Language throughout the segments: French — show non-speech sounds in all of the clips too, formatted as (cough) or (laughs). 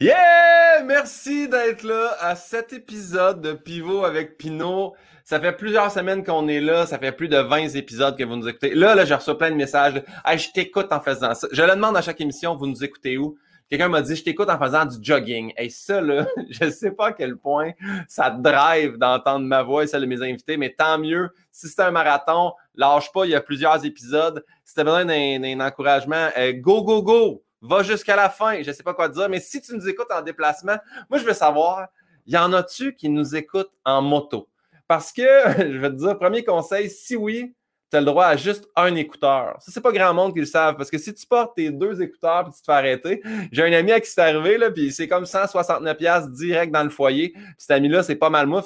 Yeah! Merci d'être là à cet épisode de Pivot avec Pinot. Ça fait plusieurs semaines qu'on est là. Ça fait plus de 20 épisodes que vous nous écoutez. Là, là, j'ai reçu plein de messages. Hey, je t'écoute en faisant ça. Je le demande à chaque émission, vous nous écoutez où? Quelqu'un m'a dit, je t'écoute en faisant du jogging. Et ça, là, (laughs) je sais pas à quel point ça drive d'entendre ma voix et celle de mes invités, mais tant mieux. Si c'est un marathon, lâche pas, il y a plusieurs épisodes. Si t'as besoin d'un encouragement, euh, go, go, go! Va jusqu'à la fin. Je sais pas quoi dire, mais si tu nous écoutes en déplacement, moi, je veux savoir, y en a-tu qui nous écoutent en moto? Parce que, (laughs) je vais te dire, premier conseil, si oui, tu as le droit à juste un écouteur. Ça, c'est pas grand monde qui le savent. Parce que si tu portes tes deux écouteurs et tu te fais arrêter, j'ai un ami à qui c'est arrivé, là, puis c'est comme 169$ direct dans le foyer. Puis cet ami-là, c'est pas mal moi.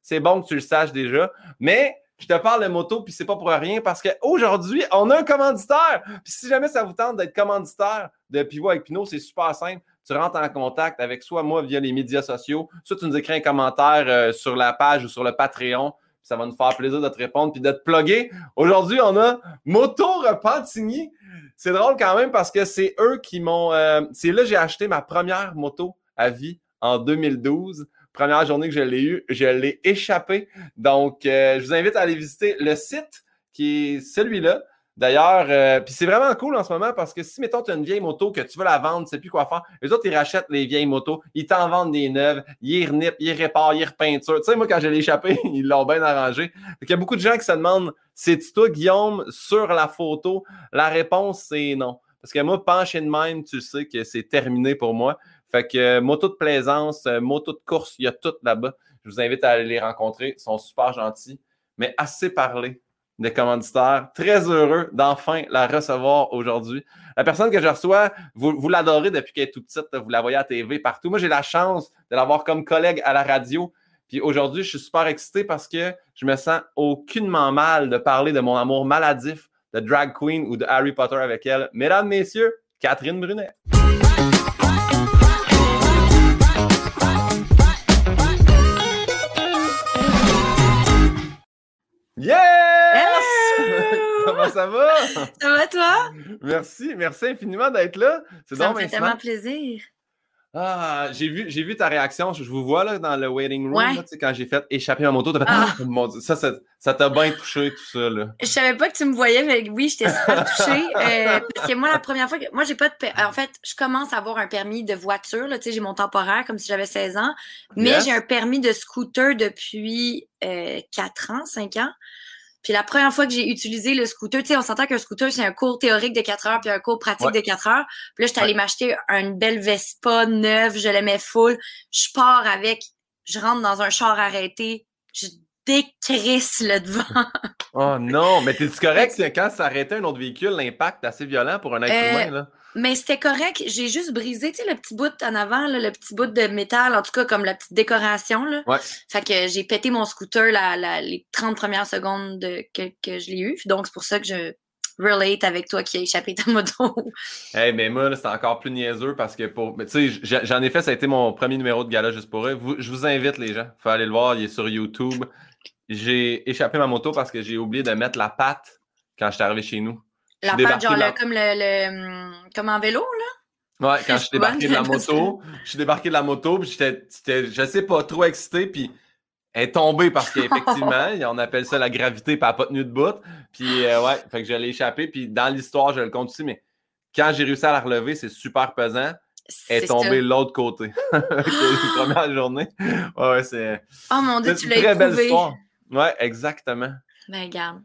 C'est bon que tu le saches déjà. Mais je te parle de moto, puis c'est pas pour rien, parce qu'aujourd'hui, on a un commanditaire. Puis si jamais ça vous tente d'être commanditaire de Pivot avec Pinot, c'est super simple. Tu rentres en contact avec soit moi via les médias sociaux, soit tu nous écris un commentaire euh, sur la page ou sur le Patreon. Ça va nous faire plaisir de te répondre puis de te plugger. Aujourd'hui, on a Moto Repentigny. C'est drôle quand même parce que c'est eux qui m'ont. Euh, c'est là que j'ai acheté ma première moto à vie en 2012 première journée que je l'ai eu, je l'ai échappé. Donc, euh, je vous invite à aller visiter le site qui est celui-là. D'ailleurs, euh, puis c'est vraiment cool en ce moment parce que si, mettons, tu as une vieille moto que tu veux la vendre, tu sais plus quoi faire, les autres, ils rachètent les vieilles motos, ils t'en vendent des neuves, ils renippent, ils réparent, ils repeinturent. Tu sais, moi, quand je l'ai échappé, (laughs) ils l'ont bien arrangé. Il y a beaucoup de gens qui se demandent, c'est-tu toi, Guillaume, sur la photo? La réponse, c'est non. Parce que moi, penché de même, tu sais que c'est terminé pour moi. Fait que euh, moto de plaisance, euh, moto de course, il y a tout là-bas. Je vous invite à aller les rencontrer. Ils sont super gentils. Mais assez parlé des commanditaires. Très heureux d'enfin la recevoir aujourd'hui. La personne que je reçois, vous, vous l'adorez depuis qu'elle est toute petite. Vous la voyez à TV partout. Moi, j'ai la chance de l'avoir comme collègue à la radio. Puis aujourd'hui, je suis super excité parce que je me sens aucunement mal de parler de mon amour maladif de drag queen ou de Harry Potter avec elle. Mesdames, messieurs, Catherine Brunet. Yeah! (laughs) Comment ça va? Ça va toi? Merci, merci infiniment d'être là. C'est ça me fait tellement plaisir. Ah, j'ai vu, j'ai vu ta réaction. Je vous vois là dans le waiting room quand j'ai fait échapper ma moto. As fait, ah. oh ça, ça, t'a bien touché tout ça là. Je savais pas que tu me voyais, mais oui, j'étais super (laughs) touchée. Euh, parce que moi, la première fois que moi, j'ai pas de, en fait, je commence à avoir un permis de voiture. Là, tu sais, j'ai mon temporaire comme si j'avais 16 ans, mais j'ai un permis de scooter depuis euh, 4 ans, 5 ans. Puis la première fois que j'ai utilisé le scooter, tu sais, on s'entend qu'un scooter, c'est un cours théorique de 4 heures puis un cours pratique de 4 heures. Puis là, j'étais allée m'acheter une belle Vespa neuve, je l'aimais full. Je pars avec, je rentre dans un char arrêté, je décrisse le devant. oh non, mais t'es correct? (laughs) Quand ça arrêtait un autre véhicule, l'impact assez violent pour un être euh, humain, là? Mais c'était correct. J'ai juste brisé, tu sais, le petit bout en avant, le petit bout de métal, en tout cas, comme la petite décoration. Là. Ouais. Fait que j'ai pété mon scooter la, les 30 premières secondes que, que je l'ai eu. Donc, c'est pour ça que je relate avec toi qui a échappé ta moto. (laughs) hey, mais moi, c'est encore plus niaiseux parce que pour. Tu sais, j'en ai fait, ça a été mon premier numéro de gala juste pour eux. je vous invite, les gens. Faut aller le voir, il est sur YouTube. J'ai échappé ma moto parce que j'ai oublié de mettre la patte quand je suis arrivé chez nous. La patte, genre comme le, comme en vélo, là? Ouais, quand je suis débarqué de la moto, je suis débarqué de la moto, puis j'étais, je sais pas, trop excité, puis elle est tombée parce qu'effectivement, (laughs) on appelle ça la gravité, puis elle n'a pas tenu de bout. Puis euh, ouais, fait que je l'ai échappé, puis dans l'histoire, je le compte aussi, mais quand j'ai réussi à la relever, c'est super pesant. Elle est tombée de l'autre côté. (laughs) la (gasps) première journée. Ouais, c'est. Oh mon dieu, tu l'as éprouvé. Très belle histoire. Ouais, exactement. Ben, regarde.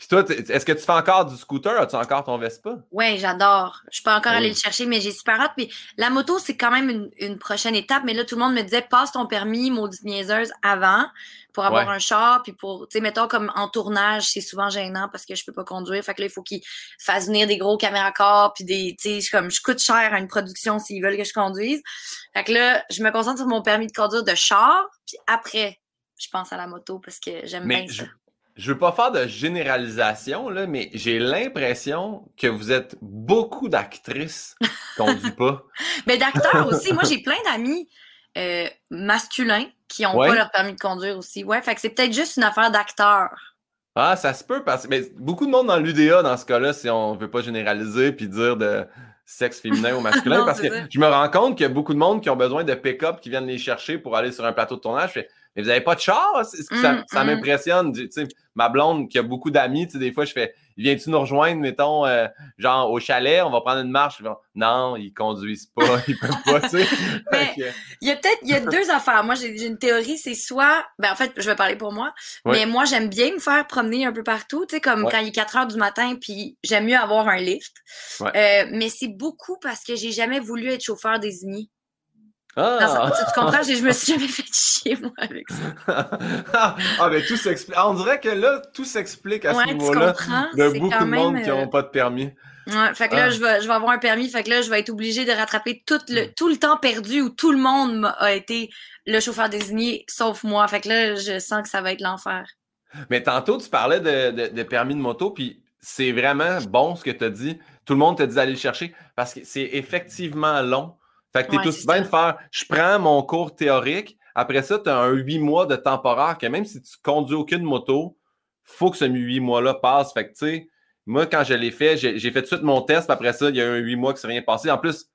Puis toi, est-ce que tu fais encore du scooter? As-tu encore ton Vespa? Oui, j'adore. Je peux encore aller le chercher, mais j'ai super hâte. Puis la moto, c'est quand même une, prochaine étape. Mais là, tout le monde me disait, passe ton permis, maudite niaiseuse, avant pour avoir un char. Puis pour, tu sais, mettons comme en tournage, c'est souvent gênant parce que je peux pas conduire. Fait que là, il faut qu'ils fassent venir des gros caméras corps. Puis des, tu sais, comme je coûte cher à une production s'ils veulent que je conduise. Fait que là, je me concentre sur mon permis de conduire de char. Puis après, je pense à la moto parce que j'aime bien ça je veux pas faire de généralisation, là, mais j'ai l'impression que vous êtes beaucoup d'actrices qu'on dit pas. mais (laughs) d'acteurs aussi. Moi, j'ai plein d'amis euh, masculins qui ont pas leur permis de conduire aussi. Ouais, fait que c'est peut-être juste une affaire d'acteurs. Ah, ça se peut parce que beaucoup de monde dans l'UDA dans ce cas-là, si on veut pas généraliser puis dire de sexe féminin ou (laughs) masculin parce que je me rends compte qu'il y a beaucoup de monde qui ont besoin de pick-up qui viennent les chercher pour aller sur un plateau de tournage. Mais vous n'avez pas de char? ça, ça mm. m'impressionne. Ma blonde qui a beaucoup d'amis, des fois, je fais Viens-tu nous rejoindre, mettons, euh, genre au chalet, on va prendre une marche. Non, ils conduisent pas, (laughs) ils peuvent pas, tu sais. (laughs) Il y a peut-être il y a deux (laughs) affaires. Moi, j'ai une théorie, c'est soit ben en fait, je vais parler pour moi, mais moi j'aime bien me faire promener un peu partout, tu sais, comme quand il est 4 heures du matin, puis j'aime mieux avoir un lift. Euh, mais c'est beaucoup parce que j'ai jamais voulu être chauffeur désigné. Ah. tu, comprends? Je me (laughs) suis jamais fait chier, moi, avec ça. ah, mais tout s'explique. on dirait que là, tout s'explique à ce niveau-là. De beaucoup de monde qui n'ont pas de permis. Ouais, fait que là, ah. je vais, je vais avoir un permis. Fait que là, je vais être obligé de rattraper tout le, hmm. tout le temps perdu où tout le monde a été le chauffeur désigné, sauf moi. Fait que là, je sens que ça va être l'enfer. Mais tantôt, tu parlais de, de, permis de moto, puis c'est vraiment bon ce que tu as dit. Tout le monde te dit d'aller le chercher parce que c'est effectivement long. Fait que tu es tout bien de faire je prends mon cours théorique, après ça, tu as un huit mois de temporaire que même si tu conduis aucune moto, faut que ce huit mois-là passe. Fait que tu sais, moi, quand je l'ai fait, j'ai fait tout de suite mon test, puis après ça, il y a eu un huit mois qui s'est rien passé. En plus,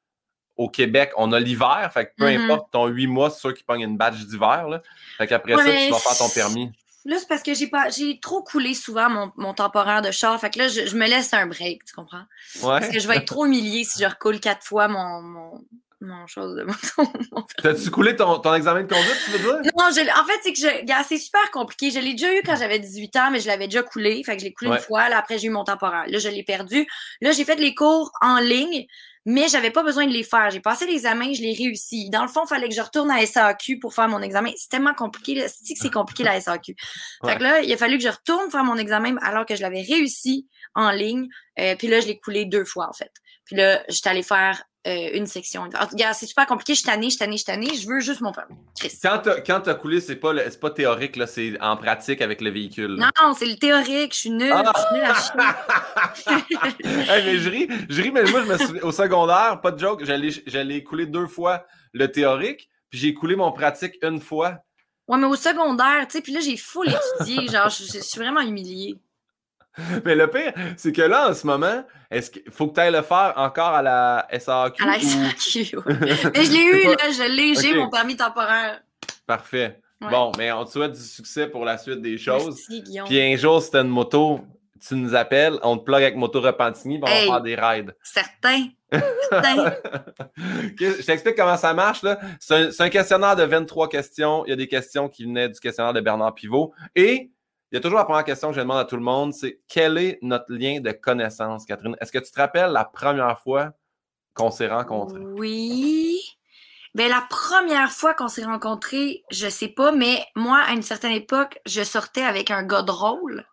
au Québec, on a l'hiver, fait que peu mm-hmm. importe ton huit mois, c'est sûr qu'il pogne une badge d'hiver. Fait qu'après ça, tu vas faire ton permis. Là, c'est parce que j'ai pas j'ai trop coulé souvent mon, mon, temporaire de char. Fait que là, je, me laisse un break, tu comprends? Ouais. Parce que je vais être trop humiliée si je (laughs) recoule quatre fois mon, mon, non, chose de moto. (laughs) T'as-tu coulé ton, ton, examen de conduite, tu veux dire? Non, en fait, c'est que c'est super compliqué. Je l'ai déjà eu quand j'avais 18 ans, mais je l'avais déjà coulé. Fait que je l'ai coulé une fois. Là, après, j'ai eu mon temporaire. Là, je l'ai perdu. Là, j'ai fait les cours en ligne, mais j'avais pas besoin de les faire. J'ai passé l'examen, je l'ai réussi. Dans le fond, il fallait que je retourne à SAQ pour faire mon examen. C'est tellement compliqué. C'est que c'est compliqué la SAQ. Fait que là, il a fallu que je retourne faire mon examen alors que je l'avais réussi en ligne. Euh, puis là, je l'ai coulé deux fois, en fait. Puis là, j'étais allée faire euh, une section. C'est super compliqué, je suis tannée, je suis tannée, je je veux juste mon permis. Quand tu as, coulé, c'est pas, pas théorique, c'est en pratique avec le véhicule. Non, c'est le théorique, je suis nulle, je suis nulle à chier. (laughs) mais je ris, je ris, mais moi, je me souviens, au secondaire, pas de joke, j'allais couler deux fois le théorique, puis j'ai coulé mon pratique une fois. Ouais, mais au secondaire, tu sais, puis là, j'ai full étudié, genre, je suis vraiment humiliée. (laughs) Mais le pire, c'est que là, en ce moment, est-ce qu'il faut que tu ailles le faire encore à la SAQ? À la SAQ, (laughs) Mais je l'ai eu, là, je l'ai, j'ai mon permis temporaire. Parfait. Bon, mais on te souhaite du succès pour la suite des choses. Puis un jour, si une moto, tu nous appelles, on te plug avec Moto Repentigny, on va faire des rides. Certain. (laughs) Certain. je t'explique comment ça marche. C'est un, un, questionnaire de 23 questions. Il y a des questions qui venaient du questionnaire de Bernard Pivot. Et il y a toujours la première question que je demande à tout le monde, c'est quel est notre lien de connaissance, Catherine? Est-ce que tu te rappelles la première fois qu'on s'est rencontrés? Oui. Ben, la première fois qu'on s'est rencontrés, je sais pas, mais moi, à une certaine époque, je sortais avec un gars drôle.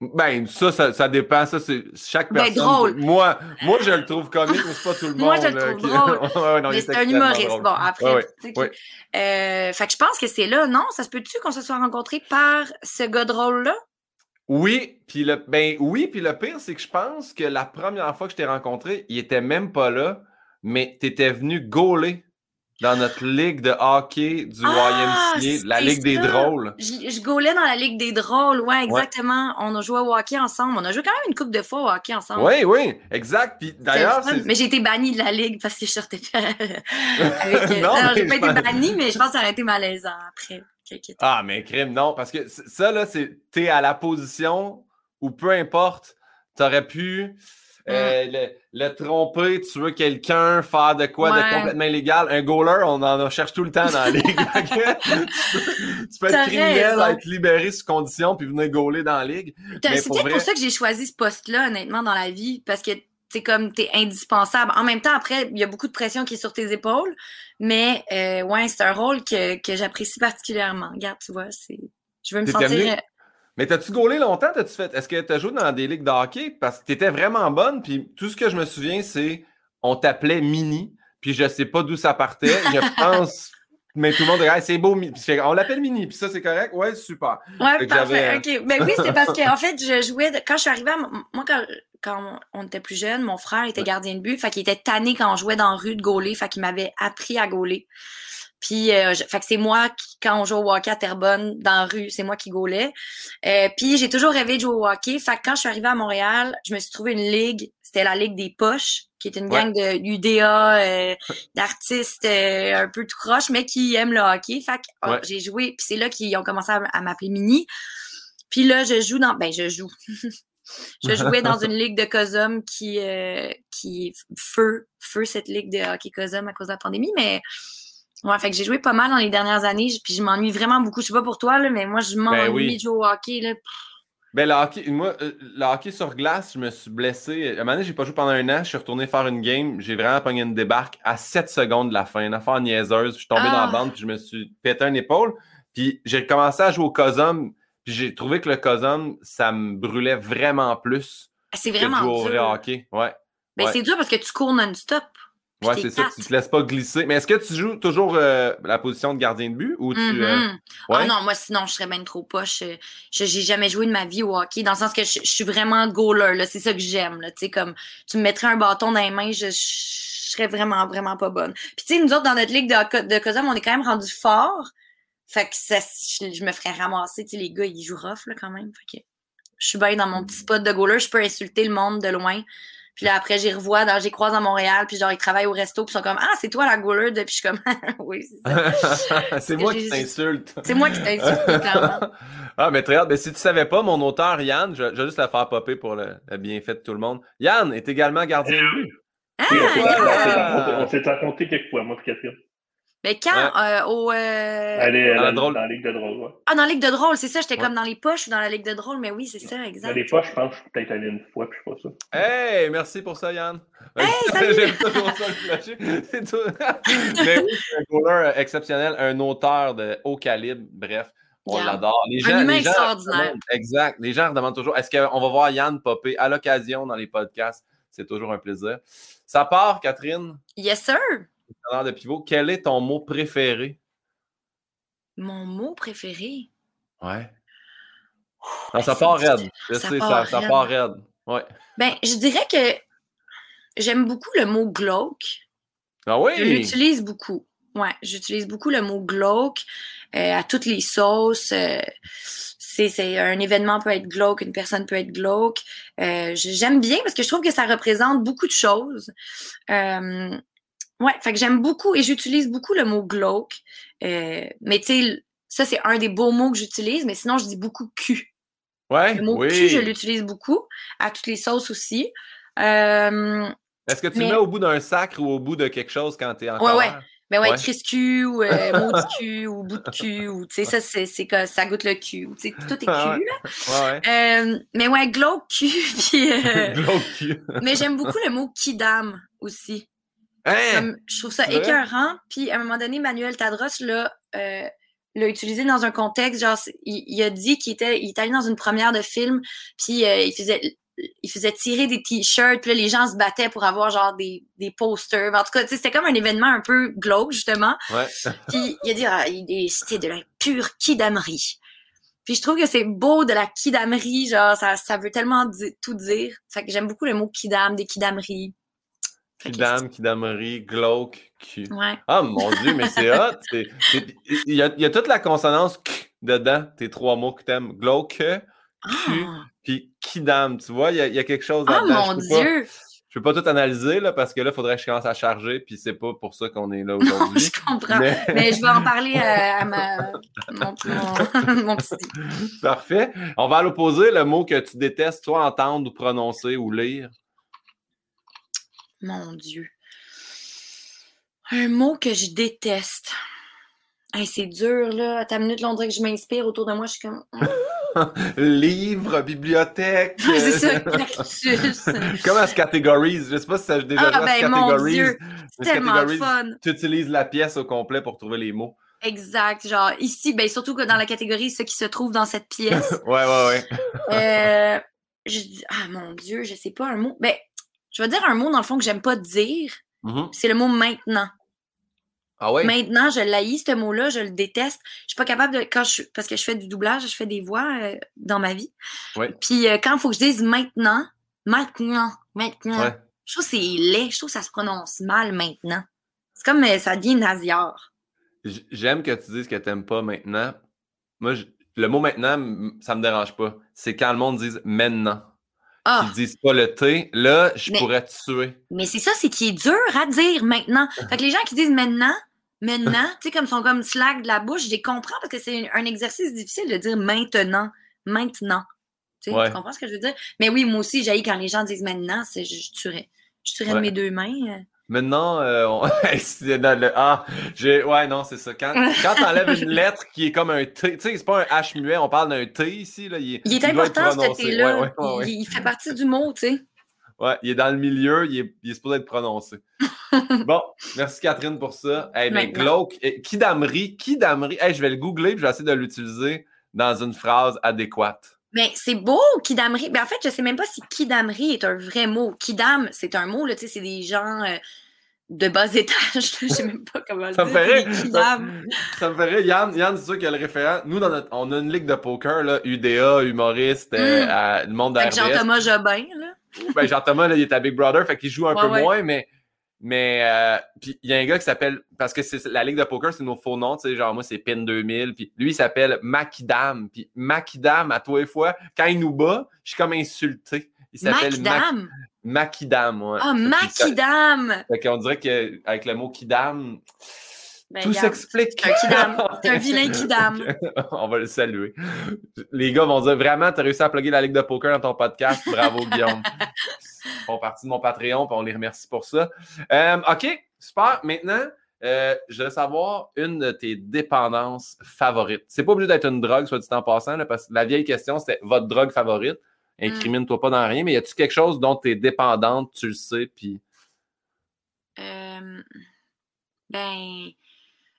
Ben, ça, ça, dépend. Ça, c'est chaque ben, personne. drôle. Moi, moi, je le trouve comique, mais c'est pas tout le monde. (laughs) moi, je le trouve drôle. (laughs) mais c'est un humoriste. Bon, après. Euh, fait que je pense que c'est là, non? Ça se peut-tu qu'on se soit rencontrés par ce gars drôle-là? Oui, puis le ben oui, puis le pire, c'est que je pense que la première fois que je t'ai rencontré, il était même pas là, mais tu étais venu gauler dans notre ligue de hockey du ah, YMCA, la ligue des drôles. Je, je gaulais dans la ligue des drôles, ouais, exactement. On a joué au hockey ensemble. On a joué quand même une couple de fois au hockey ensemble. Oui, oui, exact. Puis d'ailleurs, mais j'ai été banni de la ligue parce que je sortais pas (laughs) avec. (laughs) non, j'ai pas été banni, mais je pense que ça aurait été malaisant après. Ah, mais crime, non, parce que ça là, c'est t'es à la position où peu importe, t'aurais pu euh, mm. le, tromper, tuer quelqu'un, faire de quoi de complètement illégal. Un goaler, on en cherche tout le temps dans la (laughs) ligue. tu peux être criminel, être libéré sous condition, puis venir gauler dans la ligue. C'est pour, pour ça que j'ai choisi ce poste-là, honnêtement, dans la vie, parce que c'est comme t'es indispensable. En même temps, après, il y a beaucoup de pression qui est sur tes épaules, mais euh, ouais, c'est un rôle que, que j'apprécie particulièrement. Regarde, tu vois, c'est. Je veux me sentir. Mais t'as-tu gaulé longtemps? T'as-tu fait. Est-ce que t'as joué dans des ligues de hockey? Parce que t'étais vraiment bonne, puis tout ce que je me souviens, c'est on t'appelait Mini, puis je sais pas d'où ça partait. Je (laughs) pense. Mais tout le monde dit, c'est beau, on l'appelle Mini, puis ça, c'est correct? Ouais, super. Ouais, parfait. OK. Mais oui, c'est parce qu'en (laughs) en fait, je jouais. Quand je suis arrivée, moi, quand, quand on était plus jeune, mon frère était gardien de but, fait qu'il était tanné quand on jouait dans la rue de gauler, fait qu'il m'avait appris à gauler. Puis, euh, fait que c'est moi qui, quand on joue au hockey à Terrebonne, dans la rue, c'est moi qui gaulais. Euh, puis, j'ai toujours rêvé de jouer au hockey. Fait que quand je suis arrivée à Montréal, je me suis trouvé une ligue c'était la Ligue des Poches, qui est une gang de UDA, euh, d'artistes euh, un peu tout croche, mais qui aiment le hockey. Fait que oh, j'ai joué, puis c'est là qu'ils ont commencé à, m'appeler Mini. Puis là, je joue dans... Ben, je joue. (laughs) je jouais dans une ligue de COSUM qui, euh, qui feu, feu cette ligue de hockey COSUM à cause de la pandémie, mais... Ouais, fait que j'ai joué pas mal dans les dernières années, puis je m'ennuie vraiment beaucoup. Je sais pas pour toi, là, mais moi, je ben m'ennuie de jouer au hockey. Là. Ben, le hockey, moi, euh, le hockey sur glace, je me suis blessé. À un moment donné, j'ai pas joué pendant un an. Je suis retourné faire une game. J'ai vraiment pogné une débarque à 7 secondes de la fin. Une affaire niaiseuse. Je suis tombé dans la ah! bande, puis je me suis pété un épaule. Puis j'ai commencé à jouer au COSUM. Puis j'ai trouvé que le COSUM, ça me brûlait vraiment plus. Ah, c'est vraiment que dur. hockey. Ouais. Ben, c'est dur parce que tu cours non-stop. Ouais, c'est ça, tu te laisses pas glisser. Mais est-ce que tu joues toujours euh, la position de gardien de but ou tu. Euh, mm-hmm. Ah non, moi sinon je serais bien trop poche. Je j'ai jamais joué de ma vie au hockey, dans le sens que je, suis vraiment goaler, c'est ça que j'aime. Tu sais, comme tu me mettrais un bâton dans les mains, je, serais vraiment, vraiment pas bonne. Puis tu sais, nous autres, dans notre ligue de, de COSUM, on est quand même rendu fort. Fait que ça, je, me ferais ramasser. Tu sais, les gars, ils jouent rough là, quand même. Fait que je suis bien dans mon petit spot de goaler, je peux insulter le monde de loin. Puis là, après, j'y revois, dans, j'y croise à Montréal, puis genre, ils travaillent au resto, puis ils sont comme Ah, c'est toi la goaler Puis je suis comme (laughs) Oui, c'est ça. (laughs) c'est moi qui t'insulte. C'est moi qui t'insulte, (laughs) clairement. Ah, mais très bien. Mais si tu savais pas, mon auteur, Yann, je, vais juste la faire popper pour le, bienfait de tout le monde. Yann est également gardien de but. Ah, on s'est raconté quelques fois, moi et Catherine. Mais quand euh, au. Euh... Elle est, dans, la dans, la Ligue de drôle, ouais. Ah, dans la Ligue de drôle, c'est ça. J'étais comme dans les poches ou dans la Ligue de drôle, mais oui, c'est ça, exact. Dans les poches, je pense que je suis peut-être allé une fois, puis je sais pas ça. Hey, merci pour ça, Yann. Hey, J'aime toujours ça le. C'est tout. (laughs) mais oui, c'est un goaler exceptionnel, un auteur de haut calibre, bref. On l'adore. Les gens, un humain extraordinaire. exact. Les gens demandent toujours est-ce qu'on va voir Yann popper à l'occasion dans les podcasts? C'est toujours un plaisir. Ça part, Catherine? Yes, sir de pivot, quel est ton mot préféré? Mon mot préféré? Ouais. Non, ça part raide. Je ça sais, part ça, part raide. Ouais. Ben, je dirais que j'aime beaucoup le mot glauque. Ah oui? Je l'utilise beaucoup. Ouais, j'utilise beaucoup le mot glauque euh, à toutes les sauces. Euh, c'est un événement peut être glauque, une personne peut être glauque. Euh, j'aime bien parce que je trouve que ça représente beaucoup de choses. Ouais, fait que j'aime beaucoup et j'utilise beaucoup le mot glauque. Euh, mais tu sais, ça, c'est un des beaux mots que j'utilise, mais sinon, je dis beaucoup cul. Ouais, le mot oui. cul, je l'utilise beaucoup, à toutes les sauces aussi. Euh, Est-ce que tu le mets au bout d'un sacre ou au bout de quelque chose quand tu es en Ouais, ouais. Ben ouais, ouais. cul ou euh, (laughs) mot de cul ou bout de cul ou tu sais ça c'est ça goûte le cul ou tu sais tout est cul là. Ouais, ouais. Euh, mais ouais glauque cul (laughs) puis euh, (laughs) glauque cul. mais j'aime beaucoup le mot kidam aussi. Hein? je trouve ça écœurant. Puis à un moment donné, Manuel Tadros l'a euh, l'a utilisé dans un contexte, genre, il, a dit qu'il était, il était allé dans une première de film, puis euh, il faisait il faisait tirer des t-shirts, puis là, les gens se battaient pour avoir genre des, des posters. En tout cas, c'était comme un événement un peu glauque, justement. Ouais. (laughs) puis il a dit, ah, c'était de la pure kidamerie. Puis je trouve que c'est beau de la kidamerie, genre, ça, ça veut tellement tout dire. Fait que j'aime beaucoup le mot kidam, des kidameries. Kidam, Kidamerie, glauque, Q. Ouais. Ah mon Dieu, mais c'est hot. (laughs) Il y a, y a, toute la consonance K dedans, tes trois mots que t'aimes. Glauque, Q, ah. puis Kidam. Tu vois, il y, a, y a quelque chose là-dedans. Oh mon Dieu! je ne peux pas tout analyser là, parce que là, il faudrait que je commence à charger, puis c'est pas pour ça qu'on est là (laughs) aujourd'hui. je comprends. Mais... je vais en parler à, ma... (laughs) mon, mon, petit. Parfait. On va à l'opposé, le mot que tu détestes, soit entendre ou prononcer ou lire. Mon Dieu. Un mot que je déteste. c'est dur, là. À ta minute, là, on dirait que je m'inspire autour de moi. Je suis comme. Hein? (laughs) Livre, bibliothèque. c'est ça, (laughs) cactus. Comment se catégorise? Je sais pas si ça déjà ah, ben, Mon Dieu. C'est tellement fun. Tu utilises la pièce au complet pour trouver les mots. Exact. Genre, ici, ben, surtout que dans la catégorie, ce qui se trouve dans cette (laughs) pièce. ouais, ouais, ouais. euh, je dis, ah, mon Dieu, je sais pas un mot. Ben, je vais dire un mot, dans le fond, que j'aime pas dire. Mm-hmm. C'est le mot maintenant. Ah ouais? Maintenant, je l'haïs, ce mot-là, je le déteste. Je suis pas capable de. Quand je, parce que je fais du doublage, je fais des voix euh, dans ma vie. Ouais. Puis euh, quand il faut que je dise maintenant, maintenant, maintenant, je trouve que c'est laid, je trouve que ça se prononce mal maintenant. C'est comme euh, ça devient naziard. J'aime que tu dises que tu n'aimes pas maintenant. Moi, le mot maintenant, ça me dérange pas. C'est quand le monde dise maintenant. Ah. qui disent pas le T, là, je Mais- pourrais te tuer. Mais c'est ça, c'est qui est dur à dire maintenant. (laughs) Fait que les gens qui disent maintenant, maintenant, tu sais, comme sont comme slack de la bouche, je les comprends parce que c'est un exercice difficile de dire maintenant, maintenant. Tu sais, Ouais. tu comprends ce que je veux dire? Mais oui, moi aussi, j'ai quand les gens disent maintenant, c'est je, je tuerais. Je tuerais de mes deux mains. Maintenant, euh, on... (laughs) c'est dans le... Ah, j'ai... Ouais, non, c'est ça. Quand, (laughs) quand t'enlèves une lettre qui est comme un T, tu sais, c'est pas un H muet, on parle d'un T ici, là. Il est, Il important. Ouais, ouais, ouais, ouais. Il, il fait partie du mot, tu sais. Ouais, il est dans le milieu, il est, il est supposé être prononcé. (laughs) bon, merci Catherine pour ça. Hey, mais glauque, eh, Kidamri, Kidamri, hey, je vais le googler puis je vais essayer de l'utiliser dans une phrase adéquate. Mais c'est beau, Kidamri. Ben, en fait, je sais même pas si Kidamri est un vrai mot. Kidam, c'est un mot, là, tu sais, c'est des gens euh, de bas (laughs) étage. Je sais même pas comment le Ça me dire. rire. des Ça, Kidam. ça me rire. Yann, Yann c'est sûr qu'il y a le référent. Nous, dans notre, on a une ligue de poker, là, UDA, humoriste, euh, Mm. à- le monde. Jean-Thomas Jobin, là. Ben, Jean-Thomas, là, il est à Big Brother, fait qu'il joue un Ouais, peu ouais. moins, mais. Mais euh, puis il y a un gars qui s'appelle parce que c'est la ligue de poker c'est nos faux noms tu sais genre moi c'est Pin 2000 puis lui il s'appelle Makidam puis Makidam à tous les fois quand il nous bat je suis comme insulté il s'appelle Mac- Makidam? Makidam ouais. Ah, s'a- Makidam. fait qu'on dirait qu'avec le mot Kidam Ben, tout s'explique C'est un Kidam. C'est un (laughs) vilain Kidam. on va le saluer les gars vont dire vraiment t'as réussi à plugger la ligue de poker dans ton podcast bravo Guillaume (laughs) font partie de mon Patreon puis on les remercie pour ça Euh, ok super maintenant euh, je voudrais savoir une de tes dépendances favorites. C'est pas obligé d'être une drogue, soit dit en passant, là, parce que la vieille question, c'était votre drogue favorite. Incrimine-toi pas dans rien, mais y a-tu quelque chose dont tu es dépendante, tu le sais, puis. Euh, ben,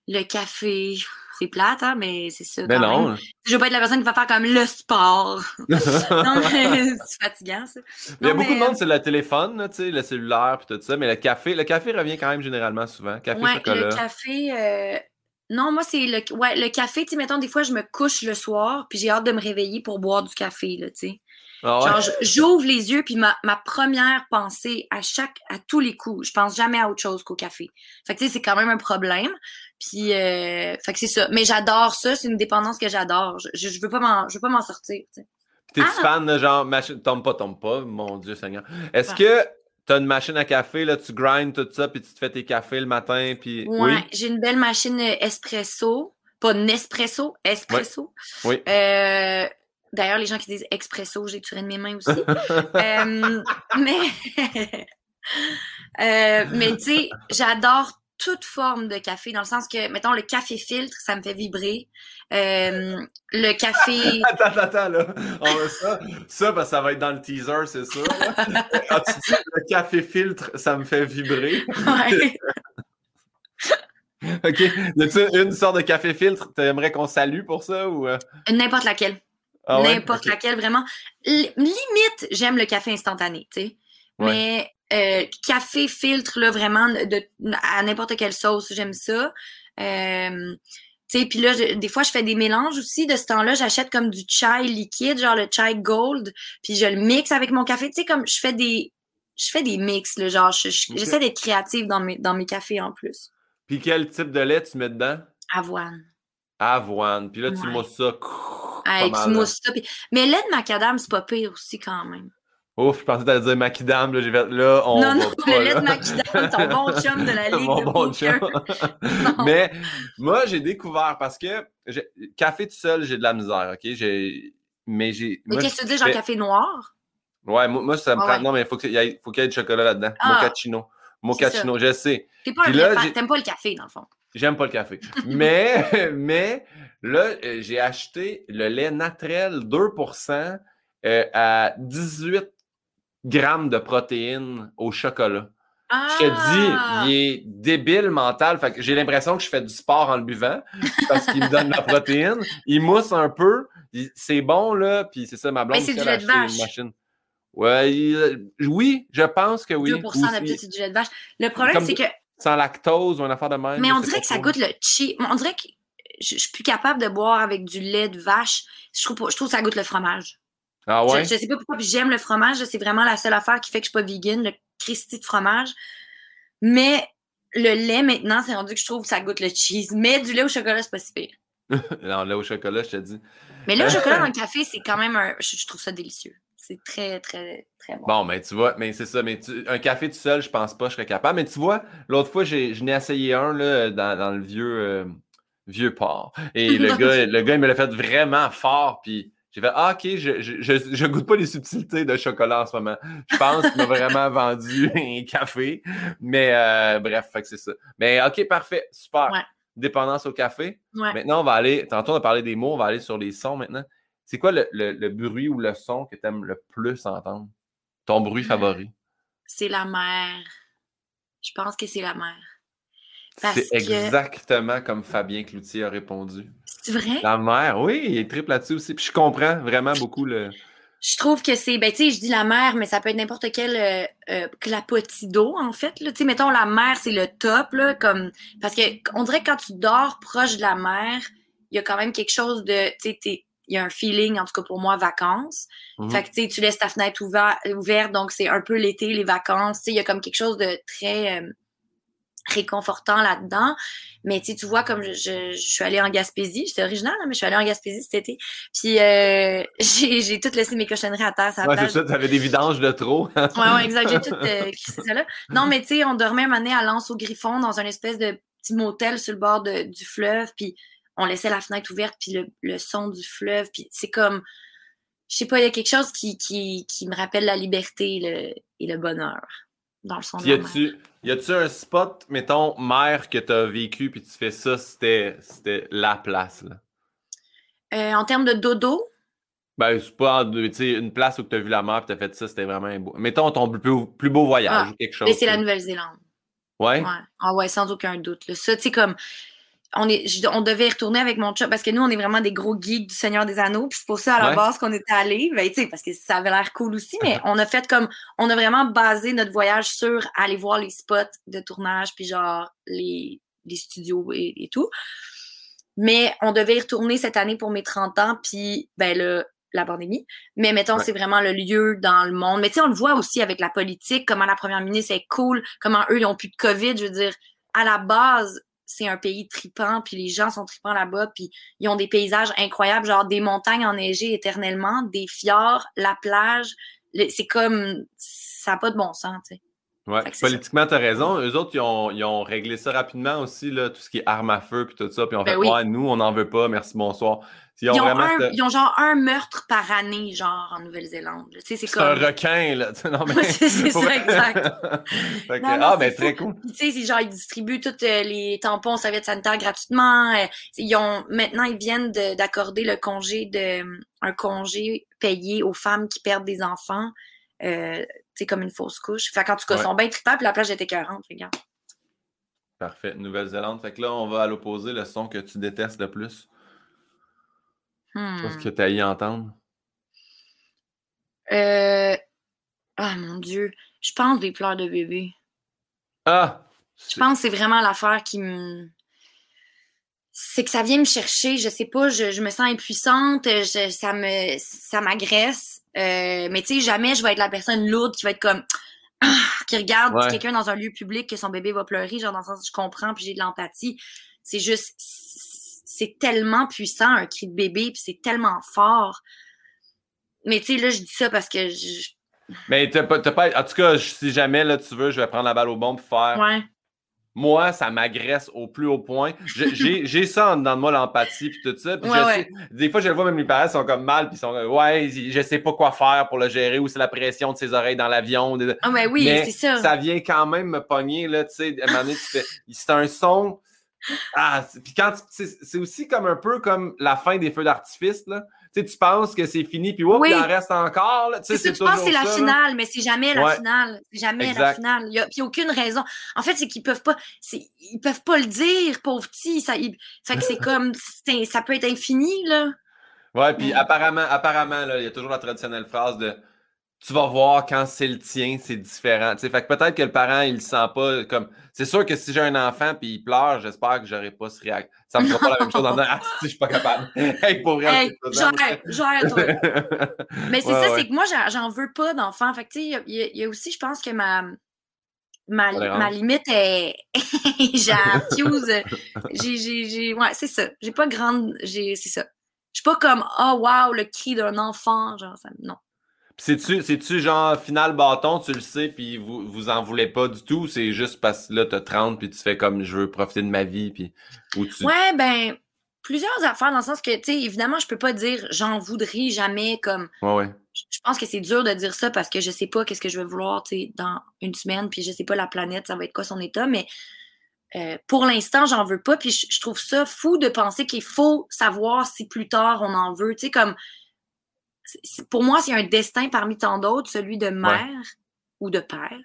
le café, c'est plate, hein, mais c'est ça. Mais quand non. même. Je veux pas être la personne qui va faire comme le sport. (laughs) non, mais c'est fatigant, ça. Il y a beaucoup de monde, c'est le téléphone, tu sais, le cellulaire, puis tout ça, mais le café, le café revient quand même généralement souvent. Café, ouais, chocolat. le café. euh, Non, moi, c'est le... Ouais, le café, tu sais, mettons, des fois, je me couche le soir, puis j'ai hâte de me réveiller pour boire du café, là, tu sais. Ah ouais? Genre, j'ouvre les yeux, puis ma, ma première pensée à chaque, à tous les coups, je pense jamais à autre chose qu'au café. Fait que, tu sais, c'est quand même un problème. Puis, euh, fait que c'est ça. Mais j'adore ça, c'est une dépendance que j'adore. Je, je, je veux pas m'en, je veux pas m'en sortir, tu sais. T'es-tu Ah! fan de genre machine. Tombe pas, tombe pas, mon Dieu Seigneur. Est-ce que t'as une machine à café, là, tu grindes tout ça, puis tu te fais tes cafés le matin, puis. Ouais, Oui? j'ai une belle machine euh, espresso. Pas Nespresso, espresso. Oui. Euh, D'ailleurs, les gens qui disent expresso, j'ai tiré de mes mains aussi. (laughs) Euh, mais, euh, mais tu sais, j'adore toute forme de café, dans le sens que, mettons, le café filtre, ça me fait vibrer. Euh, le café. (laughs) Attends, attends, là. On va ça. Ça, que ça va être dans le teaser, c'est sûr. Ah, (laughs) tu dis, le café filtre, ça me fait vibrer. Ouais. OK. Y a-tu une sorte de café filtre? T'aimerais qu'on salue pour ça ou. N'importe laquelle. Ah ouais? N'importe laquelle, vraiment. L- limite, j'aime le café instantané, tu sais. Ouais. Mais euh, café filtre, là, vraiment, de, à n'importe quelle sauce, j'aime ça. Euh, tu sais, puis là, je- des fois, je fais des mélanges aussi. De ce temps-là, j'achète comme du chai liquide, genre le chai gold, puis je le mixe avec mon café. Tu sais, comme je fais des... Je fais des mix, là, genre, je- je- Ok. j'essaie d'être créative dans mes, dans mes cafés en plus. Puis quel type de lait tu mets dedans? Avoine. Avoine. Puis là, tu Ouais. mousses ça. Hey, tu mousses ça. puis- Mais lait de macadam, c'est pas pire aussi quand même. Ouf, je pensais que t'allais dire Makidam. Là, j'ai fait, là, on non, va non, pas, le lait de macadam, ton bon (laughs) chum de la ligue Mon de bon chum. (laughs) Mais moi, j'ai découvert parce que café tout seul, j'ai de la misère, OK? J'ai... Mais j'ai. Mais qu'est-ce que tu dis, genre fais- café noir? Ouais, moi, moi, ça me prend. ouais. Non, mais il faut qu'il y, ait- faut qu'il y ait du chocolat là-dedans. Ah. Mochaccino. Mochaccino, je sais. T'es pas Puis là, t'aimes pas le café, dans le fond. J'aime pas le café. (laughs) mais, mais là, euh, j'ai acheté le lait naturel 2% euh, à 18 grammes de protéines au chocolat. Ah! Je te dis, il est débile mental. Fait que j'ai l'impression que je fais du sport en le buvant parce qu'il me donne de la protéine. Il mousse un peu. C'est bon, là. Puis c'est ça, ma blonde. Mais c'est du lait de vache. une machine. Ouais, il- oui, je pense que oui. 2 Ou d'habitude, si- c'est du lait de vache. Le problème, Comme c'est que. Sans lactose ou une affaire de même. Mais on dirait que ça goûte le chi. On dirait que je, je suis plus capable de boire avec du lait de vache. Je trouve, je trouve que ça goûte le fromage. Ah ouais? Je, je sais pas pourquoi, puis j'aime le fromage. C'est vraiment la seule affaire qui fait que je suis pas vegan, le Christy de fromage. Mais le lait, maintenant, c'est rendu que je trouve que ça goûte le cheese. Mais du lait au chocolat, c'est pas si pire. (laughs) non, là, au chocolat, je te dis. Mais là, le chocolat (laughs) dans le café, c'est quand même un. Je, trouve ça délicieux. C'est très, très, très bon. Bon, mais tu vois, mais c'est ça. Mais un café tout seul, je pense pas que je serais capable. Mais tu vois, l'autre fois, je n'ai essayé un là, dans, le vieux, euh, vieux port. Et (laughs) le gars, le gars, il me l'a fait vraiment fort. Puis j'ai fait Ah, ok, je, je, je, goûte pas les subtilités de chocolat en ce moment. Je pense qu'il m'a vraiment (laughs) vendu un café. Mais euh, bref, fait que c'est ça. Mais ok, parfait, super. Dépendance au café. Maintenant, on va aller. Tantôt, on a parlé des mots, on va aller sur les sons maintenant. C'est quoi le, le, bruit ou le son que tu aimes le plus entendre? Ton bruit favori? C'est la mer. Je pense que c'est la mer. C'est exactement comme Fabien Cloutier a répondu. C'est vrai? La mer, oui, il est triple là-dessus aussi. Puis je comprends vraiment beaucoup le. Je trouve que c'est, ben, tu sais, je dis la mer, mais ça peut être n'importe quel euh, euh clapotis d'eau, en fait. Tu sais, mettons, la mer, c'est le top, là, comme. Parce que on dirait que quand tu dors proche de la mer, il y a quand même quelque chose de. Tu sais, il y a un feeling, en tout cas pour moi, vacances. Mhm. Fait que, tu sais, tu laisses ta fenêtre ouverte, donc c'est un peu l'été, les vacances. Tu sais, il y a comme quelque chose de très. Euh, réconfortant là-dedans. Mais tu vois, comme je, je, suis allée en Gaspésie, j'étais originale, hein, mais je suis allée en Gaspésie cet été. Puis euh, (laughs) j'ai tout laissé mes cochonneries à terre. Ça ouais, c'est ça, t'avais des vidanges de trop. ouais, ouais, exact. J'ai tout euh, ça là. Non, mais tu sais, on dormait un année à Lens au Griffon dans un espèce de petit motel sur le bord de, du fleuve. Puis on laissait la fenêtre ouverte, puis le, le son du fleuve. Puis c'est comme, je sais pas, il y a quelque chose qui, qui, qui me rappelle la liberté et le, et le bonheur dans le son y Y a-tu un spot, mettons, mère que tu as vécu puis tu fais ça, c'était la place, là? Euh, en termes de dodo? Ben, c'est pas une place où tu as vu la mer et tu as fait ça, c'était vraiment beau. Mettons ton plus, beau voyage ah, ou quelque chose. c'est la Nouvelle-Zélande. Ouais? ouais? Ah ouais, sans aucun doute. Ça, tu sais, comme on, est, on devait retourner avec mon chum parce que nous, on est vraiment des gros geeks du Seigneur des Anneaux. Puis c'est pour ça, à la base, qu'on était allés. Ben, parce que ça avait l'air cool aussi, mais on a fait comme. On a vraiment basé notre voyage sur aller voir les spots de tournage, puis genre les, les studios et, tout. Mais on devait y retourner cette année pour mes 30 ans, puis ben là, la pandémie. Mais mettons, c'est vraiment le lieu dans le monde. Mais tu sais, on le voit aussi avec la politique, comment la première ministre est cool, comment eux, ils ont plus de COVID. Je veux dire, à la base, c'est un pays tripant, puis les gens sont tripants là-bas, puis ils ont des paysages incroyables, genre des montagnes enneigées éternellement, des fjords, la plage. C'est comme, ça n'a pas de bon sens, tu sais. Ouais, politiquement, tu as raison. Eux autres, ils ont, ils ont, réglé ça rapidement aussi, là, tout ce qui est armes à feu, puis tout ça. Puis on ben fait, ouais, nous, on n'en veut pas, merci, bonsoir. Ils ont, genre un meurtre par année, genre, en Nouvelle-Zélande. C'est comme... un requin, là. (laughs) Non, mais... c'est ça, exact. ah, ben, très cool. Tu sais, c'est genre, ils distribuent tous euh, les tampons serviettes sanitaires gratuitement. Euh, ils ont, maintenant, ils viennent d'accorder le congé de, un congé payé aux femmes qui perdent des enfants. Euh, c'est comme une fausse couche. Fait qu'en tout cas, ils sont bien trippants, puis la plage était 40. Regarde. Parfait. Nouvelle-Zélande. Fait que là, on va à l'opposé, le son que tu détestes le plus. Qu'est-ce hmm. que tu as y entendre? Euh... Ah mon Dieu. Je pense des pleurs de bébé. Ah! Je pense que c'est vraiment l'affaire qui me. C'est que ça vient me chercher, je sais pas, je, me sens impuissante, ça me ça m'agresse. Euh, mais tu sais, jamais je vais être la personne lourde qui va être comme (clears throat) qui regarde quelqu'un dans un lieu public que son bébé va pleurer, genre dans le sens je comprends puis j'ai de l'empathie. C'est juste c'est tellement puissant, un cri de bébé, puis c'est tellement fort. Mais tu sais, là, je dis ça parce que je... Mais t'as pas, pas, En tout cas, si jamais là, tu veux, je vais prendre la balle au bon pour faire. Ouais. Moi, ça m'agresse au plus haut point. (laughs) J'ai ça en dedans de moi, l'empathie puis tout ça. Des fois, je le vois, même les parents sont comme mal, puis ils sont Ouais, je sais pas quoi faire pour le gérer, ou c'est la pression de ses oreilles dans l'avion. Ah, mais oui, c'est ça. Ça vient quand même me pogner, là, tu sais. C'est un son ah, puis quand c'est aussi comme un peu comme la fin des feux d'artifice, là. Tu sais, tu penses que c'est fini, puis il en reste encore. Là. Tu, sais, tu penses que c'est la finale, mais c'est jamais la finale. C'est jamais la finale. Il n'y a, aucune raison. En fait, c'est qu'ils peuvent pas. Ils peuvent pas le dire, pauvre petit. Ça, fait que c'est comme. ça peut être infini, là. Ouais, puis apparemment, apparemment, il y a toujours la traditionnelle phrase de tu vas voir quand c'est le tien, c'est différent. fait que peut-être que le parent, il le sent pas comme. C'est sûr que si j'ai un enfant puis il pleure, j'espère que j'aurai pas ce réaction. Ça me fera pas la même chose en disant Ah, si, je suis pas capable. (laughs) hey, pour vrai. Hey, genre, genre, toi. (laughs) Mais c'est ça, c'est que moi, j'en veux pas d'enfant. Fait que, tu sais, il y, a aussi, je pense que ma, ma, ma limite est. (laughs) j'ai fuse. j'ai. Ouais, c'est ça. J'ai pas grande. J'ai, c'est ça. Je suis pas comme, oh wow, le cri d'un enfant. Genre, ça, non. C'est-tu, c'est-tu genre final bâton, tu le sais, puis vous, vous en voulez pas du tout, c'est juste parce que là, t'as 30, puis tu fais comme je veux profiter de ma vie, puis. Ou tu... Ouais, ben, plusieurs affaires dans le sens que, tu sais, évidemment, je peux pas dire j'en voudrais jamais comme. Ouais, ouais. Je pense que c'est dur de dire ça parce que je sais pas qu'est-ce que je vais vouloir, tu sais, dans une semaine, puis je sais pas la planète, ça va être quoi son état, mais euh, pour l'instant, j'en veux pas, puis je, trouve ça fou de penser qu'il faut savoir si plus tard on en veut, tu sais, comme pour moi, c'est un destin parmi tant d'autres, celui de mère ou de père.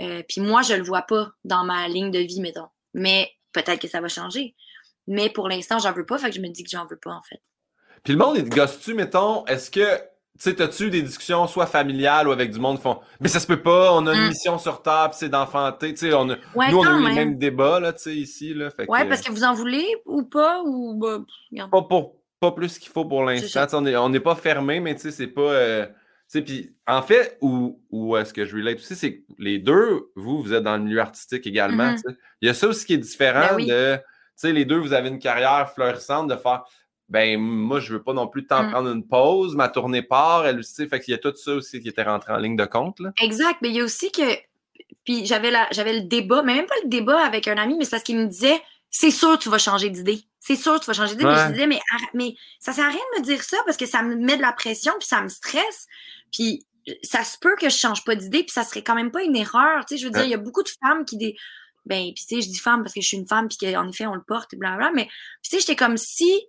Euh, puis moi, je le vois pas dans ma ligne de vie, mettons. Mais peut-être que ça va changer. Mais pour l'instant, j'en veux pas, fait que je me dis que j'en veux pas, en fait. Puis le monde, il te gosse-tu, mettons, est-ce que, tu sais, t'as-tu des discussions soit familiales ou avec du monde qui font, mais ça se peut pas, on a une mm. mission sur table, c'est d'enfanter, tu sais, on a, nous, on a eu les mêmes débats, là, tu sais, ici, là. Fait ouais, parce que vous en voulez ou pas, ou, bah, pas pour, pas plus qu'il faut pour l'instant. On n'est pas fermé, mais tu sais, c'est pas. Euh, puis en fait, où, où est-ce que je relate aussi, c'est que les deux, vous, vous êtes dans le milieu artistique également. Mm-hmm. Il y a ça aussi qui est différent ben de. Tu sais, les deux, vous avez une carrière florissante de faire. Ben, moi, je veux pas non plus tant mm. prendre une pause. Ma tournée part, elle aussi. Fait qu'il y a tout ça aussi qui était rentré en ligne de compte. Là. Exact. Mais il y a aussi que. Puis j'avais j'avais le débat, mais même pas le débat avec un ami, mais c'est parce qu'il me disait c'est sûr que tu vas changer d'idée. C'est sûr tu vas changer d'idée. Mais je disais, mais, mais ça sert à rien de me dire ça parce que ça me met de la pression puis ça me stresse. Puis ça se peut que je change pas d'idée puis ça serait quand même pas une erreur. Tu sais, je veux dire, il y a beaucoup de femmes qui des. Ben, puis tu sais, je dis femme parce que je suis une femme puis qu'en effet, on le porte et blablabla. Mais tu sais, j'étais comme si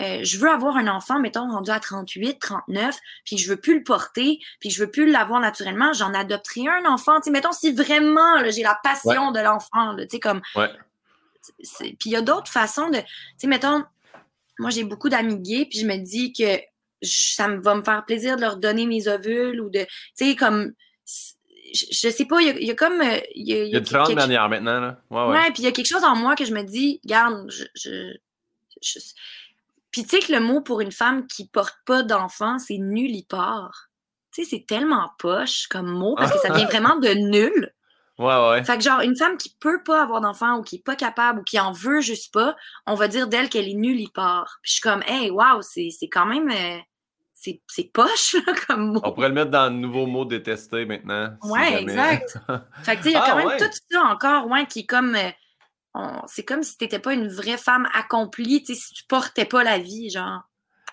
euh, je veux avoir un enfant, mettons, rendu à 38, 39, puis je veux plus le porter, puis je veux plus l'avoir naturellement, j'en adopterai un enfant. Tu sais, mettons, si vraiment j'ai la passion de l'enfant, tu sais, comme puis il y a d'autres façons de. Tu sais, mettons, moi j'ai beaucoup d'amis gays, puis je me dis que ça va me faire plaisir de leur donner mes ovules ou de. Tu sais, comme. Je, sais pas, il y, a, comme. Euh, il y a, il y a différentes manières maintenant, là. Ouais, ouais. puis il y a quelque chose en moi que je me dis, garde, je. puis tu sais que le mot pour une femme qui porte pas d'enfant, c'est nullipare. Tu sais, c'est tellement poche comme mot parce que ça vient (laughs) vraiment de nul. Ouais, ouais. Fait que genre, une femme qui peut pas avoir d'enfant ou qui est pas capable ou qui en veut juste pas, on va dire d'elle qu'elle est nulle part. Puis je suis comme, hey, wow, c'est quand même. Euh, c'est poche, là, (laughs) comme mot. On pourrait le mettre dans le nouveau mot détesté maintenant. ouais, exact. (laughs) fait que tu sais, il y a ah, quand même tout ça encore, ouais, qui est comme. Euh, c'est comme si t'étais pas une vraie femme accomplie, tu sais, si tu portais pas la vie, genre.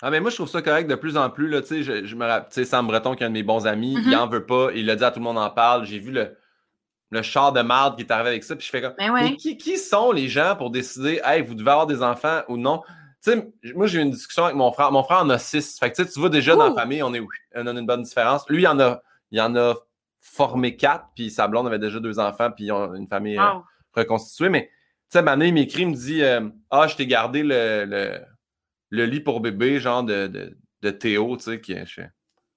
Ah, mais moi, je trouve ça correct de plus en plus. Là, je, je me rappelle, Sam Breton, qui est un de mes bons amis, il mm-hmm. en veut pas. Il a dit à tout le monde en parle. J'ai vu le, le char de marde qui est arrivé avec ça. Puis je fais comme, ben mais qui, qui, sont les gens pour décider, hey, vous devez avoir des enfants ou non? Tu sais, moi, j'ai eu une discussion avec mon frère. Mon frère en a six. Fait que tu vois déjà dans la famille, on, est, on a une bonne différence. Lui, il en a, il en a formé quatre, puis sa blonde avait déjà deux enfants, puis ils ont une famille euh, reconstituée. Mais, tu sais, Mané, il m'écrit, il me dit, euh, ah, je t'ai gardé le, le, le, lit pour bébé, genre de, de, de Théo, tu sais, qui est.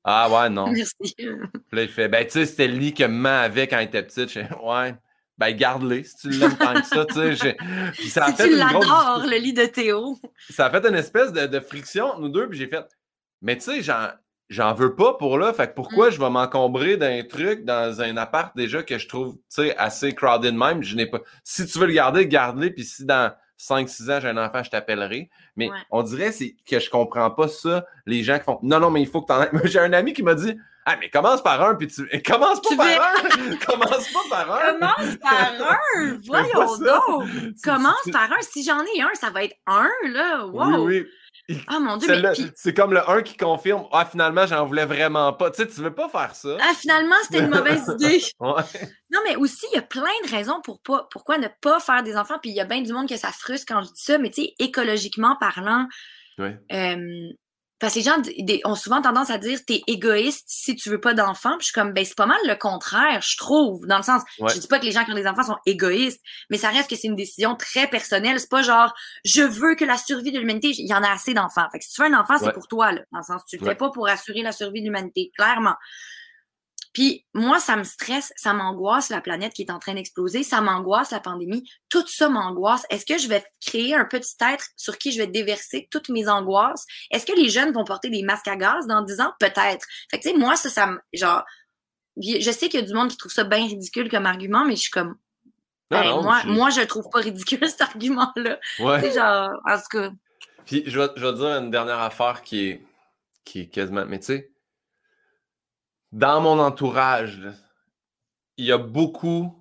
Ah ouais, non. Merci. Puis là, il fait, ben, tu sais, c'était le lit que maman avait quand elle était petite. Je fais, ouais, ben, garde-le si tu l'aimes tant que ça, tu sais. Puis ça a si fait tu l'adores, le lit de Théo. Ça a fait une espèce de, de friction, nous deux, puis j'ai fait, mais tu sais, j'en, j'en veux pas pour là. Fait que pourquoi mm. je vais m'encombrer d'un truc dans un appart déjà que je trouve, tu sais, assez crowded même? Je n'ai pas. Si tu veux le garder, garde-le. Puis si dans 5-6 ans, j'ai un enfant, je t'appellerai. Mais on dirait c'est que je comprends pas ça, les gens qui font Non, non, mais il faut que tu en J'ai un ami qui m'a dit Ah, mais commence par un, puis tu. (laughs) Commence pas par un! (laughs) commence pas par un! Commence par un! (laughs) Voyons donc! Commence par un. Si j'en ai un, ça va être un, là. Wow! Oui, oui. (laughs) Ah mon Dieu, mais. C'est comme le 1 qui confirme Ah, finalement, j'en voulais vraiment pas. Tu sais, tu veux pas faire ça. Ah, finalement, c'était une mauvaise (laughs) idée. Non, mais aussi, il y a plein de raisons pour pas, pourquoi ne pas faire des enfants. Puis il y a bien du monde que ça frustre quand je dis ça, mais tu sais, écologiquement parlant, ouais. euh, parce que les gens ont souvent tendance à dire t'es égoïste si tu veux pas d'enfants. Puis je suis comme ben c'est pas mal le contraire, je trouve. Dans le sens, je dis pas que les gens qui ont des enfants sont égoïstes, mais ça reste que c'est une décision très personnelle. C'est pas genre je veux que la survie de l'humanité, il y en a assez d'enfants. Fait que si tu veux un enfant, c'est pour toi là. Dans le sens, tu le fais pas pour assurer la survie de l'humanité, clairement. Puis moi, ça me stresse, ça m'angoisse la planète qui est en train d'exploser, ça m'angoisse la pandémie, tout ça m'angoisse. Est-ce que je vais créer un petit être sur qui je vais déverser toutes mes angoisses? Est-ce que les jeunes vont porter des masques à gaz dans 10 ans? Peut-être. Fait que tu sais, moi, ça, ça me, genre, je sais qu'il y a du monde qui trouve ça bien ridicule comme argument, mais je suis comme. Non, ben, non, moi, je- moi, je le trouve pas ridicule, (laughs) cet argument-là. Ouais. Tu sais, genre, en tout cas. Puis je vais, je vais te dire une dernière affaire qui est, qui est quasiment. Mais tu sais, dans mon entourage, là, il y a beaucoup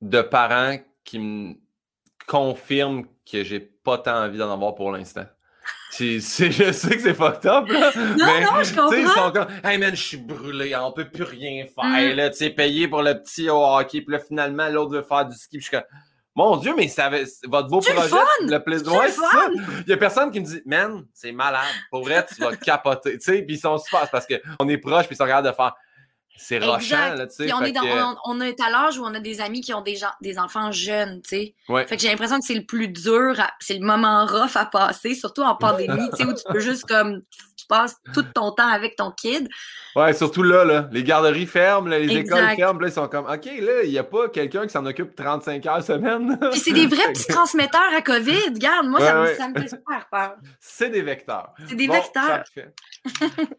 de parents qui me confirment que j'ai pas tant envie d'en avoir pour l'instant. Je sais que c'est fucked up, là. Non, mais, non, je sais, ils comprends. sont comme, hey man, je suis brûlé, on peut plus rien faire, Mm. là, tu sais, payer pour le petit au hockey, puis là, finalement, l'autre veut faire du ski, puis je suis comme, mon Dieu, mais ça avait- votre beau le projet, fun! le plaisir, le ouais, c'est ça. Il y a personne qui me dit, man, c'est malade, pour vrai, tu vas (laughs) capoter, tu sais, puis ils sont super, parce qu'on est proches, puis ils sont capables de faire, c'est rochant, là, tu sais. On, que- on, on est à l'âge où on a des amis qui ont des, gens, des enfants jeunes, tu sais. ouais. Fait que j'ai l'impression que c'est le plus dur, c'est le moment rough à passer, surtout en pandémie, tu sais, où tu peux juste comme, tu passes tout ton temps avec ton kid. Ouais, surtout là, là, les garderies ferment, là, les Exact. écoles ferment, là, ils sont comme, OK, là, il n'y a pas quelqu'un qui s'en occupe 35 heures semaine. Puis c'est des vrais (laughs) petits transmetteurs à COVID. Regarde, moi, ça, me, ouais. ça me fait super peur. C'est des vecteurs. C'est des Bon, vecteurs.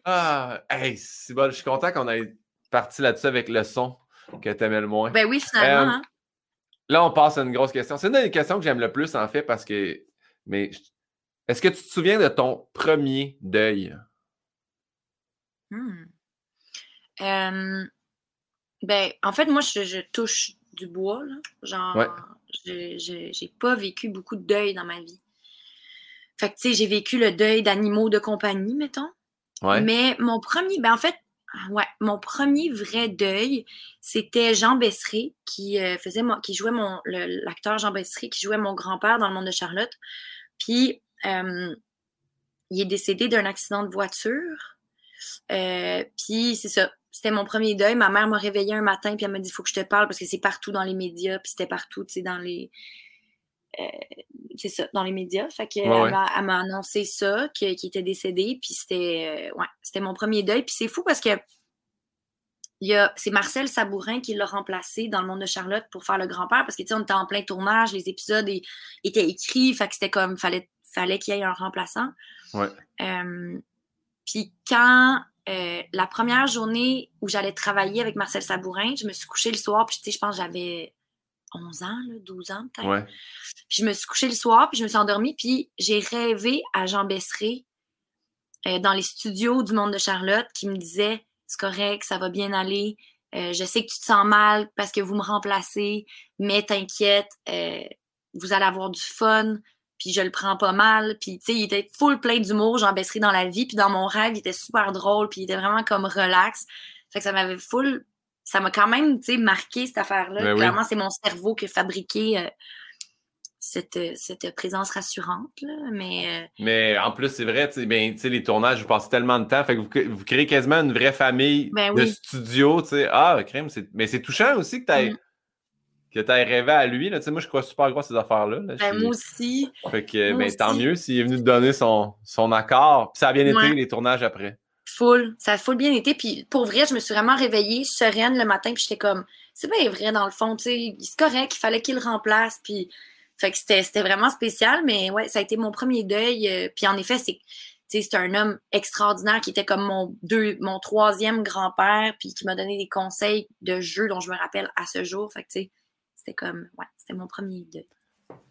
ah, hey, c'est bon, je suis content qu'on ait parti là-dessus avec le son que tu aimais le moins. Ben oui, finalement. Euh, hein. Là, on passe à une grosse question. C'est une des questions que j'aime le plus, en fait, parce que. Mais est-ce que tu te souviens de ton premier deuil? Hmm. Euh, ben, en fait, moi, je, je touche du bois, là. Genre, Ouais. j'ai pas vécu beaucoup de deuil dans ma vie. Fait que, tu sais, j'ai vécu le deuil d'animaux de compagnie, mettons. Ouais. Mais mon premier, ben en fait, ouais, mon premier vrai deuil, c'était Jean Besseré qui euh, faisait qui jouait mon, l'acteur Jean Besseré qui jouait mon grand-père dans le monde de Charlotte. Puis euh, il est décédé d'un accident de voiture. Euh, puis c'est ça, c'était mon premier deuil. Ma mère m'a réveillée un matin puis elle m'a dit faut que je te parle parce que c'est partout dans les médias puis c'était partout, tu sais, dans les c'est ça, dans les médias. Fait que, Ouais, elle m'a- elle m'a annoncé ça, que- qu'il était décédé, puis c'était euh, ouais, c'était mon premier deuil. Puis c'est fou parce que il y a, c'est Marcel Sabourin qui l'a remplacé dans le monde de Charlotte pour faire le grand-père parce que tu sais, on était en plein tournage, les épisodes étaient écrits, fait que c'était comme fallait, fallait qu'il y ait un remplaçant. Ouais. Euh, puis quand euh, la première journée où j'allais travailler avec Marcel Sabourin, je me suis couchée le soir, puis tu sais, je pense que j'avais 11 ans, là, 12 ans peut-être. Ouais. Puis je me suis couchée le soir, puis je me suis endormie, puis j'ai rêvé à Jean Besseré euh, dans les studios du Monde de Charlotte qui me disait c'est correct, ça va bien aller. euh, je sais que tu te sens mal parce que vous me remplacez, mais t'inquiète, euh, vous allez avoir du fun, puis je le prends pas mal. Puis, tu sais, il était full plein d'humour, Jean Besseré dans la vie, puis dans mon rêve, il était super drôle, puis il était vraiment comme relax. Fait que ça m'avait full... Ça m'a quand même, tu sais, marqué cette affaire-là. Ben oui. Clairement, c'est mon cerveau qui a fabriqué euh, cette, cette présence rassurante, là. Mais... euh, Mais en plus, c'est vrai, ben, les tournages, vous passez tellement de temps, fait que vous, vous créez quasiment une vraie famille Ben de oui. studio. Ah, crème, c'est... mais c'est touchant aussi que tu Mm. que rêvé à lui, là. Moi, je crois super gros à ces affaires-là. là. ben, moi aussi. Fait que, moi ben, tant mieux s'il est venu te donner son, son accord. Puis ça a bien été, les tournages après. Full. Ça a full bien été. Puis pour vrai, je me suis vraiment réveillée sereine le matin. Puis j'étais comme, c'est bien vrai dans le fond, tu sais, c'est correct, il fallait qu'il remplace. Puis, fait que c'était vraiment spécial. Mais ouais, ça a été mon premier deuil. euh, Puis en effet, c'est. C'est un homme extraordinaire qui était comme mon deux, mon troisième grand-père, puis qui m'a donné des conseils de jeu dont je me rappelle à ce jour. Fait que, tu sais, c'était comme, ouais, c'était mon premier deuil.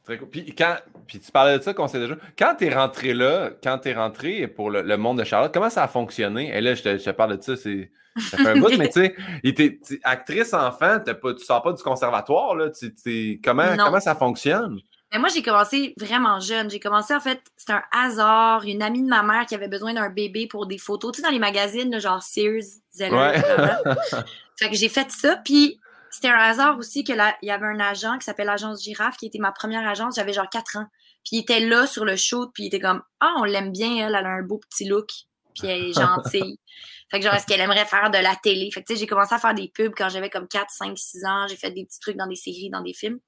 Très cool. Puis, quand, puis tu parlais de ça, conseil de jeu. Quand t'es rentré là, quand t'es rentré pour le, le monde de Charlotte, comment ça a fonctionné? Et là, je te, je te parle de ça, c'est. Ça fait un bout, mais tu sais, (laughs) tu- actrice enfant, pas, tu sors pas du conservatoire, là. Tu, tu- comment, Non. comment ça fonctionne? Mais moi, j'ai commencé vraiment jeune. J'ai commencé, en fait, c'était un hasard. Une amie de ma mère qui avait besoin d'un bébé pour des photos. Tu sais, dans les magazines, genre Sears, Zeller, Ouais. blablabla. (laughs) Fait que j'ai fait ça. Puis c'était un hasard aussi que là, il y avait un agent qui s'appelle l'agence Girafe, qui était ma première agence. J'avais genre 4 ans. Puis il était là sur le shoot, puis il était comme Ah, on l'aime bien, elle, elle a un beau petit look, puis elle est gentille. (laughs) fait que genre, est-ce qu'elle aimerait faire de la télé? Fait que tu sais, j'ai commencé à faire des pubs quand j'avais comme 4, 5, 6 ans. J'ai fait des petits trucs dans des séries, dans des films.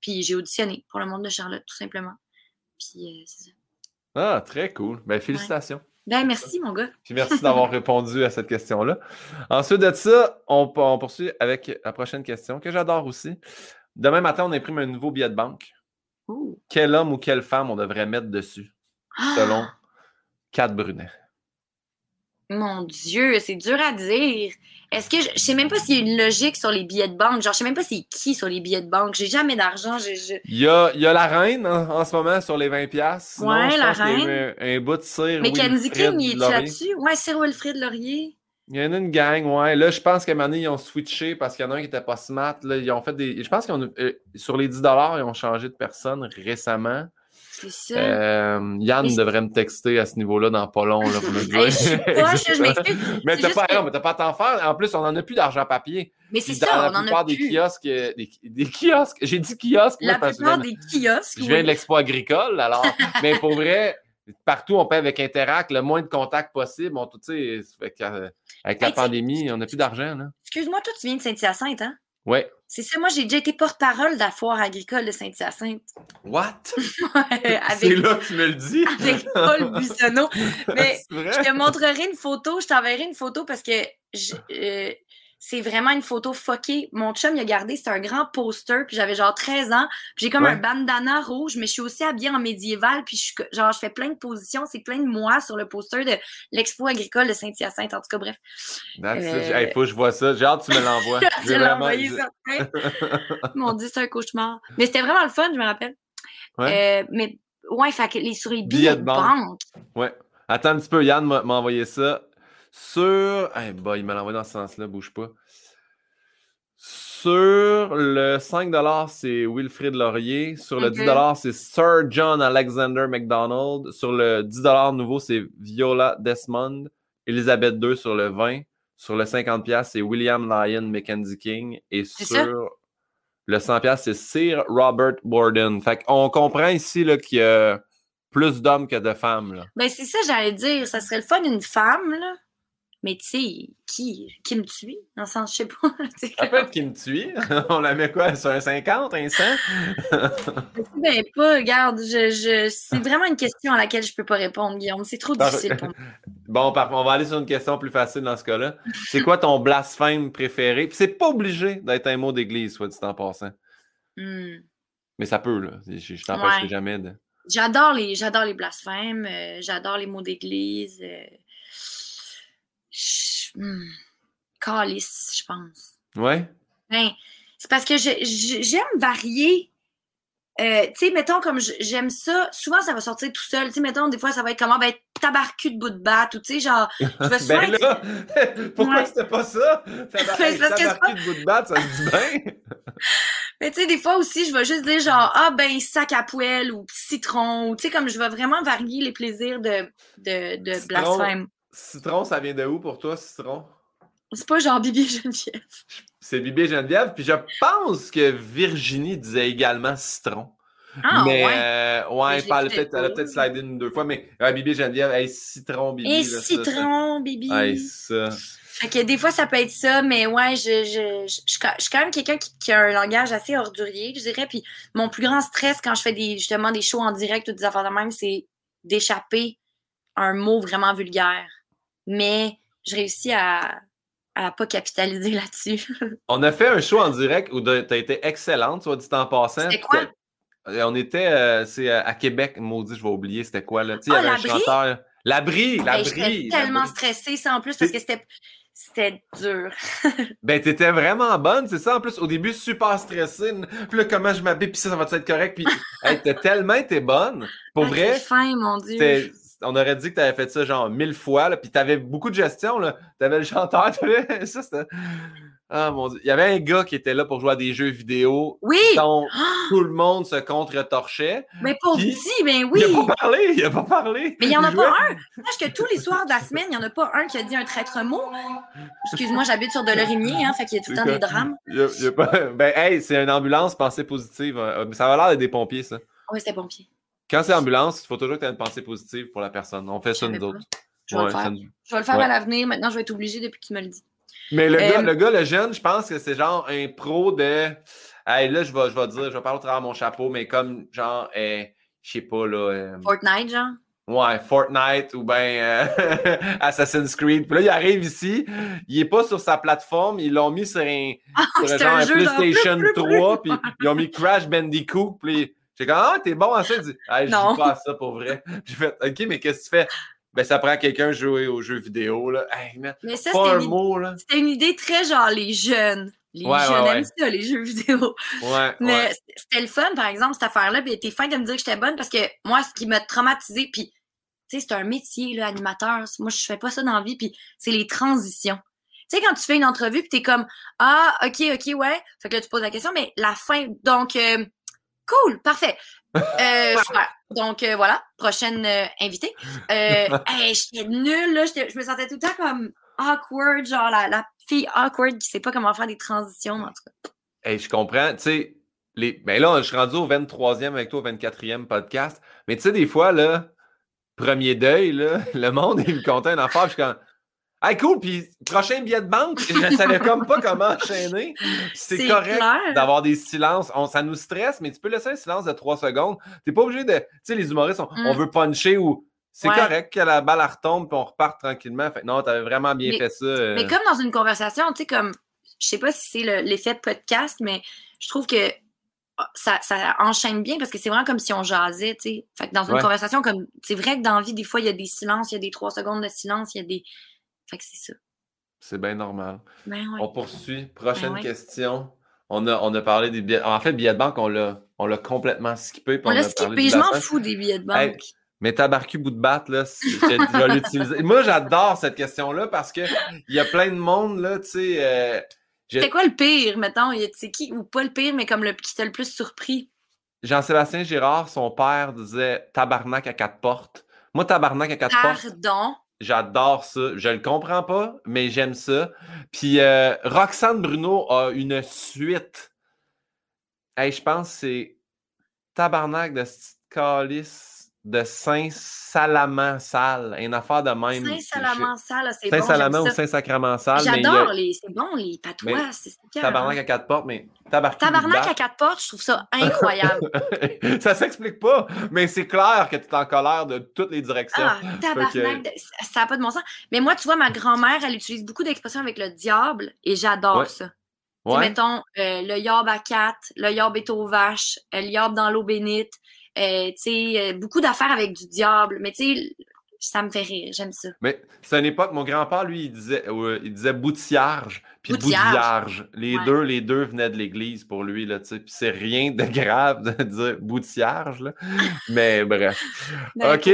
Puis j'ai auditionné pour le monde de Charlotte, tout simplement. Puis euh, c'est ça. Ah, très cool. Ben, félicitations. Ben merci, mon gars. Puis merci d'avoir (laughs) répondu à cette question-là. Ensuite de ça, on, on poursuit avec la prochaine question que j'adore aussi. Demain matin, on imprime un nouveau billet de banque. Quel homme ou quelle femme on devrait mettre dessus, selon Kat Brunet? Mon Dieu, c'est dur à dire. Est-ce que je, je sais même pas s'il y a une logique sur les billets de banque. Genre, je sais même pas c'est qui sur les billets de banque. J'ai jamais d'argent. Je, je... Il y a, il y a la reine en, en ce moment sur les 20$. piastres. Sinon, Ouais, la reine. Un, un bout de cire. Mais Wilfred King, il est là-dessus? Ouais, c'est Wilfrid Laurier. Il y en a une gang, ouais. Là, je pense qu'à un moment donné, ils ont switché parce qu'il y en a un qui était pas smart. Là, ils ont fait des. Je pense qu'ils ont. euh, sur les 10 ils ont changé de personne récemment. C'est ça. Euh, Yann Mais- devrait me texter à ce niveau-là dans pas long. Là, pour me dire. (laughs) Hey, je suis poche, là, je m'excuse. (laughs) Mais t'as pas, que- non, mais t'as pas à t'en faire. En plus, on en a plus d'argent papier. Mais c'est ça, la on en plupart a des kiosques, euh, des, des kiosques. J'ai dit kiosques, La plupart de- des kiosques. je viens oui. de l'expo agricole, alors. (laughs) mais pour vrai, partout, on paie avec Interact, le moins de contacts possible. On, euh, avec la Hey, pandémie, on n'a plus d'argent. Excuse-moi, toi, tu viens de Saint-Hyacinthe, hein? Ouais. C'est ça, moi, j'ai déjà été porte-parole de la foire agricole de Saint-Hyacinthe. What? (laughs) Ouais, (laughs) C'est là que tu me le dis? avec Paul (laughs) Buissonneau. Mais je te montrerai une photo, je t'enverrai une photo parce que je- euh, c'est vraiment une photo fuckée. Mon chum, il a gardé, c'est un grand poster, puis j'avais genre 13 ans, puis j'ai comme Ouais. un bandana rouge, mais je suis aussi habillée en médiéval, puis je suis genre, je fais plein de positions, c'est plein de moi sur le poster de l'Expo agricole de Saint-Hyacinthe. En tout cas, bref. That's. Euh, Hey, faut que je vois ça. J'ai hâte que tu me l'envoies. (laughs) Je envoyé certain. (laughs) Mon Dieu, c'est un cauchemar. Mais c'était vraiment le fun, je me rappelle. Ouais. Euh, mais ouais, fait que les, sur les Billets billets de de banque. banque. Ouais. Attends un petit peu, Yann m'a envoyé ça. Sur. Eh bah, il m'a envoyé dans ce sens-là, bouge pas. Sur le 5 c'est Wilfrid Laurier. Sur le Ok. 10 c'est Sir John Alexander McDonald. Sur le 10 nouveau, c'est Viola Desmond. Elizabeth II sur le 20. Sur le 50 c'est William Lyon Mackenzie King. Et sur ça. le 100 c'est Sir Robert Borden. Fait qu'on comprend ici qu'il y a plus d'hommes que de femmes. Là. Ben, c'est ça, j'allais dire. Ça serait le fun d'une femme, là. Mais tu sais, qui, qui me tue? Dans le sens, je sais pas. Ça peut être qui me tue? (laughs) On la met quoi? Sur un 50, un 100? (laughs) Ben, pas, regarde, je, je, c'est vraiment une question à laquelle je peux pas répondre, Guillaume. C'est trop Parfait. difficile pour moi. (laughs) Bon, parfait. On va aller sur une question plus facile dans ce cas-là. C'est quoi ton blasphème préféré? Puis c'est pas obligé d'être un mot d'église, soit dit en passant. Hmm. Mais ça peut, là. Je, je t'empêcherai Ouais. jamais de. J'adore les, j'adore les blasphèmes, euh, j'adore les mots d'église. Euh, hmm, Calice, je pense. Ouais? Ben, c'est parce que j'aime varier. Euh, tu sais, mettons, comme j'aime ça, souvent ça va sortir tout seul. Tu sais, mettons, des fois ça va être comment? Ben, tabarcu de bout de batte, ou tu sais, genre, je (laughs) vais souvent Ben être- là, (laughs) pourquoi Ouais. c'était pas ça? (laughs) Tabar- tabarcu de bout de batte, ça se dit bien. Mais tu sais, des fois aussi, je vais juste dire genre, ah ben, sac à poêle ou citron, ou tu sais, comme je vais vraiment varier les plaisirs de, de, de blasphème. Citron, ça vient de où pour toi, citron? C'est pas genre Bibi et Geneviève. C'est Bibi et Geneviève. Puis je pense que Virginie disait également citron. Ah mais ouais. euh, ouais, elle, a peut-être, elle a pas. peut-être slidé une ou deux fois, mais Bibi et Geneviève, hey, citron, Bibi. Et là, ça, ça- citron, Bibi. Hey, ça. Fait que des fois, ça peut être ça, mais ouais, je, je, je, je, je suis quand même quelqu'un qui, qui a un langage assez ordurier, je dirais. Puis mon plus grand stress quand je fais des, justement des shows en direct ou des affaires de même, c'est d'échapper à un mot vraiment vulgaire. Mais je réussis à, à pas capitaliser (laughs) là-dessus. On a fait un show en direct où tu as été excellente, soit dit en passant. C'était quoi? On était euh, c'est euh, à Québec, maudit, je vais oublier, c'était quoi là? Tu sais, il y Ah, avait un chanteur. Labrie, Hey, Labrie. J'étais tellement stressée, ça en plus, parce que c'était, c'était dur. (laughs) Ben, t'étais vraiment bonne, c'est ça. En plus, au début, super stressée. Puis là, comment je m'habille, puis ça, ça va être correct. Puis, hey, t'as tellement été bonne. Pour Ah, vrai, fin, mon Dieu. On aurait dit que tu avais fait ça genre mille fois, là, puis tu avais beaucoup de gestion. Tu avais le chanteur, (laughs) t'avais- ça. Ah mon dieu. Il y avait un gars qui était là pour jouer à des jeux vidéo Oui! dont Ah! (gasps) tout le monde se contre-torchait. Mais pour Puis, petit, ben oui! Il a pas parlé, il a pas parlé. Mais il n'y en a pas un. Sache que tous les soirs de la semaine, il n'y en a pas un qui a dit un traître mot. Excuse-moi, j'habite sur de l'Orimier, hein, fait qu'il y a tout le temps des drames. Il y a- il y a pas- (laughs) Ben, hey, c'est une ambulance, pensée positive. Euh, Ça a l'air d'être des pompiers, ça. Oui, c'était pompier. Quand c'est ambulance, il faut toujours que tu aies une pensée positive pour la personne. On fait ça, nous autres. Je vais Ouais, le faire. nous- Je vais le faire Ouais. à l'avenir. Maintenant, je vais être obligée depuis que tu me le dis. Mais le, Euh, gars, le gars, le jeune, je pense que c'est genre un pro de. Hey, là, je vais, je vais dire, je vais parler au travers de mon chapeau, mais comme genre, euh, je sais pas, là. euh, Fortnite, genre? ouais, Fortnite ou bien (laughs) Assassin's Creed. Puis là, il arrive ici, il est pas sur sa plateforme, ils l'ont mis sur un, Ah, sur genre un. PlayStation plus, plus, plus. 3, puis ils ont mis Crash Bandicoot, puis j'ai comme, ah, t'es bon à ça. Il dit, hey, je joue pas à ça pour vrai. (laughs) J'ai fait, ok, mais qu'est-ce que tu fais? ben, ça prend quelqu'un jouer aux jeux vidéo. Là. mais ça, c'était une, C'était une idée très genre les jeunes. Les jeunes aiment ça, les jeux vidéo. mais c'était le fun, par exemple, cette affaire-là. Puis était fin de me dire que j'étais bonne parce que moi, ce qui m'a traumatisé, puis tu sais, c'est un métier, là, animateur. Moi, je fais pas ça dans la vie, puis c'est les transitions. Tu sais, quand tu fais une entrevue, puis t'es comme Ah, ok, ok, ouais. Fait que là, tu poses la question, mais la fin, donc euh, cool, parfait. (laughs) Euh, Donc euh, voilà, prochaine euh, invitée. (laughs) Hey, j'étais nulle, là. Je me sentais tout le temps comme awkward, genre la, la fille awkward qui sait pas comment faire des transitions, en tout cas. Hey, je comprends. Tu sais, les... ben là, je suis rendu au 23e avec toi, au 24e podcast. Mais tu sais, des fois, là, premier deuil, là, (laughs) le monde, il me contait une affaire. Je suis Hey, cool. Puis, prochain billet de banque, je ne savais comme pas comment (laughs) enchaîner. C'est correct d'avoir des silences. On, ça nous stresse, mais tu peux laisser un silence de trois secondes. Tu n'es pas obligé de. Tu sais, les humoristes, on, mm. veut puncher ou. C'est correct que la balle retombe puis on repart tranquillement. Fait non, tu avais vraiment bien fait ça. Euh. Mais comme dans une conversation, tu sais, comme. Je sais pas si c'est l'effet de podcast, mais je trouve que oh, ça, ça, enchaîne bien parce que c'est vraiment comme si on jasait, tu sais. Fait que dans une conversation, comme c'est vrai que dans la vie, des fois, il y a des silences, il y a des trois secondes de silence, il y a des, fait que c'est ça. C'est bien normal. Ben on poursuit. Prochaine ben question. On a, on a parlé des billets. En fait, billets de banque, on l'a, on l'a complètement skippé. On, l'a skippé. Je m'en fous des billets de banque. mais tabarcu bout de batte, là, je l'utiliser. Moi, j'adore cette question-là parce qu'il y a plein de monde, là, tu sais. Euh, C'était quoi le pire, mettons? C'est qui, ou pas le pire, mais comme le qui t'a le plus surpris? Jean-Sébastien Girard, son père, disait tabarnak à quatre portes. Moi, tabarnak à quatre portes. Pardon? J'adore ça. Je le comprends pas, mais j'aime ça. Puis euh, Roxane Bruno a une suite. Hey, je pense que c'est Tabarnak de Calice de Saint-Salaman-Salle, une affaire de même. Saint-Salaman-Salle, c'est bon. Saint-Salaman ou Saint-Sacrament-Salle. J'adore les. C'est bon, les patois. Tabarnak à quatre portes, mais tabarnak. Tabarnak à quatre portes, je trouve ça (laughs) incroyable. ça s'explique pas, mais c'est clair que tu es en colère de toutes les directions. Ah, tabarnak, ça n'a pas de bon sens. Mais moi, tu vois, ma grand-mère, elle utilise beaucoup d'expressions avec le diable et j'adore ça. Ouais. Mettons, euh, le yob à quatre, le yob est aux vaches, le yob dans l'eau bénite. Euh, euh, beaucoup d'affaires avec du diable. Mais tu sais, ça me fait rire, j'aime ça. Mais c'est une époque, mon grand-père, lui, il disait, il disait boutillage, puis boutillage. Les deux, les deux venaient de l'église pour lui, là, tu sais. Puis c'est rien de (laughs) grave de dire boutillage, là. Mais bref. (laughs) Ben, OK.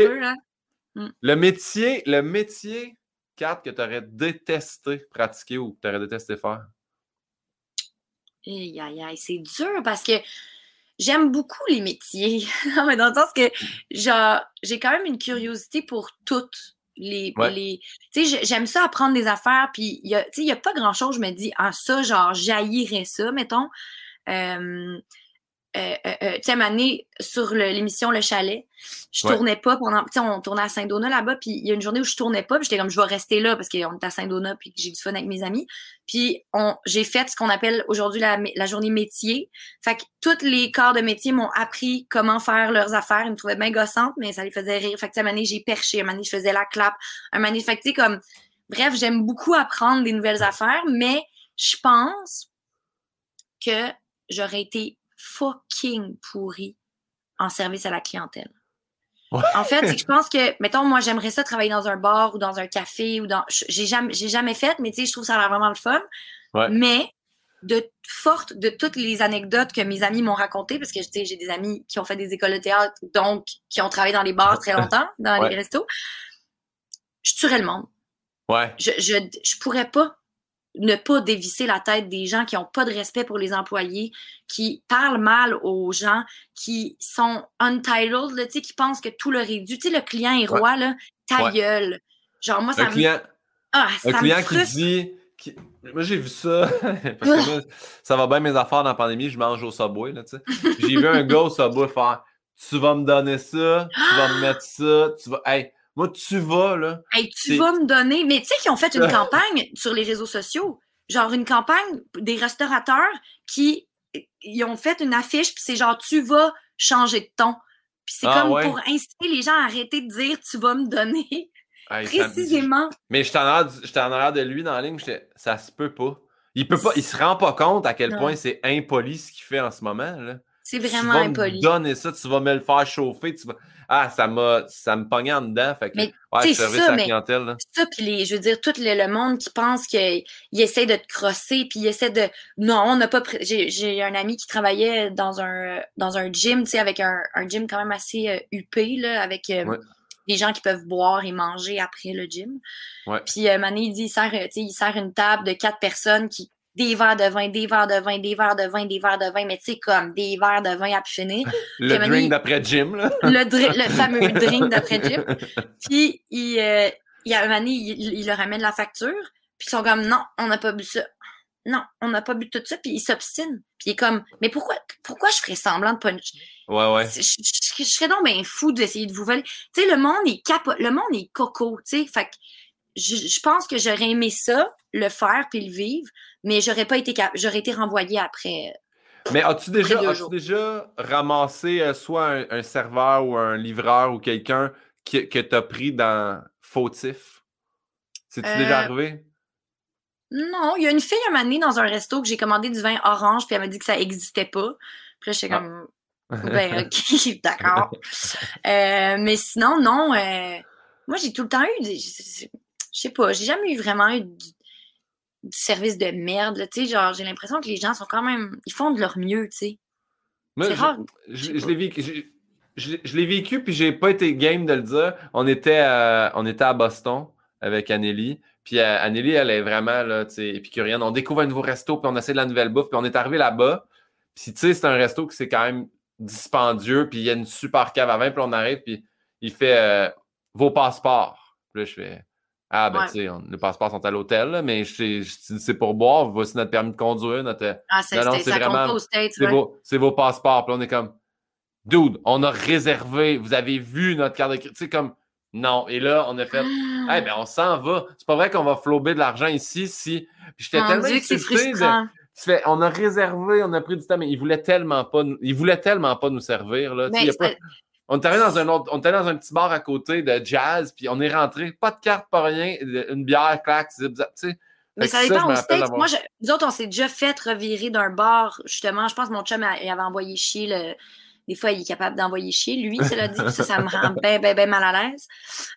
Hmm. Le métier, le métier, 4 que tu aurais détesté pratiquer ou que tu aurais détesté faire? Aïe, aïe, aïe, c'est dur parce que j'aime beaucoup les métiers. (laughs) non, mais dans le sens que, genre, j'ai quand même une curiosité pour toutes les. les... Tu sais, j'aime ça apprendre des affaires, puis, tu sais, il n'y a pas grand-chose, je me dis, ah, ça, genre, j'haïrais ça, mettons. Euh, euh, euh, euh, tu sais, année sur l'émission Le Chalet, je tournais pas pendant. Tu sais, on tournait à Saint-Donat là-bas, puis il y a une journée où je tournais pas, puis j'étais comme, je vais rester là parce qu'on est à Saint-Donat, puis j'ai du fun avec mes amis. Puis j'ai fait ce qu'on appelle aujourd'hui la, la, journée métier. Fait que tous les corps de métier m'ont appris comment faire leurs affaires. Ils me trouvaient bien gossantes, mais ça les faisait rire. Fait que, à un j'ai perché, un moment je faisais la clap, un moment fait que, comme. Bref, j'aime beaucoup apprendre des nouvelles affaires, mais je pense que j'aurais été fucking pourri en service à la clientèle. En fait, je (laughs) pense que, mettons, moi, j'aimerais ça travailler dans un bar ou dans un café ou dans. J'ai jamais, j'ai jamais fait, mais tu sais, je trouve ça a l'air vraiment le fun. Mais de forte de toutes les anecdotes que mes amis m'ont racontées, parce que tu sais, j'ai des amis qui ont fait des écoles de théâtre, donc qui ont travaillé dans les bars très longtemps, dans les restos, je tuerais le monde. Ouais. Je, je, je pourrais pas ne pas dévisser la tête des gens qui n'ont pas de respect pour les employés, qui parlent mal aux gens, qui sont untitled, qui pensent que tout leur est dû. Tu sais, le client est roi, là, ta gueule. Genre, moi, ça un Client... Ah, un client qui dit... Moi, j'ai vu ça, (laughs) parce que moi, ça va bien mes affaires dans la pandémie, je mange au Subway, là, tu sais. J'ai vu un (laughs) gars au Subway faire « Tu vas me donner ça, tu vas me mettre ça, tu vas... Hey, moi, tu vas, là. Hey, tu vas me donner. Mais tu sais qu'ils ont fait une (laughs) campagne sur les réseaux sociaux. Genre une campagne des restaurateurs qui ils ont fait une affiche, puis c'est genre tu vas changer de ton. Puis c'est ah, comme pour inciter les gens à arrêter de dire tu vas me donner. (laughs) Précisément. Mais j'étais en, en arrière de lui dans la ligne, ça se peut pas. Il peut pas, il se rend pas compte à quel point c'est impoli ce qu'il fait en ce moment. Là. C'est vraiment tu vas impoli. me donner ça, tu vas me le faire chauffer. Tu vas... Ah, ça m'a ça me pognait en dedans. Fait que, Mais, ouais, service ça, à la clientèle. là. ça, puis les, je veux dire, tout le, le monde qui pense qu'il essaie de te crosser, puis il essaie de... Non, on n'a pas... J'ai un ami qui travaillait dans un, dans un gym, tu sais, avec un, un gym quand même assez euh, huppé, là, avec euh, Ouais. des gens qui peuvent boire et manger après le gym. Ouais. Puis euh, Mané, il dit, il sert, il sert une table de quatre personnes qui... Des verres de vin, des verres de vin, des verres de vin, des verres de vin, mais tu sais, comme des verres de vin (laughs) à finir. Le drink d'après Jim. Là. (laughs) le, (laughs) fameux drink d'après Jim. Puis, il, euh, il, a un moment donné, il, il leur amène la facture. Puis, ils sont comme, non, on n'a pas bu ça. Non, on n'a pas bu tout ça. Puis, il s'obstine. Puis, il est comme, mais pourquoi, pourquoi je ferais semblant de pas. Je, Ouais, ouais. je- je- je serais donc bien fou d'essayer de vous voler. Tu sais, le monde est capo, le monde est coco, tu sais. Fait que je, je pense que j'aurais aimé ça, le faire puis le vivre, mais j'aurais pas été cap- j'aurais été renvoyée après. Mais as-tu déjà, as-tu jours. déjà ramassé euh, soit un, un serveur ou un livreur ou quelqu'un qui- que tu as pris dans fautif? C'est-tu Euh, déjà arrivé? Non, il y a une fille un moment donné dans un resto que j'ai commandé du vin orange, puis elle m'a dit que ça n'existait pas. Puis là, j'étais Ah. comme, (laughs) ben, ok, (laughs) d'accord. Euh, mais sinon, non. euh, moi, j'ai tout le temps eu des. Je sais pas, j'ai jamais eu vraiment eu du, du service de merde. Tu sais, genre, j'ai l'impression que les gens sont quand même. Ils font de leur mieux, tu sais. C'est je- rare. Je, l'ai vécu, je, je l'ai- vécu, puis j'ai pas été game de le dire. On était, à- on était à Boston avec Anneli. Puis euh, Anneli, elle est vraiment là, tu sais, épicurienne. On découvre un nouveau resto, puis on essaie de la nouvelle bouffe, puis on est arrivé là-bas. Puis tu sais, c'est un resto qui c'est quand même dispendieux, puis il y a une super cave à vin, puis on arrive, puis il fait euh, vos passeports. Puis là, je fais Ah, ben Ouais. tu sais, les passeports sont à l'hôtel, mais c'est pour boire, voici notre permis de conduire, notre. Ah, non, c'était- c'est vraiment- C'est ouais. vos, vos passeports. Puis là, on est comme, dude, on a réservé, vous avez vu notre carte de crédit. Tu sais, comme, non. Et là, on a fait, Ah, eh ben, on s'en va. C'est pas vrai qu'on va flouber de l'argent ici, si. J'étais Mon tellement insulté de-. Tu fais, on a réservé, on a pris du temps, mais ils voulaient tellement pas, nous- ils voulaient tellement pas nous servir, là. Tu sais, Mais on est arrivé dans un autre, on allé dans un petit bar à côté de jazz, puis on est rentré, pas de carte, pas rien, une bière, claque, zip, zap, tu sais. Mais ça dépend aux States. Moi, je- nous autres, on s'est déjà fait revirer d'un bar, justement. Je pense que mon chum il avait envoyé chier. Le... Des fois, il est capable d'envoyer chier. Lui, cela dit, puis ça, ça me rend (laughs) bien, bien, bien mal à l'aise.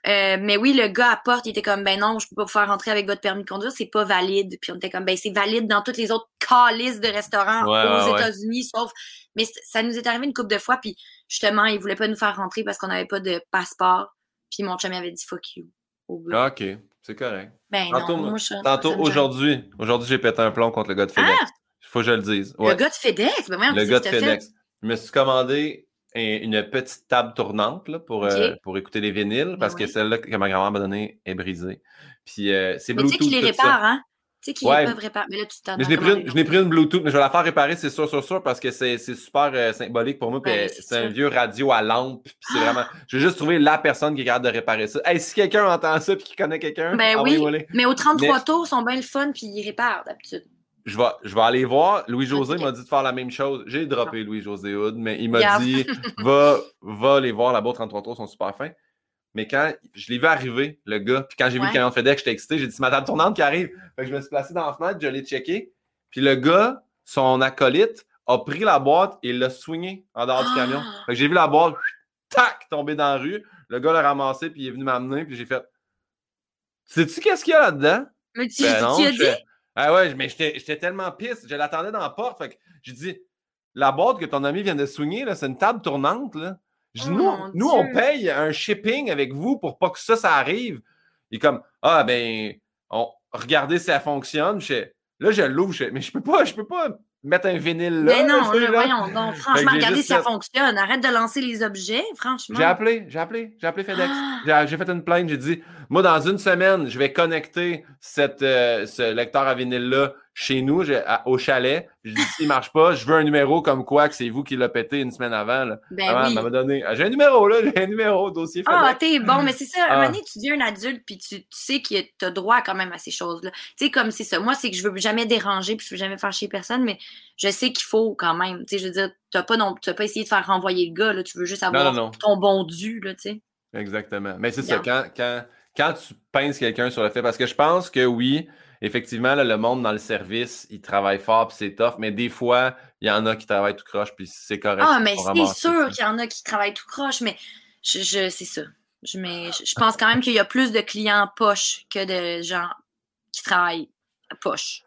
Euh, mais oui, le gars à porte, il était comme, ben non, je peux pas vous faire rentrer avec votre permis de conduire, c'est pas valide. Puis on était comme, ben c'est valide dans toutes les autres calices de restaurants Ouais, aux ouais, ouais. États-Unis, sauf. Mais ça nous est arrivé une couple de fois, puis justement, il voulait pas nous faire rentrer parce qu'on n'avait pas de passeport. Puis mon chum il avait dit fuck you. au gars. Ah, OK, c'est correct. ben Tantôt, non, moi, je- Tantôt, ça me gêne. aujourd'hui, aujourd'hui, j'ai pété un plomb contre le gars de FedEx. Ah! Faut que je le dise. Le gars de FedEx, ben voyons, Le gars que de t'as fait? Je me suis commandé un- une petite table tournante là, pour, euh, pour écouter les vinyles parce que oui. celle-là que ma grand-mère m'a donnée est brisée. Puis euh, c'est Mais tu sais Bluetooth. qu'ils les réparent, hein? Tu sais qu'ils Ouais. peuvent réparer. Mais là, tu t'en Mais je n'ai pris, une- je n'ai pris une Bluetooth, mais je vais la faire réparer, c'est sûr, sûr, sûr, parce que c'est c'est super euh, symbolique pour moi. puis, Ouais, euh, c'est un vieux radio à lampe. Puis c'est vraiment. (gasps) Je vais juste trouver la personne qui est capable de réparer ça. Hey, si quelqu'un entend ça et qui connaît quelqu'un, Ben oui. Mais aux 33 Mais- tours, ils sont bien le fun, puis ils réparent d'habitude. Je vais, je vais aller voir. Louis-José m'a dit de faire la même chose. J'ai droppé Louis-José Hood, mais il m'a dit (laughs) va, va les voir là-bas, 33 tours, ils sont super fins. Mais quand je l'ai vu arriver, le gars, puis quand j'ai vu le camion de FedEx, j'étais excité. J'ai dit c'est ma table tournante qui arrive. Fait que je me suis placé dans la fenêtre, je l'ai checké. Puis le gars, son acolyte, a pris la boîte et l'a swingé en dehors du Ah! camion. Fait que j'ai vu la boîte, tac, tomber dans la rue. Le gars l'a ramassé, puis il est venu m'amener, puis j'ai fait Sais-tu qu'est-ce qu'il y a là-dedans? Mais tu, Ben non, as dit? fais- Ah ouais, mais j'étais tellement pisse. Je l'attendais dans la porte. Fait que j'ai dit, la boîte que ton ami vient de soigner, c'est une table tournante. Là. Je dis, Oh nous, nous, on paye un shipping avec vous pour pas que ça, ça arrive. Il est comme, ah ben, on, regardez si ça fonctionne. Je là, je l'ouvre. Mais je peux pas, je peux pas mettre un vinyle là. Mais non, là, voyons donc. Franchement, regardez si ça fait- fonctionne. Arrête de lancer les objets, franchement. J'ai appelé, j'ai appelé, j'ai appelé FedEx. Ah! J'ai fait une plainte, j'ai dit, moi, dans une semaine, je vais connecter cette, euh, ce lecteur à vinyle-là chez nous, à- au chalet. Je dis, s'il marche pas, je veux un numéro comme quoi que c'est vous qui l'avez pété une semaine avant. Là. Ben Avant, oui. donné. Ah, j'ai un numéro, là, j'ai un numéro, dossier. Ah, t'es bon, mais c'est ça. Ah. À un moment donné, tu deviens un adulte, puis tu, tu sais que tu as droit quand même à ces choses-là. Tu sais, comme c'est ça. Moi, c'est que je veux jamais déranger, puis je veux jamais faire chier personne, mais je sais qu'il faut quand même. Tu sais, je veux dire, tu pas, non, t'as pas essayé de faire renvoyer le gars, là. Tu veux juste avoir non, non. ton bon dû, là, tu sais. Exactement. Mais c'est ça, quand, quand tu pinces quelqu'un sur le fait, parce que je pense que oui, effectivement, le monde dans le service, il travaille fort puis c'est tough, mais des fois, il y en a qui travaillent tout croche puis c'est correct. Ah, mais c'est sûr qu'il y en a qui travaillent tout croche, mais je, je c'est ça. Je, mais je pense quand même qu'il y a plus de clients poche que de gens qui travaillent poche.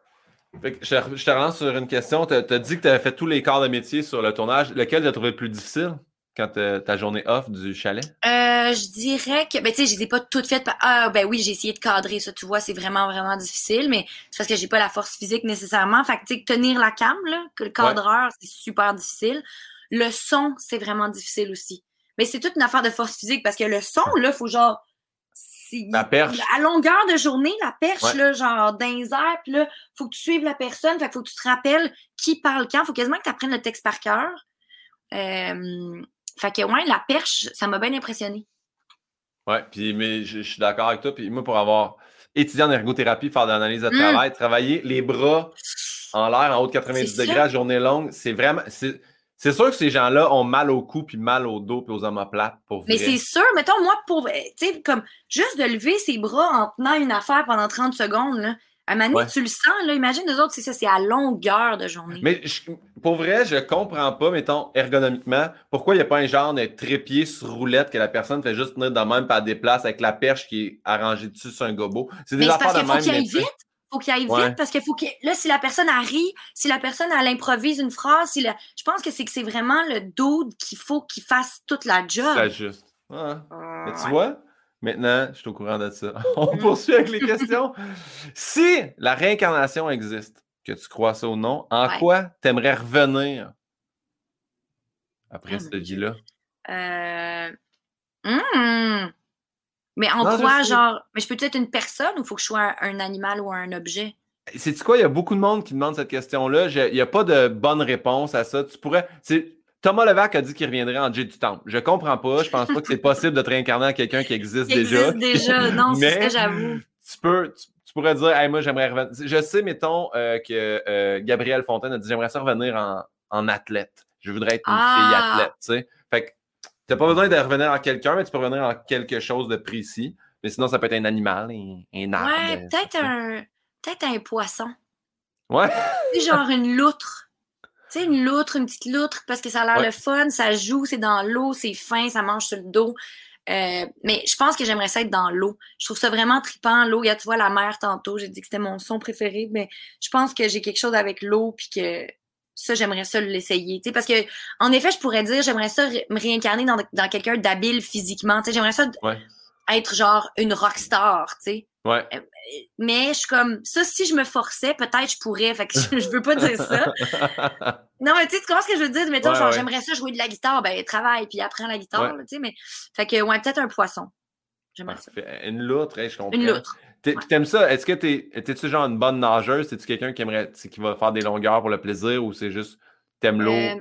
je, te relance sur une question. Tu as, dit que tu avais fait tous les corps de métier sur le tournage. Lequel tu as trouvé le plus difficile? Quand ta journée off du chalet? Euh, je dirais que, ben, tu sais, je les ai pas toutes faites. Ah, ben oui, j'ai essayé de cadrer ça, tu vois, c'est vraiment, vraiment difficile, mais c'est parce que j'ai pas la force physique nécessairement. Fait que, tu sais, tenir la cam, là, que le cadreur, c'est super difficile. Le son, c'est vraiment difficile aussi. Mais c'est toute une affaire de force physique parce que le son, là, faut genre. La perche. À longueur de journée, la perche, là, genre les airs, puis là, faut que tu suives la personne, fait faut que tu te rappelles qui parle quand. Faut quasiment que tu apprennes le texte par cœur. Euh, fait que, ouais, la perche, ça m'a bien impressionné. Ouais, puis mais je, suis d'accord avec toi. Puis moi, pour avoir étudié en ergothérapie, faire de l'analyse de mmh. travail, travailler les bras en l'air en haut de 90 degrés à journée longue, c'est vraiment. C'est sûr que ces gens-là ont mal au cou, puis mal au dos, puis aux omoplates, pour Mais c'est sûr, mettons, moi, pour, tu sais, comme, juste de lever ses bras en tenant une affaire pendant 30 secondes, là, à tu le sens, là, imagine nous autres, c'est ça, c'est à longueur de journée. Mais pour vrai, je comprends pas, mettons, ergonomiquement, pourquoi il n'y a pas un genre de trépied sur roulette que la personne fait juste tenir de même, pas déplace avec la perche qui est arrangée dessus sur un gobo. C'est des affaires de même. Faut vite faut qu'il aille vite parce qu'il faut que là si la personne arrive, si la personne elle improvise une phrase, si je pense que c'est que c'est vraiment le dude qu'il faut qu'il fasse toute la job. C'est juste. Mais tu vois, maintenant, je suis au courant de ça. (laughs) On poursuit avec les questions. si la réincarnation existe, que tu crois ça ou non, en quoi tu aimerais revenir après ah, cette vie-là? Euh... Hmm. Mais en quoi, genre, mais je peux être une personne ou il faut que je sois un, animal ou un objet? C'est quoi? Il y a beaucoup de monde qui demande cette question-là. Il n'y a pas de bonne réponse à ça. Tu pourrais. Thomas Levac a dit qu'il reviendrait en J du Temple. Je comprends pas. Je pense pas que c'est (laughs) possible de te réincarner en quelqu'un qui existe qui déjà. Existe déjà, (laughs) non, c'est ça, j'avoue. Tu peux. Tu, pourrais dire, hey, moi, j'aimerais revenir. Je sais, mettons, euh, que euh, Gabriel Fontaine a dit, j'aimerais ça revenir en, en, athlète. Je voudrais être une fille ah! athlète, tu sais. Fait que tu n'as pas besoin de revenir en quelqu'un, mais tu peux revenir en quelque chose de précis. Mais sinon, ça peut être un animal, un, un arbre. Ouais, peut-être un, peut un poisson. Ouais. genre une loutre. Tu sais, une loutre, une petite loutre, parce que ça a l'air le fun, ça joue, c'est dans l'eau, c'est fin, ça mange sur le dos. Euh, mais je pense que j'aimerais ça être dans l'eau. Je trouve ça vraiment trippant, l'eau. Tu vois la mer tantôt, j'ai dit que c'était mon son préféré, mais je pense que j'ai quelque chose avec l'eau, puis que ça, j'aimerais ça l'essayer. Parce que, en effet, je pourrais dire, j'aimerais ça me réincarner dans, dans quelqu'un d'habile physiquement. J'aimerais ça être genre une rockstar, tu sais. Ouais. Euh, mais je suis comme, ça, si je me forçais, peut-être je pourrais. Fait que je, veux pas dire ça. (laughs) non, mais tu sais, tu comprends ce que je veux dire? Mettons, genre, j'aimerais ça jouer de la guitare, ben, travaille, puis apprends la guitare, tu sais. Mais, fait que, ouais, peut-être un poisson. J'aimerais ça. Une loutre, hein, je comprends. Une loutre. T'aimes ça? Est-ce que t'es, tu genre une bonne nageuse? Es-tu quelqu'un qui aimerait, qui va faire des longueurs pour le plaisir ou c'est juste, t'aimes l'eau? Euh,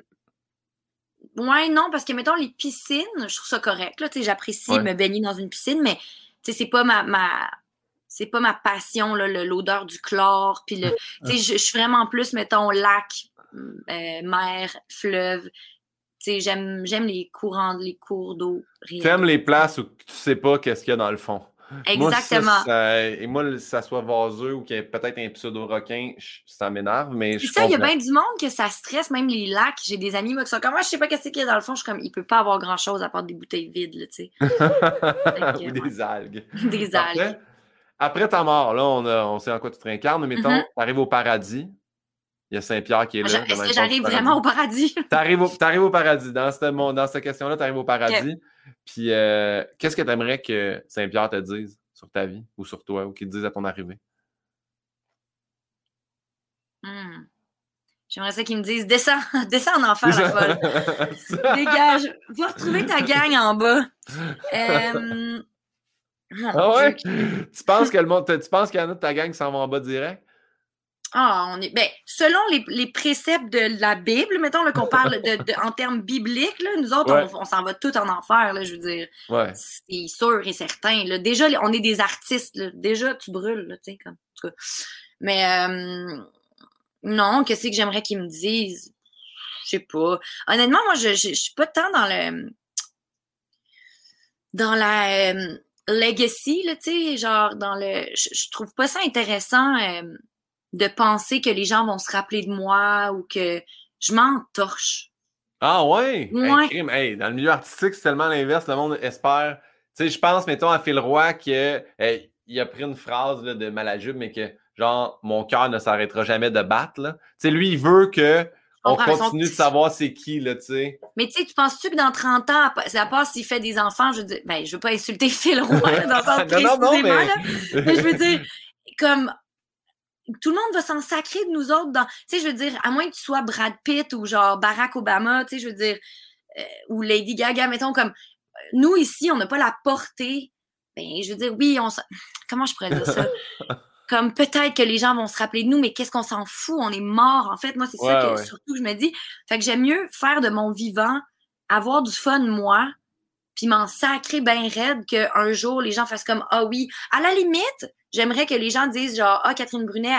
ouais, non, parce que, mettons, les piscines, je trouve ça correct, là, tu j'apprécie me baigner dans une piscine, mais, tu sais, c'est pas ma, ma, c'est pas ma passion, là, l'odeur du chlore, puis le, je suis vraiment plus, mettons, lac, euh, mer, fleuve, j'aime, les courants, les cours d'eau. T'aimes les places où tu sais pas qu'est-ce qu'il y a dans le fond. Exactement. Moi, et moi, ça soit vaseux ou qu'il y ait peut-être un pseudo-requin, ça m'énerve, mais je ça, il y a bien du monde que ça stresse, même les lacs. J'ai des amis moi, qui sont comme, moi, je sais pas qu'est-ce qu'il y a dans le fond. Je suis comme, il peut pas avoir grand-chose à part des bouteilles vides, tu sais. (laughs) ou des algues. (laughs) des algues. Après ta mort, là, on, on sait en quoi tu te réincarnes, mettons, mm-hmm. tu arrives au paradis. Il y a Saint-Pierre qui est là. Est-ce que j'arrive vraiment au paradis? (laughs) tu arrives, au, paradis. Dans cette, dans cette question-là, tu arrives au paradis. Puis, euh, qu'est-ce que tu aimerais que Saint-Pierre te dise sur ta vie ou sur toi ou qu'il te dise à ton arrivée? Hmm. J'aimerais ça qu'il me dise descends, (laughs) descends en enfer, la folle. (laughs) Dégage, va retrouver ta gang en bas. Euh... ah ouais? Tu penses que le monde, tu penses qu'il y en a de ta gang qui s'en va en bas direct? Ah, on est. Ben, selon les, préceptes de la Bible, mettons qu'on parle de, en termes bibliques, là, nous autres, on, s'en va tout en enfer, là, je veux dire. Ouais. C'est sûr et certain. Là. Déjà, on est des artistes. Là. Déjà, tu brûles, tu sais, comme. En tout cas. Mais euh, non, qu'est-ce que j'aimerais qu'ils me disent? Je sais pas. Honnêtement, moi, je, je, suis pas tant dans le. Dans la. Euh, legacy, là, tu sais, genre dans le. Je, trouve pas ça intéressant euh, de penser que les gens vont se rappeler de moi ou que je m'en torche. Ah ouais? Ouais. dans le milieu artistique, c'est tellement l'inverse. Le monde espère. Tu sais, je pense, mettons, à Phil Roy que il a pris une phrase là, de Malajube, mais que genre mon cœur ne s'arrêtera jamais de battre. Tu sais, lui, il veut que on continue de savoir c'est qui, là, tu sais. Mais tu sais, tu penses-tu que dans 30 ans, à part s'il fait des enfants, je veux dire, ben, je veux pas insulter (laughs) Phil Roy dans (laughs) non, non, mais... Là, mais je veux dire, comme tout le monde va s'en sacrer de nous autres dans. Tu sais, je veux dire, à moins que tu sois Brad Pitt ou genre Barack Obama, tu sais, je veux dire, euh, ou Lady Gaga, mettons, comme nous ici, on n'a pas la portée. Ben, je veux dire, oui, on Comment je pourrais dire ça? (laughs) comme peut-être que les gens vont se rappeler de nous, mais qu'est-ce qu'on s'en fout? On est mort, en fait. Moi, c'est ça que surtout je me dis. Fait que j'aime mieux faire de mon vivant, avoir du fun, moi, puis m'en sacrer bien raide qu'un jour, les gens fassent comme Ah oui. À la limite, j'aimerais que les gens disent genre Ah, Catherine Brunet,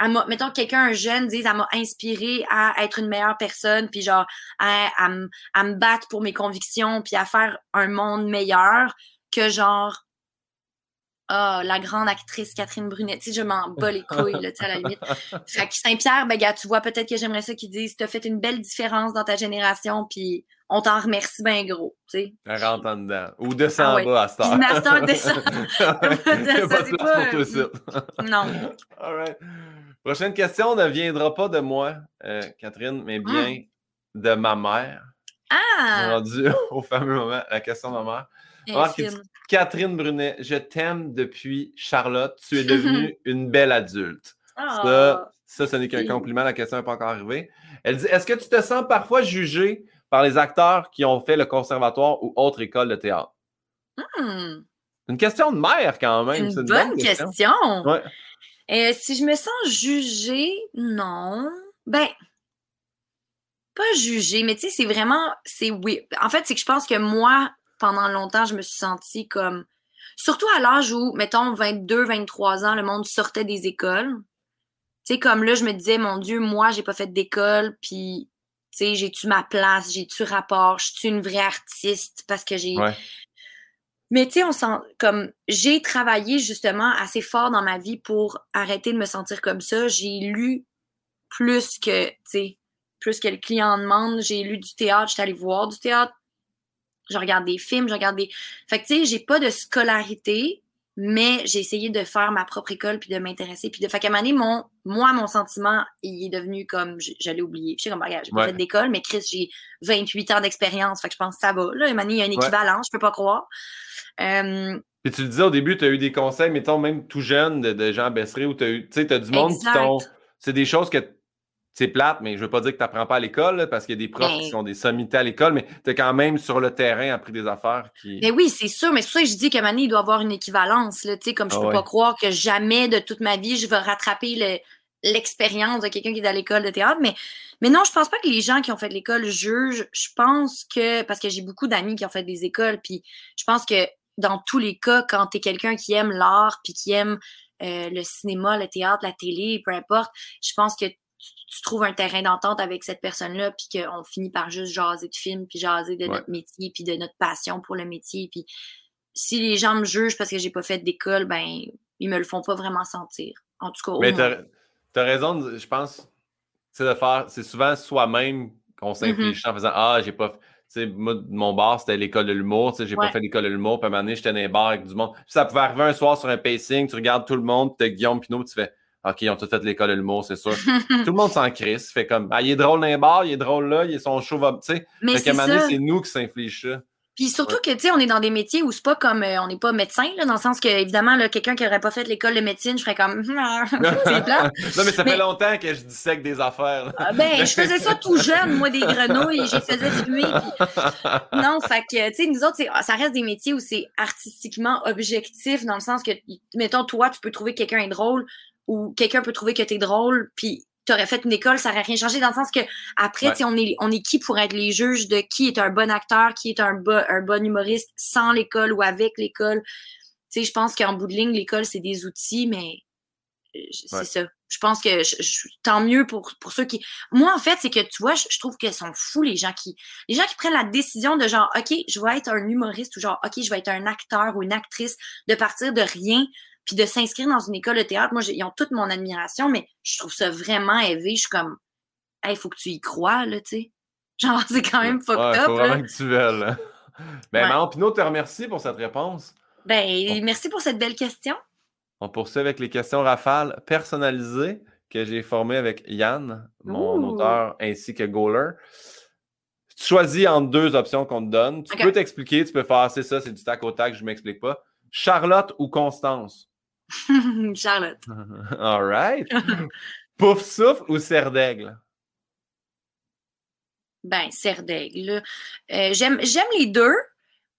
elle, mettons que quelqu'un, un jeune, dise Elle m'a inspiré à être une meilleure personne, puis genre à, à me battre pour mes convictions, puis à faire un monde meilleur que genre ah, la grande actrice Catherine Brunet, tu sais, je m'en bats les couilles, là, tu sais, à la limite. (laughs) Fait que Saint-Pierre, ben, gars, tu vois, peut-être que j'aimerais ça qu'ils disent, t'as fait une belle différence dans ta génération, puis on t'en remercie bien gros, tu sais. Elle rentre en dedans. Ou descend ah, en bas à cette heure. Master descend. c'est pas... Non. All right. Prochaine question ne viendra pas de moi, euh, Catherine, mais bien hmm. de ma mère. Ah! Rendu (laughs) au fameux moment, la question de ma mère. Catherine Brunet, je t'aime depuis Charlotte. Tu es devenue (laughs) une belle adulte. Ça, ça, ce n'est qu'un compliment. La question n'est pas encore arrivée. Elle dit Est-ce que tu te sens parfois jugée par les acteurs qui ont fait le conservatoire ou autre école de théâtre? Hmm. Une question de mère, quand même. Une, bonne, question. Euh, si je me sens jugée, non. Ben, pas jugée, mais tu sais, c'est vraiment. c'est oui. En fait, c'est que je pense que moi, pendant longtemps, je me suis sentie comme. Surtout à l'âge où, mettons, 22, 23 ans, le monde sortait des écoles. Tu sais, comme là, je me disais, mon Dieu, moi, j'ai pas fait d'école, puis, tu sais, j'ai-tu ma place, j'ai-tu rapport, je suis une vraie artiste parce que j'ai. Mais tu sais, on sent comme j'ai travaillé justement assez fort dans ma vie pour arrêter de me sentir comme ça. J'ai lu plus que, tu sais, plus que le client demande. J'ai lu du théâtre, j'étais allée voir du théâtre je regarde des films, je regarde des. Fait que, tu sais, j'ai pas de scolarité, mais j'ai essayé de faire ma propre école puis de m'intéresser. Puis de. Fait qu'à un moment donné, mon, moi, mon sentiment, il est devenu comme. J'allais oublier. Je sais comme, regarde, j'ai pas fait d'école, mais Chris, j'ai 28 ans d'expérience. Fait que je pense que ça va. Là, à un moment donné, il y a un équivalent, je peux pas croire. Euh, puis tu le disais au début, tu as eu des conseils, mettons, même tout jeune, de, de gens Bessery, où tu as eu. Tu sais, tu as du monde qui t'ont. C'est des choses que c'est plate, mais je veux pas dire que tu n'apprends pas à l'école, parce qu'il y a des profs qui ben sont des sommités à l'école, mais tu es quand même sur le terrain appris des affaires qui. Mais oui, c'est sûr, mais c'est pour ça que je dis qu'à un il doit avoir une équivalence. Là, comme je ne ah peux pas croire que jamais de toute ma vie, je vais rattraper l'expérience de quelqu'un qui est à l'école de théâtre. Mais, mais non, je pense pas que les gens qui ont fait l'école jugent. Je pense que, parce que j'ai beaucoup d'amis qui ont fait des écoles, puis je pense que dans tous les cas, quand tu es quelqu'un qui aime l'art, puis qui aime euh, le cinéma, le théâtre, la télé, peu importe, je pense que tu trouves un terrain d'entente avec cette personne-là, puis qu'on finit par juste jaser de film, puis jaser de notre métier, puis de notre passion pour le métier. Puis si les gens me jugent parce que j'ai pas fait d'école, ben ils me le font pas vraiment sentir. En tout cas, Mais tu as, raison, je pense, c'est de faire, c'est souvent soi-même qu'on s'inflige mm-hmm. en faisant Ah, j'ai pas. Tu sais, moi, mon bar, c'était l'école de l'humour. Tu sais, j'ai pas fait l'école de l'humour. Puis à un moment donné, j'étais dans les bars avec du monde. Puis ça pouvait arriver un soir sur un pacing, tu regardes tout le monde, puis t'as Guillaume Pinot, tu fais OK, ils ont tous fait l'école de l'humour, c'est sûr. (laughs) tout le monde s'en crisse. Fait comme, ah, il est drôle dans les bars, il est drôle là, il est son show, tu sais. Mais fait qu'à c'est nous qui s'inflige ça. Puis surtout que, tu sais, on est dans des métiers où c'est pas comme, euh, on n'est pas médecin, là, dans le sens que, évidemment, quelqu'un qui aurait pas fait l'école de médecine, je ferais comme, (laughs) c'est (laughs) plat. non, mais ça fait longtemps que je dissèque des affaires. Ah, ben, je faisais ça tout jeune, moi, des grenouilles, et j'ai faisais fumer. Non, fait que, tu sais, nous autres, ça reste des métiers où c'est artistiquement objectif, dans le sens que, mettons, toi, tu peux trouver que quelqu'un est drôle, ou quelqu'un peut trouver que tu es drôle, puis tu aurais fait une école, ça n'aurait rien changé dans le sens que après, on, est, on est qui pour être les juges de qui est un bon acteur, qui est un, bon, un bon humoriste sans l'école ou avec l'école? Tu sais, je pense qu'en bout de ligne, l'école, c'est des outils, mais euh, c'est ça. je pense que je, tant mieux pour, pour ceux qui. Moi, en fait, c'est que tu vois, je, trouve qu'ils sont fous, les gens qui. Les gens qui prennent la décision de genre, OK, je vais être un humoriste ou genre, OK, je vais être un acteur ou une actrice, de partir de rien, puis de s'inscrire dans une école de théâtre. Moi, ils ont toute mon admiration, mais je trouve ça vraiment élevé. Je suis comme, hey, faut que tu y crois, là, tu sais. (laughs) Genre, c'est quand même fucked ouais, up. Faut vraiment que tu veuilles. (laughs) Ben, ouais. Manon Pinot te remercie pour cette réponse. Ben, merci pour cette belle question. On poursuit avec les questions rafales personnalisées que j'ai formées avec Yann, mon Ouh. auteur, ainsi que Goaler. Tu choisis entre deux options qu'on te donne. Tu okay. peux t'expliquer, tu peux faire c'est ça, c'est du tac au tac, je ne m'explique pas. Charlotte ou Constance? (laughs) Charlotte. (laughs) All right. Pouf souffle ou serre d'aigle? Ben, serre d'aigle. Euh, J'aime les deux, ouais.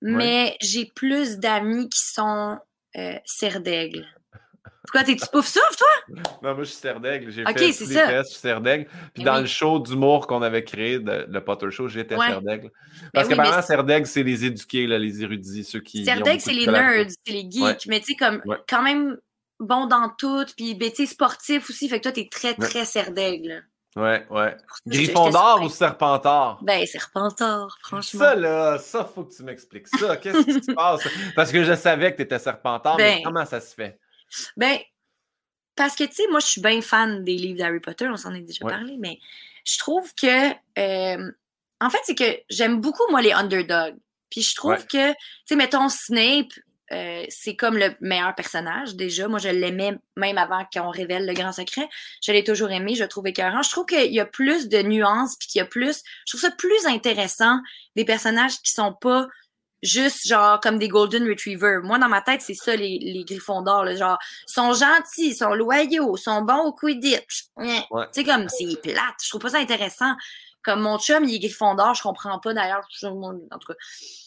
mais j'ai plus d'amis qui sont euh, serre d'aigle. Pourquoi t'es-tu pouf souffle, toi? Non, moi, je suis serre d'aigle. J'ai okay, fait ça. tests, je suis serre d'aigle. Puis ben dans oui. le show d'humour qu'on avait créé, de, le Potter Show, j'étais ouais. serre d'aigle. Parce ben que oui, apparemment, serre d'aigle, c'est les éduqués, là, les érudits, ceux qui. Serre d'aigle, c'est les nerds, c'est les geeks. Ouais. Mais tu sais, comme, quand même bon dans tout, puis ben, tu sais, sportif aussi. Fait que toi, t'es très, très serre d'aigle. Ouais, ouais. Gryffondor ou Serpentard? Ben, Serpentard, franchement. Ça, là, ça, faut que tu m'expliques ça. Qu'est-ce qui se (laughs) passe? Parce que je savais que tu étais Serpentard, ben, mais comment ça se fait? Ben, parce que, tu sais, moi, je suis bien fan des livres d'Harry Potter, on s'en est déjà Ouais. parlé, mais je trouve que. euh, en fait, c'est que j'aime beaucoup, moi, les underdogs. Puis je trouve Ouais. que, tu sais, mettons Snape, euh, c'est comme le meilleur personnage, déjà. Moi, je l'aimais même avant qu'on révèle le grand secret. Je l'ai toujours aimé, je le trouve écœurant. Je trouve qu'il y a plus de nuances, puis qu'il y a plus. Je trouve ça plus intéressant des personnages qui sont pas juste genre comme des Golden Retrievers. Moi, dans ma tête, c'est ça, les, les Griffons d'or. Genre, ils sont gentils, ils sont loyaux, ils sont bons au Quidditch. Ouais. Ouais. Tu sais, comme, c'est plate. Je trouve pas ça intéressant. Comme mon chum, il est Griffon d'or, je comprends pas d'ailleurs. En tout cas.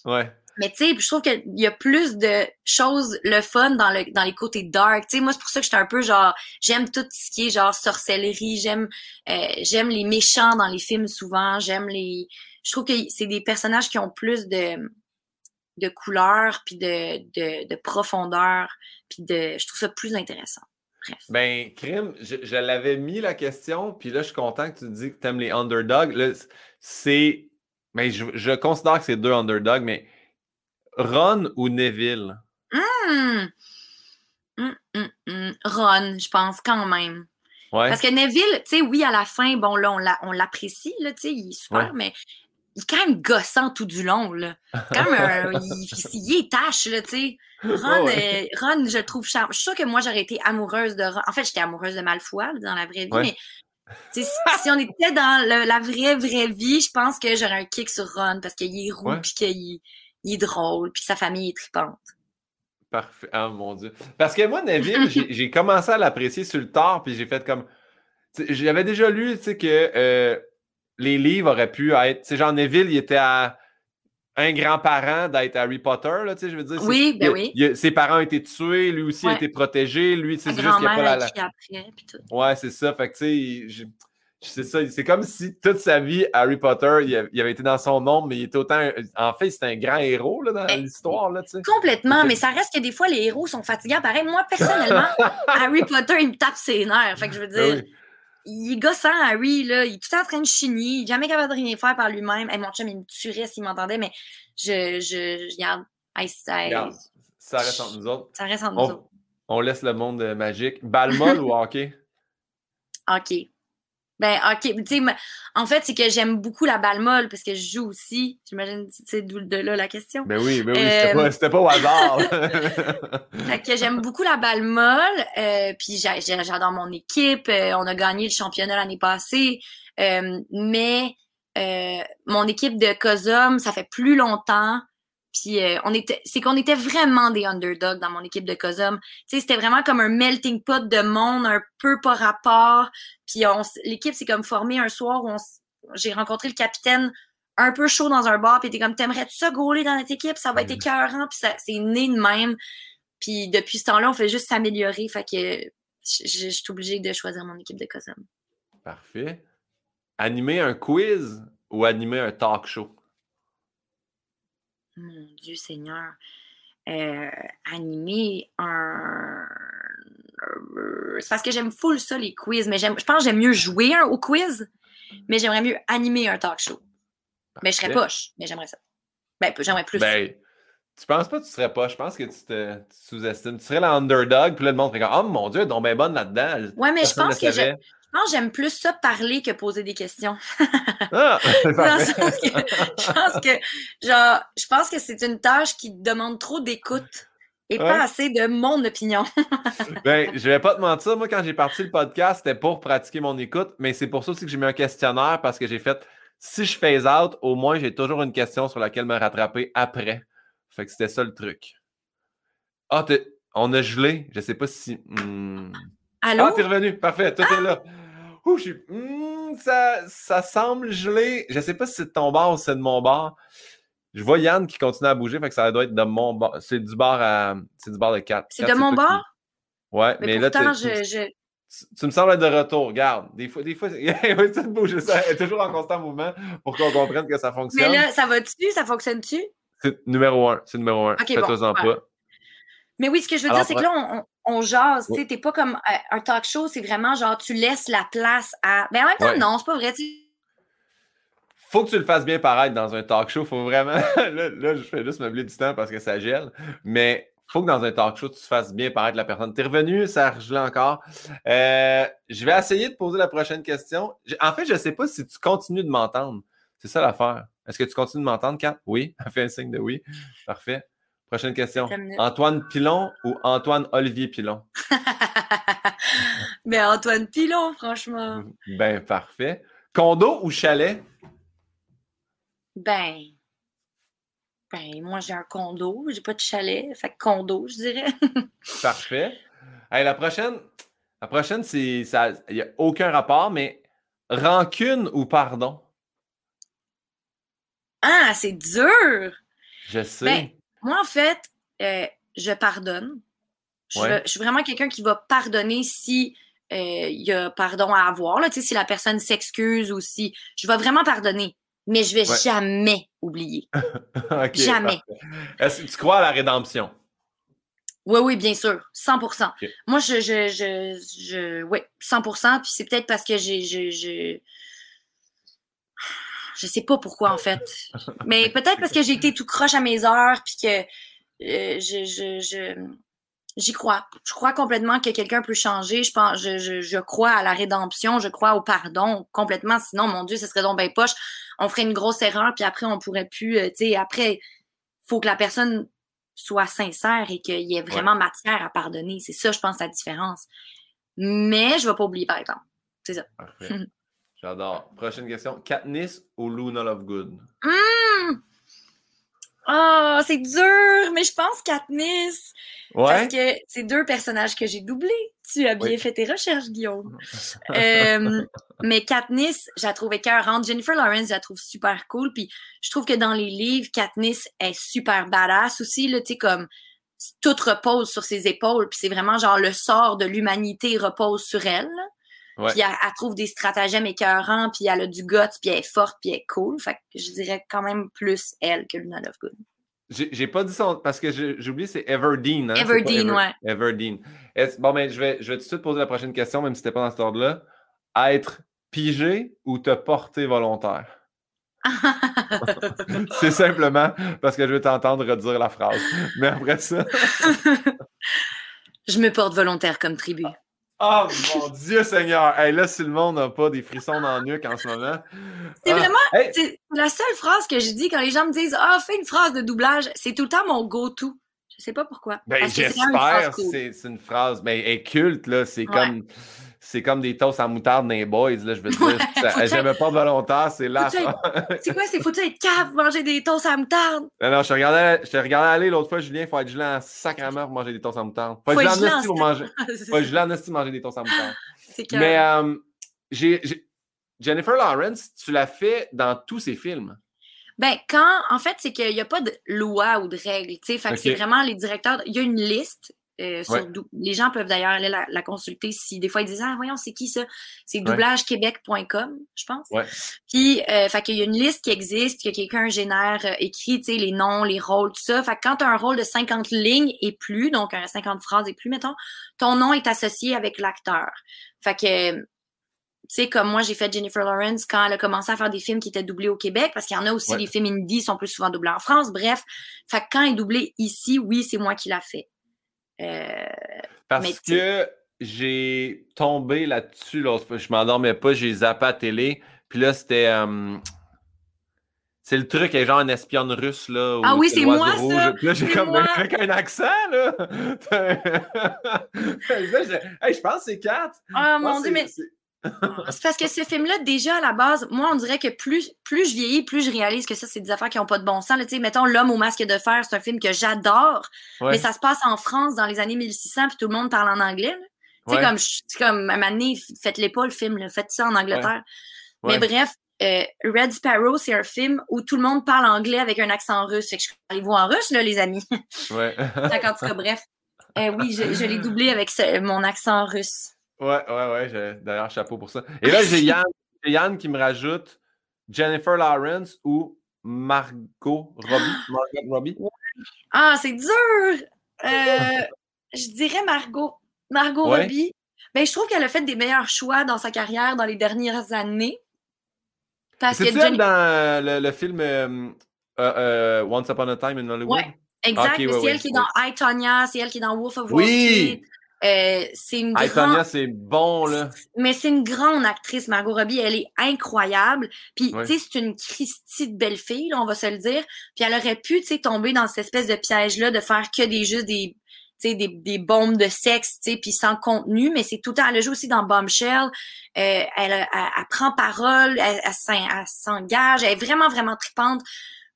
Ouais. Mais tu sais, je trouve qu'il y a plus de choses, le fun dans, le, dans les côtés dark. Tu sais, moi, c'est pour ça que j'étais un peu genre, j'aime tout ce qui est genre sorcellerie, j'aime euh, j'aime les méchants dans les films souvent, j'aime les... Je trouve que c'est des personnages qui ont plus de de couleur, puis de, de, de profondeur, puis de... Je trouve ça plus intéressant. Bref. Ben, Crime, je, je l'avais mis la question, puis là, je suis content que tu dis que tu aimes les underdogs. C'est. Mais je, je considère que c'est deux underdogs, mais Ron ou Neville? Hum, hum. Ron, je pense, quand même. Ouais. Parce que Neville, tu sais, oui, à la fin, bon, là, on l'a- on l'apprécie, là, tu sais, il est super, Ouais. mais il est quand même gossant tout du long, là. (laughs) Un- il, il, est tâche, là, tu sais. Ron, Ouais. euh, Ron, je le trouve charmant. Je suis sûre que moi, j'aurais été amoureuse de Ron. En fait, j'étais amoureuse de Malfoy dans la vraie vie, Ouais. mais si, si on était dans le- la vraie, vraie vie, je pense que j'aurais un kick sur Ron parce qu'il est roux, Ouais. puis qu'il il est drôle, puis que sa famille est tripante. Parfait. Ah mon Dieu. Parce que moi, Neville, (laughs) j'ai commencé à l'apprécier sur le tard, puis j'ai fait comme. J'avais déjà lu tu sais, que euh, les livres auraient pu être. Tu sais, genre Neville, il était à un grand-parent d'être Harry Potter, là, tu sais, je veux dire. Oui, ben il- oui. il- ses parents ont été tués, lui aussi a été protégé, lui, c'est juste qu'il n'y a pas la. a écrit après, puis tout. Ouais, c'est ça. Fait que, tu sais, c'est ça. C'est comme si toute sa vie, Harry Potter, il, avait été dans son ombre, mais il était autant. En fait, c'était un grand héros, là, dans Ben, l'histoire, là, tu sais. Complètement, mais ça reste que des fois, les héros sont fatigants. Pareil, moi, personnellement, Harry Potter, il me tape ses nerfs. Fait que je veux Ben dire, oui. Il est gossant, Harry, là. Il est tout en train de chigner. Il est jamais capable de rien faire par lui-même. Hey, mon chum, il me tuerait s'il m'entendait, mais je, je, je regarde. Ça, Regarde, ça reste entre nous autres. ça reste entre nous On, autres. on laisse le monde euh, magique. Balle molle ou hockey? OK. Ben, OK. Tu sais, en fait, c'est que j'aime beaucoup la balle molle parce que je joue aussi. J'imagine, tu sais, d'où de là la question. Ben oui, ben oui, c'était Euh, pas, c'était pas au hasard. (laughs) (laughs) Fait que j'aime beaucoup la balle molle. euh, puis j'a- j'a- j'adore mon équipe. euh, on a gagné le championnat l'année passée. euh, mais mon équipe de Cosum, ça fait plus longtemps. Puis euh, on était, c'est qu'on était vraiment des underdogs dans mon équipe de Cosum. Tu sais, c'était vraiment comme un melting pot de monde, un peu par rapport. Puis on, l'équipe s'est comme formée un soir où on j'ai rencontré le capitaine un peu chaud dans un bar, puis il était comme t'aimerais-tu ça gauler dans notre équipe, ça va être Mhm. écœurant, puis ça c'est né de même. Puis depuis ce temps-là, on fait juste s'améliorer, fait que je suis obligée de choisir mon équipe de Cosum. Parfait. Animer un quiz ou animer un talk show? Mon Dieu Seigneur. Euh, animer un, c'est parce que j'aime full ça, les quiz. Mais je pense que j'aime mieux jouer un, au quiz, mais j'aimerais mieux animer un talk show. Mais je serais poche, mais j'aimerais ça. Ben, j'aimerais plus. Ben, tu penses pas que tu serais pas? Je pense que tu te sous-estimes. Tu serais la underdog, puis là, le monde ferait comme Oh mon Dieu, donc bien bonne là-dedans. Ouais, mais je pense que je, pense j'aime plus ça parler que poser des questions. ah, (laughs) je pense que, genre, je pense que c'est une tâche qui demande trop d'écoute et pas assez de mon opinion. (laughs) ben, je vais pas te mentir, moi, quand j'ai parti le podcast, c'était pour pratiquer mon écoute, mais c'est pour ça aussi que j'ai mis un questionnaire parce que j'ai fait si je phase out, au moins j'ai toujours une question sur laquelle me rattraper après. Fait que c'était ça le truc. Ah, on a gelé. Je sais pas si. Hmm. Allô? Ah, t'es revenu. Parfait, tout est là. Ouh, je hmm, ça, ça semble gelé. Je sais pas si c'est de ton bar ou c'est de mon bar. Je vois Yann qui continue à bouger, fait que ça doit être de mon bar. C'est du bar à. C'est du bar de 4. C'est de mon bar? Ouais, mais, là, je, tu, me sembles être de retour. Regarde, des fois, des fois, ça (laughs) bouge. Ça est toujours en constant mouvement pour qu'on comprenne que ça fonctionne. Mais là, ça va-tu? Ça fonctionne-tu? C'est numéro un. C'est numéro un. Okay, Faites-en pas. Mais oui, ce que je veux dire, c'est que là, on, on jase. Tu n'es pas comme euh, un talk show, c'est vraiment genre tu laisses la place à. Mais en même temps, non, c'est pas vrai. Faut que tu le fasses bien paraître dans un talk show. Faut vraiment. (laughs) là, là, je fais juste meubler du temps parce que ça gèle. Mais faut que dans un talk show, tu te fasses bien paraître la personne. T'es revenu, ça a encore. Euh, je vais essayer de poser la prochaine question. En fait, je ne sais pas si tu continues de m'entendre. C'est ça l'affaire. Est-ce que tu continues de m'entendre, Kat? Oui. (laughs) Fais un signe de oui. Parfait. Prochaine question. Antoine Pilon ou Antoine Olivier Pilon? (laughs) Mais Antoine Pilon, franchement. Ben, parfait. Condo ou chalet? Ben, ben, moi, j'ai un condo, j'ai pas de chalet, fait que condo, je dirais. (laughs) Parfait. la prochaine, la prochaine, c'est ça. Il n'y a aucun rapport, mais rancune ou pardon? Ah, c'est dur! Je sais. Ben, moi, en fait, euh, je pardonne. Je, suis vraiment quelqu'un qui va pardonner si euh, il y a pardon à avoir, là, si la personne s'excuse ou si. Je vais vraiment pardonner mais je vais jamais oublier. (laughs) jamais. Est-ce que tu crois à la rédemption? Oui, oui, bien sûr, 100% Moi, je, je, je, je, oui, 100% Puis c'est peut-être parce que j'ai, je, sais pas pourquoi en fait, mais peut-être parce que j'ai été tout croche à mes heures, puis que euh, je, je, je, J'y crois. Je crois complètement que quelqu'un peut changer. Je pense, je, je, je, crois à la rédemption, je crois au pardon complètement. Sinon, mon Dieu, ce serait donc bien poche. On ferait une grosse erreur, puis après, on pourrait plus. Euh, tu sais, après, faut que la personne soit sincère et qu'il y ait vraiment matière à pardonner. C'est ça, je pense, la différence. Mais je ne vais pas oublier, par exemple. C'est ça. (laughs) J'adore. Prochaine question. Katniss ou Luna Lovegood? Mmh! Oh, c'est dur, mais je pense Katniss. Parce que c'est deux personnages que j'ai doublés. Tu as bien fait tes recherches, Guillaume. (laughs) euh, mais Katniss, je la trouve écœurante. Jennifer Lawrence, je la trouve super cool. Puis je trouve que dans les livres, Katniss est super badass aussi. Tu sais, comme tout repose sur ses épaules. Puis c'est vraiment genre le sort de l'humanité repose sur elle. Puis elle, trouve des stratagèmes écœurants, puis elle a du guts, puis elle est forte, puis elle est cool. Fait que je dirais quand même plus elle que Luna Lovegood. J'ai pas dit son. Parce que j'ai oublié, c'est Everdeen. Hein? Everdeen, ouais. Everdeen. Bon, mais ben, je vais, je vais tout de suite poser la prochaine question, même si c'était pas dans cet ordre-là. Être pigé ou te porter volontaire? (laughs) c'est simplement parce que je vais t'entendre redire la phrase. Mais après ça. (laughs) je me porte volontaire comme tribu. Oh mon Dieu Seigneur! Hey, là, si le monde n'a pas des frissons dans le nuque en ce moment. C'est ah, vraiment c'est la seule phrase que je dis quand les gens me disent Ah, fais une phrase de doublage, c'est tout le temps mon go-to. Je sais pas pourquoi. Ben, j'espère c'est c'est une phrase. Mais ben, elle est culte, là. C'est comme c'est comme des toasts en moutarde les boys, là, je veux dire. J'aime pas volontaire, c'est là. (laughs) C'est quoi, c'est faut être cave manger des toasts en moutarde? Non, non, je te regardais, je te regardais aller l'autre fois, Julien, il faut être gelé en sacrament pour manger des toasts en moutarde. Faut, être gelé en pour manger. (laughs) faut être pour manger des toasts en moutarde. (laughs) Mais euh, j'ai, Jennifer Lawrence, tu l'as fait dans tous ses films? Ben, quand, en fait, c'est qu'il n'y a pas de loi ou de règles, tu sais. Fait que c'est vraiment les directeurs. Il y a une liste Euh, les gens peuvent d'ailleurs aller la, consulter si des fois ils disent Ah, voyons, c'est qui ça? C'est doublagequebec.com, je pense. Puis, euh, fait qu'il y a une liste qui existe, que quelqu'un génère, euh, écrit, tu sais, les noms, les rôles, tout ça. Fait que quand tu as un rôle de 50 lignes et plus, donc 50 phrases et plus, mettons, ton nom est associé avec l'acteur. Fait que, tu sais, comme moi, j'ai fait Jennifer Lawrence quand elle a commencé à faire des films qui étaient doublés au Québec, parce qu'il y en a aussi, les films indie sont plus souvent doublés en France. Bref, fait que quand il est doublé ici, oui, c'est moi qui l'a fait. Euh, Parce que j'ai tombé là-dessus l'autre fois. Je m'endormais pas, j'ai zappé à télé. Puis là, c'était. Euh, c'est le truc, genre un espionne russe, là. Ah oui, c'est moi, ça! Puis là, j'ai comme, (laughs) avec un accent, là! (laughs) hey, je pense que c'est 4. Ah, mon Dieu, mais c'est parce que ce film-là, déjà à la base, moi, on dirait que plus, plus je vieillis, plus je réalise que ça, c'est des affaires qui n'ont pas de bon sens. Là, mettons, L'homme au masque de fer, c'est un film que j'adore, mais ça se passe en France dans les années 1600, puis tout le monde parle en anglais. Tu sais, comme, comme, à un moment faites-les pas le film, faites ça en Angleterre. Mais bref, euh, Red Sparrow, c'est un film où tout le monde parle anglais avec un accent russe. Fait que je allez vous en russe, là, les amis. Ouais. (laughs) cas, bref. Euh, oui, je, je l'ai doublé avec mon accent russe. Ouais, ouais, ouais. D'ailleurs, chapeau pour ça. Et là, j'ai Yann, Yann qui me rajoute Jennifer Lawrence ou Margot Robbie. Margot Robbie. Ah, c'est dur! Euh, je dirais Margot. Margot Robbie. Ben, je trouve qu'elle a fait des meilleurs choix dans sa carrière dans les dernières années. C'est elle dans le, film euh, euh, Once Upon a Time in Hollywood? Ouais, exact. c'est elle qui est dans I, Tonya, c'est elle qui est dans Wolf of Wall Street. Euh, c'est une grande... c'est bon, là. Mais c'est une grande actrice, Margot Robbie. Elle est incroyable. Puis, tu sais, c'est une Christie de belle fille, là, on va se le dire. Puis, elle aurait pu, tu sais, tomber dans cette espèce de piège-là de faire que des juste des, des, des bombes de sexe, tu sais, puis sans contenu, mais c'est tout le temps, elle joue aussi dans Bombshell, euh, elle, elle, prend parole, elle, elle s'engage, elle est vraiment, vraiment tripante,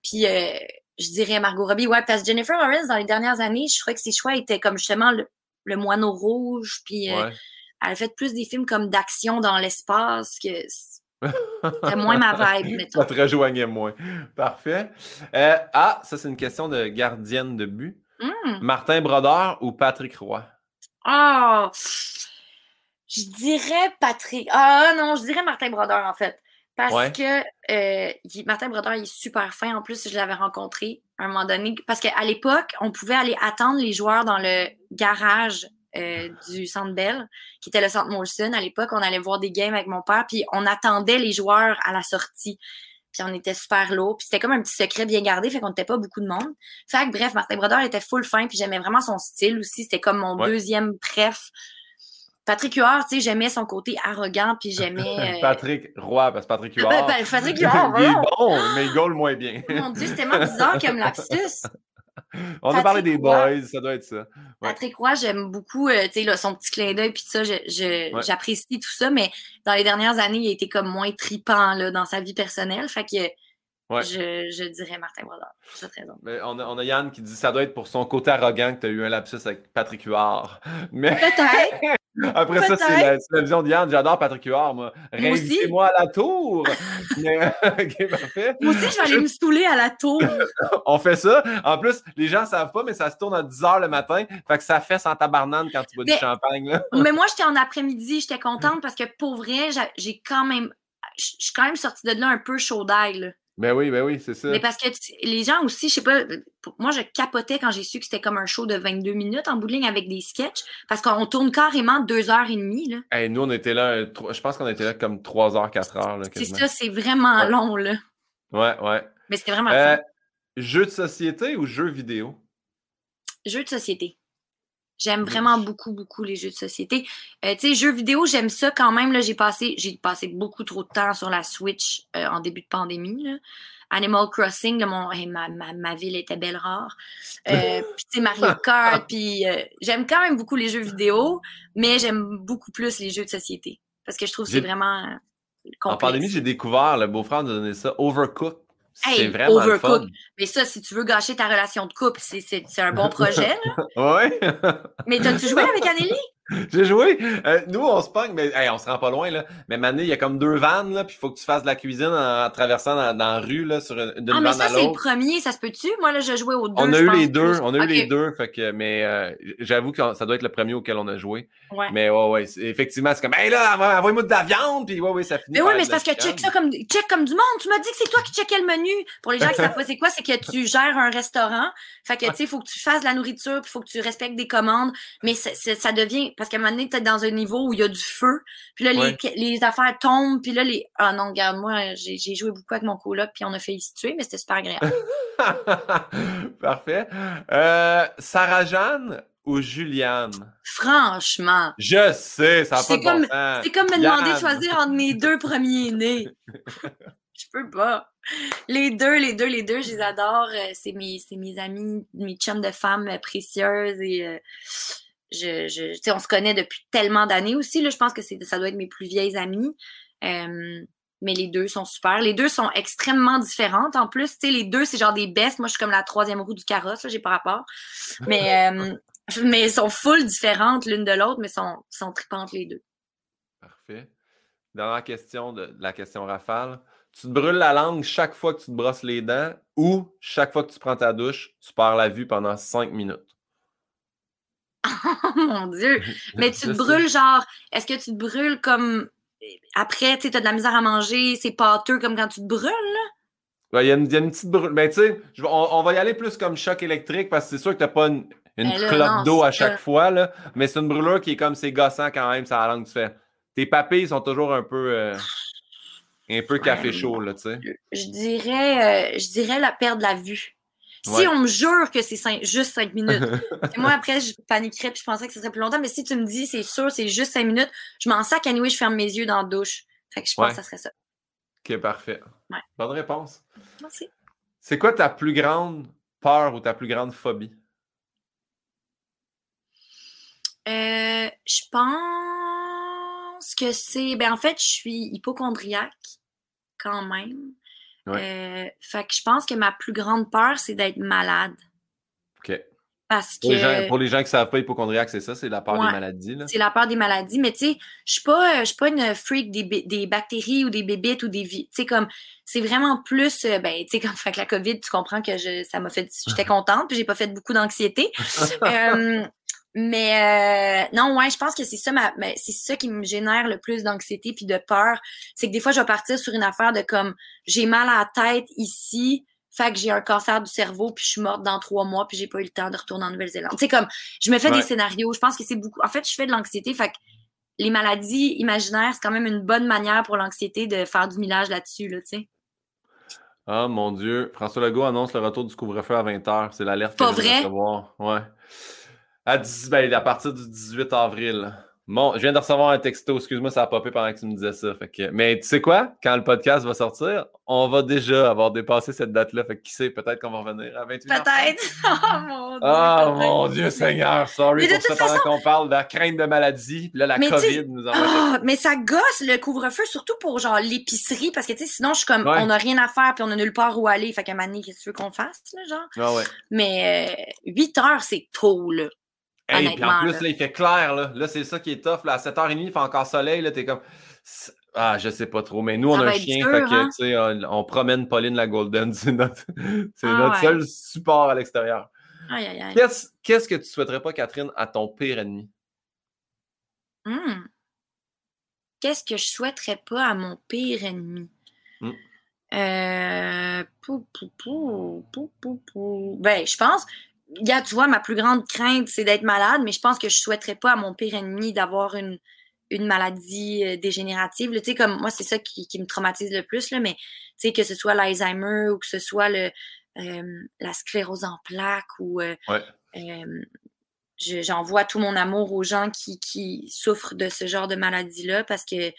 puis euh, je dirais Margot Robbie, ouais, parce que Jennifer Lawrence, dans les dernières années, je trouvais que ses choix étaient comme justement le, le Moineau Rouge, puis euh, elle a fait plus des films comme d'action dans l'espace que (laughs) c'était moins ma vibe, mettons. Ça te rejoignait moins. Parfait. Euh, ah, ça, c'est une question de gardienne de but. Hmm. Martin Brodeur ou Patrick Roy? Ah! je dirais Patrick. Ah non, je dirais Martin Brodeur, en fait. Parce que euh, Martin Brodeur, il est super fin. En plus, je l'avais rencontré à un moment donné. Parce qu'à l'époque, on pouvait aller attendre les joueurs dans le garage euh, du Centre Bell, qui était le Centre Molson. À l'époque, on allait voir des games avec mon père, puis on attendait les joueurs à la sortie. Puis on était super lourd. Puis c'était comme un petit secret bien gardé, fait qu'on n'était pas beaucoup de monde. Fait que bref, Martin Brodeur était full fin, puis j'aimais vraiment son style aussi. C'était comme mon deuxième préf Patrick Huard, tu sais, j'aimais son côté arrogant, puis j'aimais. (laughs) Euh, Patrick Roy, parce que Patrick Huard. Ben, (laughs) ben, Patrick Huard, Il est bon, mais il goal moins bien. Mon Dieu, c'est tellement bizarre comme lapsus. (laughs) On a parlé des boys, ça doit être ça. Patrick Roy, j'aime beaucoup euh, tu sais, son petit clin d'œil, puis ça, j'apprécie tout ça, mais dans les dernières années, il a été comme moins tripant là, dans sa vie personnelle. Fait que je, je, dirais Martin Brodeur. Mais on, a, on a Yann qui dit que ça doit être pour son côté arrogant que tu as eu un lapsus avec Patrick Huard. (laughs) Mais... Peut-être. (laughs) Après ça, c'est la, vision de Yann. J'adore Patrick Huard, moi. Réinvitez-moi à la tour. (laughs) Mais, parfait. Moi aussi, je vais aller me stouler à la tour. on fait ça. En plus, les gens ne savent pas, mais ça se tourne à 10 h le matin. Fait que ça fait sans tabarnane quand tu bois du champagne. Là. mais moi, j'étais en après-midi. J'étais contente parce que pour vrai, j'ai quand même. Je suis quand même sortie de là un peu chaud d'ail. Ben oui, ben oui, c'est ça. Mais parce que les gens aussi, je sais pas, moi je capotais quand j'ai su que c'était comme un show de 22 minutes en bout avec des sketchs, parce qu'on tourne carrément deux heures et demie. Là. Hey, nous, on était là, je pense qu'on était là comme 3 heures, 4 heures. C'est ça, c'est vraiment long. là. Ouais, ouais. Mais c'était vraiment euh, Jeu de société ou jeu vidéo? Jeu de société. J'aime vraiment beaucoup, beaucoup les jeux de société. Euh, tu sais, jeux vidéo, j'aime ça quand même. Là, j'ai passé, j'ai passé beaucoup trop de temps sur la Switch euh, en début de pandémie. Là. Animal Crossing, mon, ma, ma, ma, ville était belle rare. Euh, (laughs) puis tu sais, Mario Kart. puis j'aime quand même beaucoup les jeux vidéo, mais j'aime beaucoup plus les jeux de société parce que je trouve que c'est vraiment. Complexe. En pandémie, j'ai découvert, le beau-frère nous a donné ça, Overcooked. C'est vraiment Fun. Mais ça, si tu veux gâcher ta relation de couple, c'est un bon (laughs) projet. oui. Mais t'as-tu joué avec Anneli? (laughs) J'ai joué. Euh, nous, on se pogne, mais on se rend pas loin, là. Mais Mané, il y a comme deux vannes, là, puis il faut que tu fasses de la cuisine en, traversant dans, dans, la rue, là, sur une, d'une ah, mais ça, c'est le premier, ça se peut-tu? Moi, là, j'ai joué aux deux. On a eu les deux, on a eu les deux, fait que, mais euh, j'avoue que ça doit être le premier auquel on a joué. Ouais. Mais ouais, ouais, effectivement, c'est comme, hey là, envoie-moi de la viande, puis ouais, ouais, ça finit. Mais oui, mais c'est parce que check ça comme, check comme du monde. Tu m'as dit que c'est toi qui checkais le menu. Pour les gens qui savent pas (laughs) c'est quoi, c'est que tu gères un restaurant. Fait que, tu sais, il faut que tu fasses de la nourriture, puis il faut que tu respectes des commandes. Mais ça devient, parce qu'à un moment donné, t'es dans un niveau où il y a du feu. Puis là, les, les affaires tombent. Puis là, les. Ah non, regarde, moi, j'ai joué beaucoup avec mon coloc, puis on a failli se tuer, mais c'était super agréable. (laughs) Parfait. Euh, Sarah-Jeanne ou Juliane? Franchement. Je sais, ça n'a pas comme, bon C'est comme me demander de choisir entre mes deux premiers nés. (laughs) je peux pas. Les deux, les deux, les deux, je les adore. Euh, c'est mes, mes amis, mes chums de femmes précieuses et euh, je, je on se connaît depuis tellement d'années aussi. Là, je pense que ça doit être mes plus vieilles amies. Euh, mais les deux sont super. Les deux sont extrêmement différentes. En plus, les deux, c'est genre des bestes. Moi, je suis comme la troisième roue du carrosse, j'ai pas rapport. Mais, (laughs) euh, mais elles sont full différentes l'une de l'autre, mais sont, sont tripantes les deux. Parfait. Dernière question de, la question rafale. Tu te brûles la langue chaque fois que tu te brosses les dents ou chaque fois que tu prends ta douche, tu perds la vue pendant cinq minutes? (laughs) Oh mon Dieu! (laughs) Mais tu te brûles genre, est-ce que tu te brûles comme après, tu as de la misère à manger, c'est pâteux comme quand tu te brûles, là? Il y, a une petite brûle. Mais tu sais, on, va y aller plus comme choc électrique parce que c'est sûr que tu n'as pas une, une cloque d'eau à chaque fois, là. Mais c'est une brûlure qui est comme c'est gossant quand même, ça la langue tu fais. Tes papilles sont toujours un peu. Euh, un peu café chaud, là, tu sais. Je dirais, euh, je dirais la perte de la vue. Si on me jure que c'est juste cinq minutes, (laughs) moi après je paniquerais puis je pensais que ce serait plus longtemps, mais si tu me dis c'est sûr, c'est juste cinq minutes, je m'en sac anyway, je ferme mes yeux dans la douche. Fait que je pense que ça serait ça. Ok, parfait. Bonne réponse. Merci. C'est quoi ta plus grande peur ou ta plus grande phobie? Euh, je pense que c'est. Ben, en fait, je suis hypochondriaque quand même. Euh, fait que je pense que ma plus grande peur, c'est d'être malade. OK. Parce que... Pour les gens, qui ne savent pas, hypochondriaque, c'est ça, c'est la peur des maladies. C'est la peur des maladies, mais tu sais, je suis pas, suis pas une freak des, des, bactéries ou des bébites ou des vies. Tu sais, comme, c'est vraiment plus, euh, ben, tu sais, comme (laughs) fait la COVID, tu comprends que je, ça m'a fait, j'étais (laughs) contente, puis j'ai pas fait beaucoup d'anxiété. (laughs) euh, mais euh, non, ouais, je pense que c'est ça ma, ben, c'est ça qui me génère le plus d'anxiété puis de peur. C'est que des fois, je vais partir sur une affaire de comme j'ai mal à la tête ici, fait que j'ai un cancer du cerveau puis je suis morte dans trois mois puis j'ai pas eu le temps de retourner en Nouvelle-Zélande. Sais, comme je me fais des scénarios. Je pense que c'est beaucoup. En fait, je fais de l'anxiété, fait que les maladies imaginaires, c'est quand même une bonne manière pour l'anxiété de faire du millage là-dessus, là, tu sais. Ah mon Dieu, François Legault annonce le retour du couvre-feu à 20h. C'est l'alerte que je recevoir. Ouais. À, 10, ben, à partir du 18 avril. Bon, je viens de recevoir un texto, excuse-moi, ça a popé pendant que tu me disais ça. Fait que... Mais tu sais quoi? Quand le podcast va sortir, on va déjà avoir dépassé cette date-là. Fait que qui sait, peut-être qu'on va revenir à 28 Peut-être. (laughs) Oh mon Dieu. Oh mon Dieu Seigneur, sorry pour ça pendant qu'on parle de la crainte de maladie. Puis là, la COVID nous a oh, Mais ça gosse le couvre-feu, surtout pour genre l'épicerie, parce que tu sais, sinon, je suis comme, on n'a rien à faire, puis on a nulle part où aller. Fait qu'à moment qu'est-ce que tu veux qu'on fasse, là, genre? Ah ouais. Mais euh, 8 heures, c'est tôt, là. Hey, puis en plus, là. il fait clair. Là, là c'est ça qui est tough. Là. À 7h30, il fait encore soleil. Là, t'es comme. Ah, je sais pas trop. Mais nous, on a un chien. fait que, hein? sais, on, promène Pauline la Golden. (laughs) C'est notre, c'est ah notre seul support à l'extérieur. Aïe, aïe, aïe. Qu'est-ce, qu'est-ce que tu souhaiterais pas, Catherine, à ton pire ennemi? Hmm. Qu'est-ce que je souhaiterais pas à mon pire ennemi? Hmm. Euh, pou, pou, pou, pou, pou, pou. Ben, je pense, Gars, tu vois, ma plus grande crainte, c'est d'être malade, mais je pense que je souhaiterais pas à mon pire ennemi d'avoir une, une maladie euh, dégénérative. Tu sais, comme moi, c'est ça qui, qui, me traumatise le plus, là, mais tu sais, que ce soit l'Alzheimer ou que ce soit le, euh, la sclérose en plaques ou euh, j'envoie tout mon amour aux gens qui, qui souffrent de ce genre de maladie-là parce que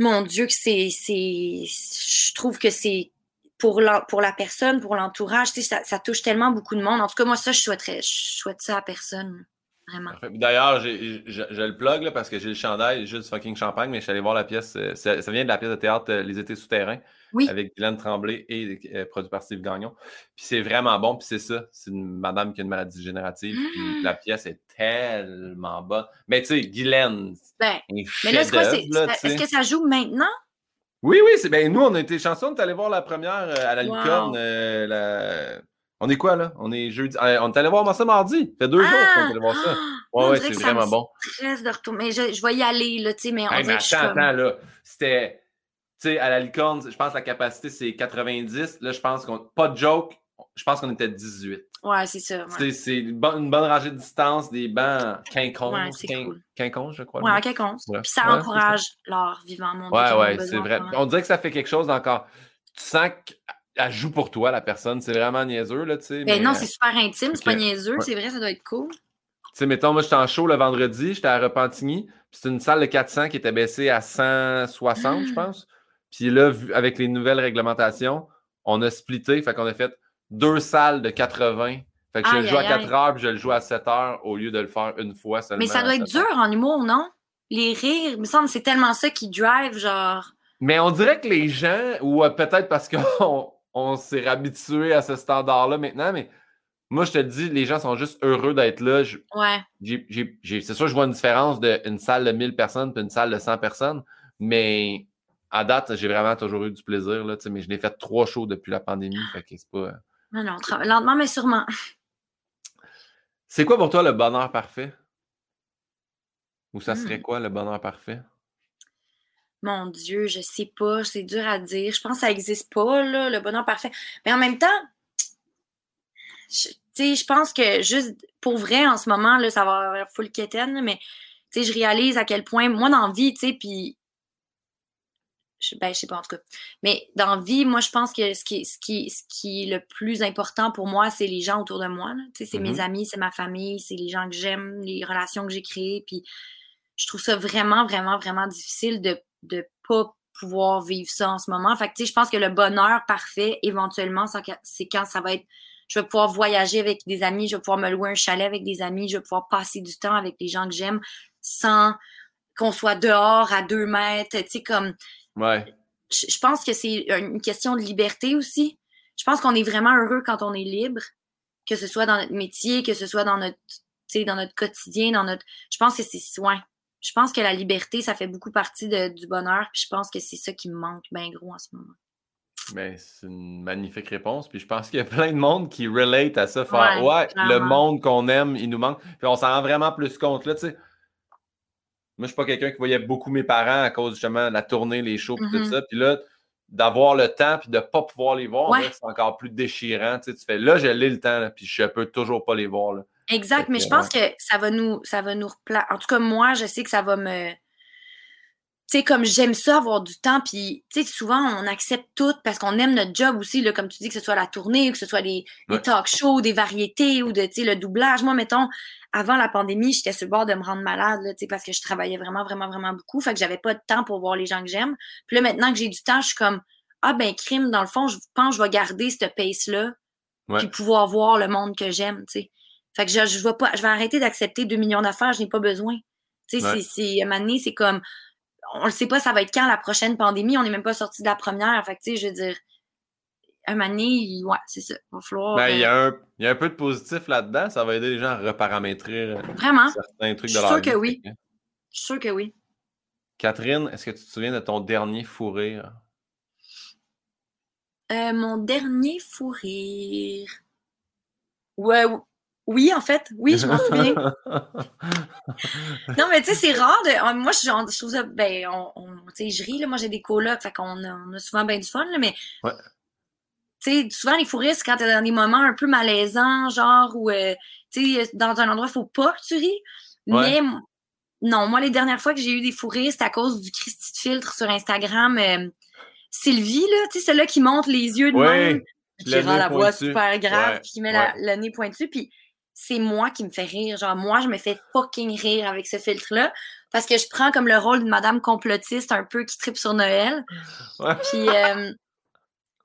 mon Dieu, que c'est. Je trouve que c'est pour la, pour la personne, pour l'entourage. Ça, ça touche tellement beaucoup de monde. En tout cas, moi, ça, je souhaiterais. Je souhaite ça à personne. Vraiment. D'ailleurs, je, le plug là, parce que j'ai le chandail juste fucking champagne, mais je suis allé voir la pièce. euh, Ça, ça vient de la pièce de théâtre euh, Les Étés souterrains Oui. avec Guylaine Tremblay et euh, produit par Steve Gagnon. Puis c'est vraiment bon. Puis c'est ça. C'est une madame qui a une maladie dégénérative. Puis Mm. la pièce est tellement bonne. Mais tu sais, Guylaine, Ben, mais là, Est-ce que ça joue maintenant? Oui, oui, c'est ben nous, on a été chanceux, on est allé voir la première euh, à la Wow. licorne. euh, la- On est quoi là? On est jeudi. euh, on est allé voir ça mardi. Ça fait deux jours qu'on est allé voir ça. Ah! Ouais, ouais, c'est vraiment me bon. de. Mais je, je vais y aller, là, tu sais, mais on Hey, mais attends, comme... attends, là. C'était. Tu sais, à la licorne, je pense que la capacité, c'est 90. Là, je pense qu'on. Pas de joke, je pense qu'on était 18. Ouais, c'est ça. Ouais, C'est une bonne, rangée de distance, des bancs quinconces. Ouais, quin- cool. quinconces, je crois. ouais. Ouais. Puis ça encourage l'art vivant, Ouais, ouais, c'est vrai. On dirait que ça fait quelque chose d'encore. Tu sens qu'elle joue pour toi, la personne. C'est vraiment niaiseux, là, tu sais. Ben mais, non, c'est super intime, c'est pas niaiseux, c'est vrai, ça doit être cool. Tu sais, mettons, moi, j'étais en show le vendredi, j'étais à Repentigny, puis c'est une salle de 400 qui était baissée à 160, je Ah! pense. Puis là, avec les nouvelles réglementations, on a splitté, fait qu'on a fait deux salles de 80. Fait que je le joue à aïe, 4 heures, puis je le joue à 7 heures au lieu de le faire une fois seulement. Mais ça doit être 7 heures. dur en humour, non? Les rires, il me semble que c'est tellement ça qui drive, genre. Mais on dirait que les gens, ou euh, peut-être parce qu'on (laughs) on s'est habitué à ce standard-là maintenant, mais moi, je te dis, les gens sont juste heureux d'être là. Je- Ouais. c'est sûr, je vois une différence d'une salle de 1000 personnes puis une salle de 100 personnes, mais à date, j'ai vraiment toujours eu du plaisir. Là, mais je l'ai fait trois shows depuis la pandémie. Fait que c'est pas. Non, non, lentement, mais sûrement. C'est quoi pour toi le bonheur parfait? Ou ça serait Hmm. quoi le bonheur parfait? Mon Dieu, je sais pas, c'est dur à dire. Je pense que ça existe pas, là, le bonheur parfait. Mais en même temps, je- je pense que juste pour vrai, en ce moment, là, ça va avoir full quétaine, mais je réalise à quel point, moi, dans la vie, tu sais, puis. Je, ben, je sais pas, en tout cas. Mais dans vie, moi, je pense que ce qui, ce qui, ce qui est le plus important pour moi, c'est les gens autour de moi. là. Tu sais, c'est Mhm. mes amis, c'est ma famille, c'est les gens que j'aime, les relations que j'ai créées. Puis je trouve ça vraiment, vraiment, vraiment difficile de de pas pouvoir vivre ça en ce moment. Fait que, tu sais, je pense que le bonheur parfait, éventuellement, c'est quand- c'est quand ça va être. Je vais pouvoir voyager avec des amis, je vais pouvoir me louer un chalet avec des amis, je vais pouvoir passer du temps avec les gens que j'aime sans qu'on soit dehors à deux mètres. Tu sais, comme. Ouais. Je, je pense que c'est une question de liberté aussi. Je pense qu'on est vraiment heureux quand on est libre, que ce soit dans notre métier, que ce soit dans notre, tu sais, dans notre quotidien, dans notre. Je pense que c'est. Ouais. Je pense que la liberté, ça fait beaucoup partie de- du bonheur, puis je pense que c'est ça qui me manque bien gros en ce moment. Ben, c'est une magnifique réponse. Puis je pense qu'il y a plein de monde qui relate à ça. Faire, Ouais, ouais, le monde qu'on aime, il nous manque. Puis on s'en rend vraiment plus compte. Là, tu sais. Moi, je suis pas quelqu'un qui voyait beaucoup mes parents à cause justement de la tournée, les shows, puis tout Mhm. ça. Puis là, d'avoir le temps, puis de ne pas pouvoir les voir, Ouais. c'est encore plus déchirant. Tu, sais, tu fais là, j'ai le temps, là, puis je peux toujours pas les voir. Là. Exact, mais je pense que ça va nous, ça va nous repla- En tout cas, moi, je sais que ça va me. Tu sais, comme j'aime ça, avoir du temps, puis, tu sais, souvent, on accepte tout parce qu'on aime notre job aussi, là, comme tu dis, que ce soit la tournée, que ce soit des Ouais. talk shows, des variétés ou de, tu sais, le doublage. Moi, mettons, avant la pandémie, j'étais sur le bord de me rendre malade, là, tu sais, parce que je travaillais vraiment, vraiment, vraiment beaucoup. Fait que j'avais pas de temps pour voir les gens que j'aime. Puis là, maintenant que j'ai du temps, je suis comme, ah, ben, crime, dans le fond, je pense que je vais garder cette pace-là, Ouais. puis pouvoir voir le monde que j'aime, tu sais. Fait que je, je vais pas, je vais arrêter d'accepter 2 millions d'affaires, je n'ai pas besoin. Tu sais, Ouais. c'est, c'est, à un moment donné, c'est comme, on ne sait pas ça va être quand la prochaine pandémie, on n'est même pas sorti de la première. Fait que, tu sais, je veux dire, un moment donné, il- ouais, c'est ça. Il va falloir. Ben, il y, euh, a un, il y a un peu de positif là-dedans. Ça va aider les gens à reparamétrer euh, Vraiment, certains trucs Je de suis leur sûre vie. que oui. Fait que- je suis sûre que oui. Catherine, est-ce que tu te souviens de ton dernier fou rire? Euh, mon dernier fou rire. Ouais, ou- oui, en fait, oui, je m'en (laughs) souviens. Non, mais tu sais, c'est rare de. euh, Moi, je, genre, je trouve ça. Ben, on, on- tu sais, je ris, là. Moi, j'ai des colocs, fait qu'on a, on a souvent bien du fun, là, mais. Ouais. Tu sais, souvent, les fous c'est quand t'es dans des moments un peu malaisants, genre, où, euh, tu sais, dans un endroit, faut pas que tu ris. Ouais. Mais, non, moi, les dernières fois que j'ai eu des fous c'était à cause du Christy de filtre sur Instagram. euh, Sylvie, là, tu sais, celle-là qui monte les yeux de même, puis le qui rend la voix super grave, Ouais, puis qui met la- le nez pointu, puis c'est moi qui me fais rire. Genre, moi, je me fais fucking rire avec ce filtre-là, parce que je prends comme le rôle d'une madame complotiste un peu qui tripe sur Noël. Ouais. Puis euh,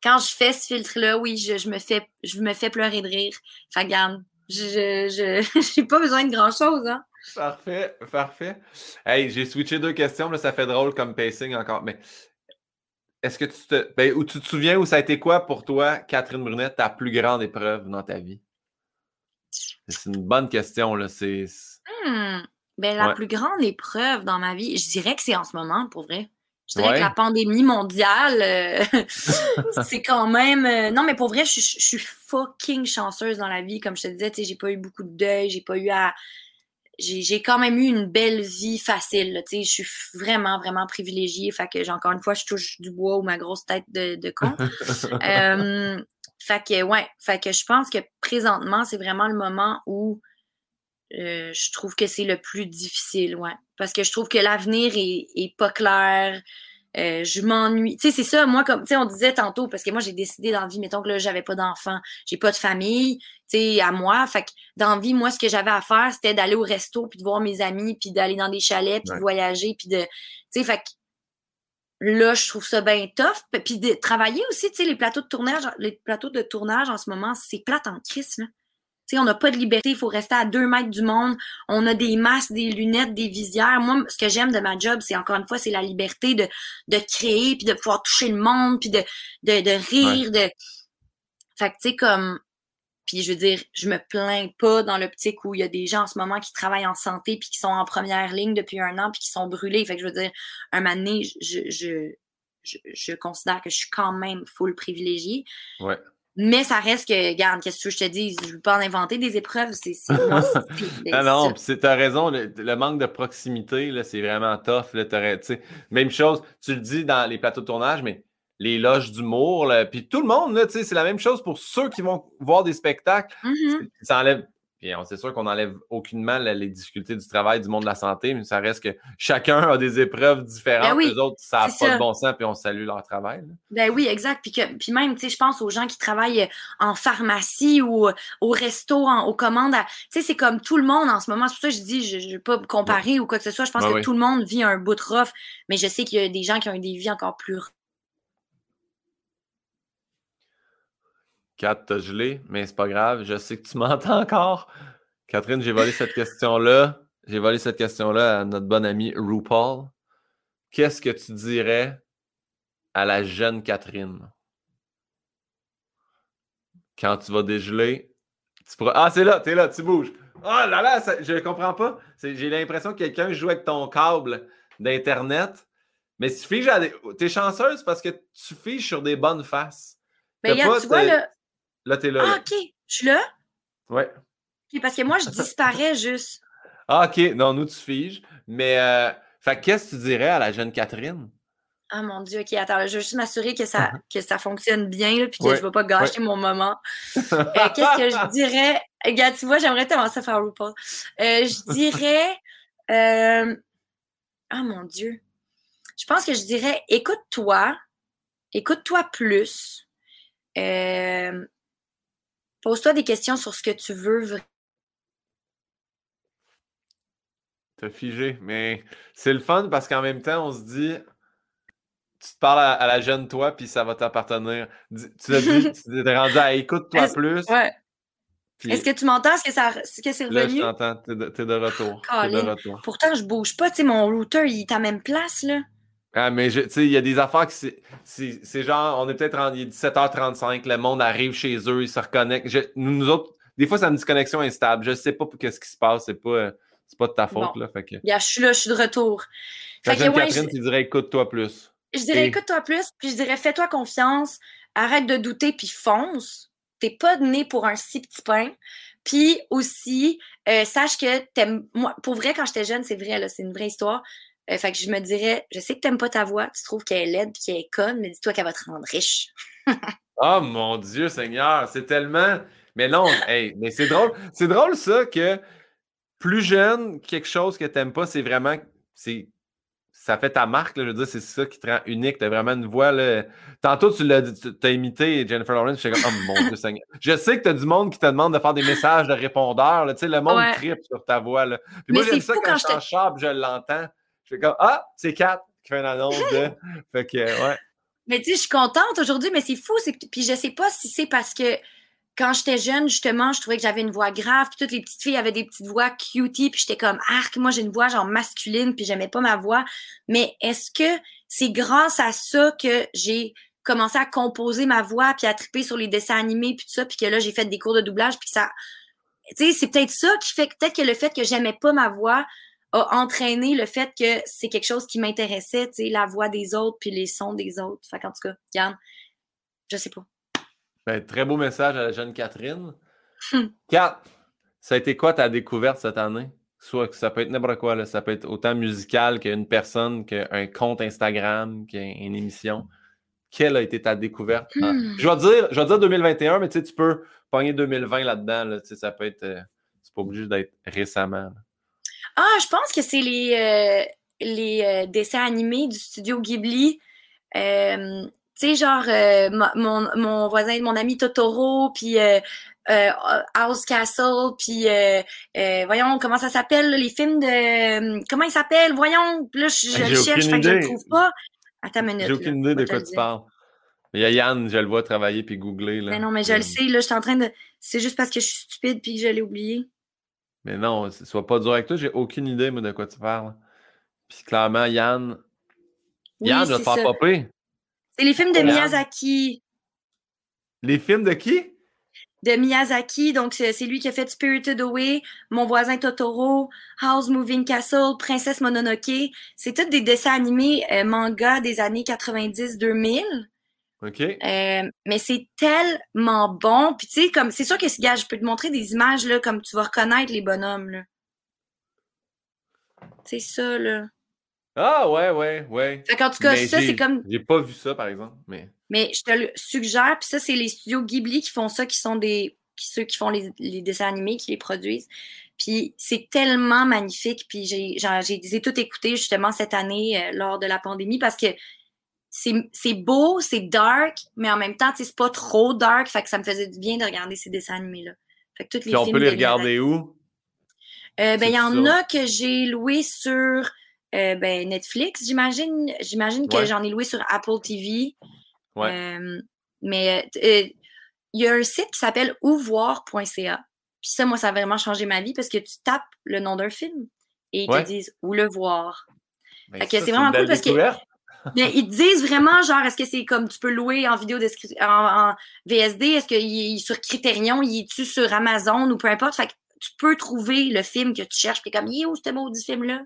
quand je fais ce filtre-là, oui, je, je me fais, je me fais pleurer de rire. Fait que, regarde, Je n'ai (laughs) pas besoin de grand-chose. Hein? Parfait, parfait. Hey, j'ai switché deux questions, là, ça fait drôle comme pacing encore. Mais est-ce que tu te. Ben, tu te souviens où ça a été quoi pour toi, Catherine Brunet, ta plus grande épreuve dans ta vie? C'est une bonne question, là. C'est. Hmm. Ben, la plus grande épreuve dans ma vie, je dirais que c'est en ce moment, pour vrai. Je dirais que la pandémie mondiale, euh, (laughs) c'est quand même. Euh, non, mais pour vrai, je, suis fucking chanceuse dans la vie. Comme je te disais, j'ai pas eu beaucoup de deuil, j'ai pas eu à. J'ai quand même eu une belle vie facile. Je suis vraiment, vraiment privilégiée. Fait que, encore une fois, je touche du bois ou ma grosse tête de, de con. (laughs) euh, fait que, ouais. Fait que je pense que présentement, c'est vraiment le moment où euh, je trouve que c'est le plus difficile, ouais. Parce que je trouve que l'avenir est, pas clair. Euh, je m'ennuie. Tu sais, c'est ça, moi, comme, tu sais, on disait tantôt, parce que moi, j'ai décidé dans la vie, mettons que là, j'avais pas d'enfant, j'ai pas de famille, tu sais, à moi. Fait que dans la vie, moi, ce que j'avais à faire, c'était d'aller au resto, puis de voir mes amis, puis d'aller dans des chalets, puis de voyager, puis de, tu sais, fait que là, je trouve ça bien tough. Puis de travailler aussi, tu sais, les plateaux de tournage, les plateaux de tournage en ce moment, c'est plate en crise, là on n'a pas de liberté, il faut rester à deux mètres du monde. On a des masques, des lunettes, des visières. Moi, ce que j'aime de ma job, c'est encore une fois, c'est la liberté de, de créer, puis de pouvoir toucher le monde, puis de, de, de rire. De... Fait que, tu sais, comme... Puis je veux dire, je me plains pas dans l'optique où il y a des gens en ce moment qui travaillent en santé, puis qui sont en première ligne depuis un an, puis qui sont brûlés. Fait que je veux dire, un moment donné, je, je, je, je considère que je suis quand même full privilégiée. Ouais. Mais ça reste que, regarde, qu'est-ce que je te dis? Je ne veux pas en inventer des épreuves. C'est, moi, (laughs) ah non, tu as raison. Le, manque de proximité, là, c'est vraiment tough. Là, même chose, tu le dis dans les plateaux de tournage, mais les loges d'humour, puis tout le monde, c'est la même chose pour ceux qui vont voir des spectacles. Mm-hmm. Ça enlève c'est sûr qu'on n'enlève aucunement les difficultés du travail du monde de la santé, mais ça reste que chacun a des épreuves différentes. Ben les autres, ça n'a pas de bon sens, puis on salue leur travail. Ben oui, exact. Puis, que, puis même, tu sais, je pense aux gens qui travaillent en pharmacie ou au resto, aux commandes. Tu sais, c'est comme tout le monde en ce moment. C'est pour ça que je dis, je ne vais pas comparer ou quoi que ce soit. Je pense que tout le monde vit un bout de rough, mais je sais qu'il y a des gens qui ont des vies encore plus Kat, t'as gelé, mais c'est pas grave. Je sais que tu m'entends (laughs) encore. Catherine, j'ai volé cette question-là. J'ai volé cette question-là à notre bonne amie RuPaul. Qu'est-ce que tu dirais à la jeune Catherine? Quand tu vas dégeler, tu pourras. Ah, c'est là, t'es là, tu bouges. Ah là là, je ne comprends pas. J'ai l'impression que quelqu'un joue avec ton câble d'Internet. Mais tu figes à des. T'es chanceuse parce que tu figes sur des bonnes faces. Mais regarde, tu vois, là, Là, t'es là. Ah, OK. Je suis là? Ouais. parce que moi, je (laughs) disparais juste. Ah, OK. Non, nous, tu figes. Mais, euh, fait qu'est-ce que tu dirais à la jeune Catherine? Ah, mon Dieu. OK, attends. je veux juste m'assurer que ça, que ça fonctionne bien, là, puis que je ne vais pas gâcher mon moment. (laughs) Euh, qu'est-ce que je dirais? Regarde, tu vois, j'aimerais tellement ça faire RuPaul. Euh, je dirais. Euh... Ah, mon Dieu. Je pense que je dirais écoute-toi. Écoute-toi plus. Euh, Pose-toi des questions sur ce que tu veux. T'as figé, mais c'est le fun parce qu'en même temps, on se dit, tu te parles à, la jeune toi, puis ça va t'appartenir. Tu as dit, (laughs) tu t'es rendu à écoute-toi plus. Ouais. Est-ce que tu m'entends? Est-ce que, ça, est-ce que c'est revenu? Là, je t'entends. T'es de, de, retour. de retour. Pourtant, je bouge pas. Tu sais, mon router, il est à même place, là. Ah, mais tu sais, il y a des affaires qui c'est genre, on est peut-être en 17h35, le monde arrive chez eux, ils se reconnectent. nous, autres, des fois, c'est une disconnexion instable. Je sais pas qu'est-ce qui se passe, c'est pas, pas de ta faute. Là, fait que... je suis là, je suis de retour. Fait que, Catherine, tu dirais écoute-toi plus. Je dirais écoute-toi plus, puis je dirais fais-toi confiance, arrête de douter, puis fonce. T'es pas né pour un si petit pain. Puis aussi, euh, sache que t'aimes. Moi, pour vrai, quand j'étais jeune, c'est vrai, là, c'est une vraie histoire. Euh, fait que je me dirais, je sais que t'aimes pas ta voix, tu trouves qu'elle est laide et qu'elle est conne, mais dis-toi qu'elle va te rendre riche. (laughs) oh mon Dieu Seigneur, c'est tellement. Mais non, hey, mais c'est drôle. C'est drôle ça que plus jeune, quelque chose que t'aimes pas, c'est vraiment. C'est ça fait ta marque, là, je veux dire, c'est ça qui te rend unique. Tu as vraiment une voix. Là. Tantôt, tu l'as as imité Jennifer Lawrence. Je suis comme, oh mon Dieu Seigneur. Je sais que tu as du monde qui te demande de faire des messages de répondeurs. Là. Tu sais, le monde tripe sur ta voix. Là. Puis moi, j'aime ça quand, je suis en je l'entends. Je fais comme Ah, c'est Kat qui fait une annonce de. (laughs) fait que, ouais. Mais tu sais, je suis contente aujourd'hui, mais c'est fou. Puis je sais pas si c'est parce que quand j'étais jeune, justement, je trouvais que j'avais une voix grave, puis toutes les petites filles avaient des petites voix cutie, puis j'étais comme arc, moi j'ai une voix genre masculine, puis j'aimais pas ma voix. Mais est-ce que c'est grâce à ça que j'ai commencé à composer ma voix, puis à triper sur les dessins animés, puis tout ça, puis que là j'ai fait des cours de doublage, puis ça, tu sais, c'est peut-être ça qui fait peut-être que le fait que j'aimais pas ma voix a entraîné le fait que c'est quelque chose qui m'intéressait, tu sais, la voix des autres, puis les sons des autres. Fait qu'en tout cas, Yann, je sais pas. Ben, très beau message à la jeune Catherine. Kat, ça a été quoi ta découverte cette année? Soit que ça peut être n'importe quoi, là. ça peut être autant musical qu'une personne, qu'un compte Instagram, qu'une émission. Quelle a été ta découverte? Hmm. Je, vais dire, je vais dire 2021, mais tu peux pogner 2020 là-dedans. Là, ça peut être. euh, c'est pas obligé d'être récemment. là. Ah, je pense que c'est les, euh, les euh, dessins animés du studio Ghibli. Euh, tu sais, genre, mo- mon, mon voisin, mon ami Totoro, puis House Castle, puis voyons, comment ça s'appelle, les films de... Comment ils s'appellent? Voyons, là, je, je J'ai le cherche, fait que je le idée. trouve pas. Attends une minute. J'ai aucune là, idée de quoi tu parles. Il y a Yann, je le vois travailler puis googler. Là. Mais non, mais je le sais, là, je suis en train de... C'est juste parce que je suis stupide puis que je l'ai oublié. Mais non, sois pas dur avec toi, j'ai aucune idée moi, de quoi tu parles. Puis clairement, Yann. Oui, Yann, je vais te faire popper. C'est les films de Yann. Miyazaki. Les films de qui? de Miyazaki. Donc, c'est c'est lui qui a fait Spirited Away, Mon voisin Totoro, House Moving Castle, Princesse Mononoke. C'est tous des dessins animés euh, manga des années 90-2000. OK. Euh, mais c'est tellement bon. Puis tu sais, comme c'est sûr que ce gars, je peux te montrer des images là, comme tu vas reconnaître les bonhommes là. C'est ça là. Ah ouais, ouais, ouais. Fait qu'en tout cas, Mais ça c'est comme J'ai pas vu ça, par exemple. Mais Mais je te le suggère, puis ça, c'est les studios Ghibli qui font ça, qui sont des. Qui, ceux qui font les, les dessins animés, qui les produisent. Puis c'est tellement magnifique. Puis j'ai genre, j'ai j'ai tout écouté justement cette année euh, lors de la pandémie parce que c'est beau, c'est dark, mais en même temps, c'est pas trop dark. Fait que ça me faisait du bien de regarder ces dessins animés-là. Fait que toutes les puis on films peut les de regarder où? euh, ben, il y en ça. a que j'ai loué sur euh, ben, Netflix, j'imagine. J'imagine que Ouais. j'en ai loué sur Apple TV. Ouais. Euh, mais il y a un site qui s'appelle ouvoir.ca. Puis ça, moi, ça a vraiment changé ma vie parce que tu tapes le nom d'un film et ils Ouais. te disent où le voir. Ben, Fait que c'est vraiment cool parce que-. Mais ils te disent vraiment, genre, est-ce que c'est comme tu peux louer en vidéo en, en VSD? Est-ce qu'il est sur Criterion? Il est-tu sur Amazon ou peu importe? Fait que tu peux trouver le film que tu cherches. Puis comme, il est où ce maudit film-là?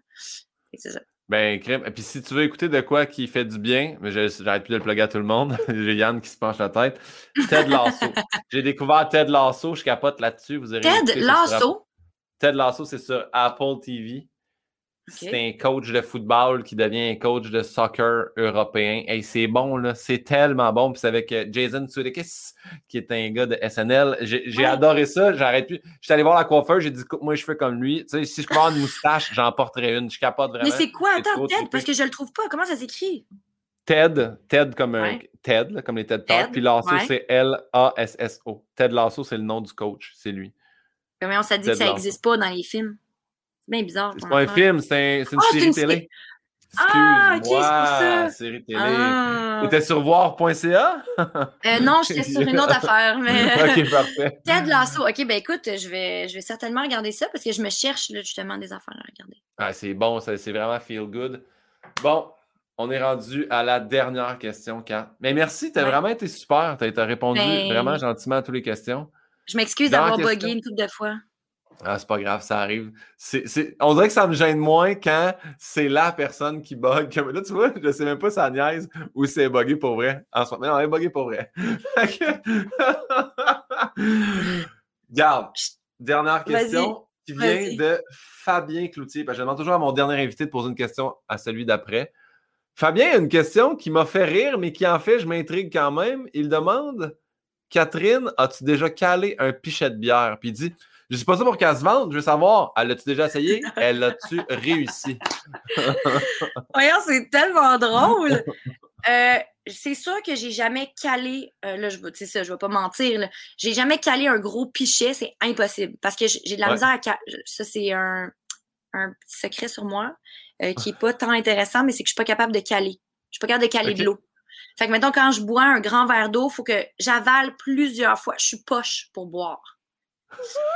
C'est ça. Ben, crème. Et puis si tu veux écouter de quoi qui fait du bien, mais j'arrête plus de le plugger à tout le monde. (laughs) J'ai Yann qui se penche la tête. Ted Lasso. (laughs) J'ai découvert Ted Lasso, je capote là-dessus. Vous Ted sur Lasso? Ted Lasso, c'est sur Apple TV. C'est un coach de football qui devient un coach de soccer européen. Et c'est bon, là. C'est tellement bon. Puis c'est avec euh, Jason Sudeikis, qui est un gars de SNL. J'ai j'ai Ouais. adoré ça. J'arrête plus. J'étais allé voir la coiffeur. J'ai dit, coupe-moi les cheveux comme lui. Tu sais, si je avoir une moustache, j'en porterais une. Je capote vraiment. Mais c'est quoi? Attends, Ted, parce que je le trouve pas. Comment ça s'écrit? Ted, Ted comme un Ouais. Ted, là, comme les TED Ted, Talks. Puis Lasso, ouais. c'est L-A-S-S-O. Ted Lasso, c'est le nom du coach. C'est lui. Comment on s'est dit Ted que ça n'existe pas dans les films? Bien bizarre. C'est pas un film, c'est un- c'est une Ah, série une télé. Ah, ok, c'est pour ça. série télé. Ah. T'étais sur voir.ca? Euh, non, j'étais sur une autre affaire, (laughs) mais. ok, parfait. Ted Lasso. OK, ben écoute, je vais, je vais certainement regarder ça parce que je me cherche là, justement des affaires à regarder. Ah, c'est bon, ça- c'est vraiment feel good. Bon, on est rendu à la dernière question, Kat. Mais merci, t'as Ouais. vraiment été super. T'as t'as répondu Ben- vraiment gentiment à toutes les questions. Je m'excuse d'avoir bugué une couple de fois. Ah, c'est pas grave, ça arrive. On dirait que ça me gêne moins quand c'est la personne qui bug. (laughs) Là, tu vois, je sais même pas si ça niaise ou si c'est bugué pour vrai. En ce moment, mais non, elle est buggé pour vrai. (laughs) (laughs) Garde, dernière question qui vient de Fabien Cloutier. Parce que je demande toujours à mon dernier invité de poser une question à celui d'après. Fabien a une question qui m'a fait rire, mais qui en fait, je m'intrigue quand même. Il demande Catherine, as-tu déjà calé un pichet de bière? Puis il dit Je sais pas ça pour qu'elle se vende, je veux savoir, elle l'a-tu déjà essayé? Elle l'a-tu réussi? (laughs) Voyons, c'est tellement drôle. Euh, c'est sûr que j'ai jamais calé, euh, là, je vais, ça, je vais pas mentir. J'ai jamais calé un gros pichet, c'est impossible. Parce que j'ai de la Ouais. misère à caler. Ça, c'est un, un petit secret sur moi, euh, qui est pas tant intéressant, mais c'est que je suis pas capable de caler. Je suis pas capable de caler de l'eau. Fait que maintenant, quand je bois un grand verre d'eau, il faut que j'avale plusieurs fois. Je suis poche pour boire.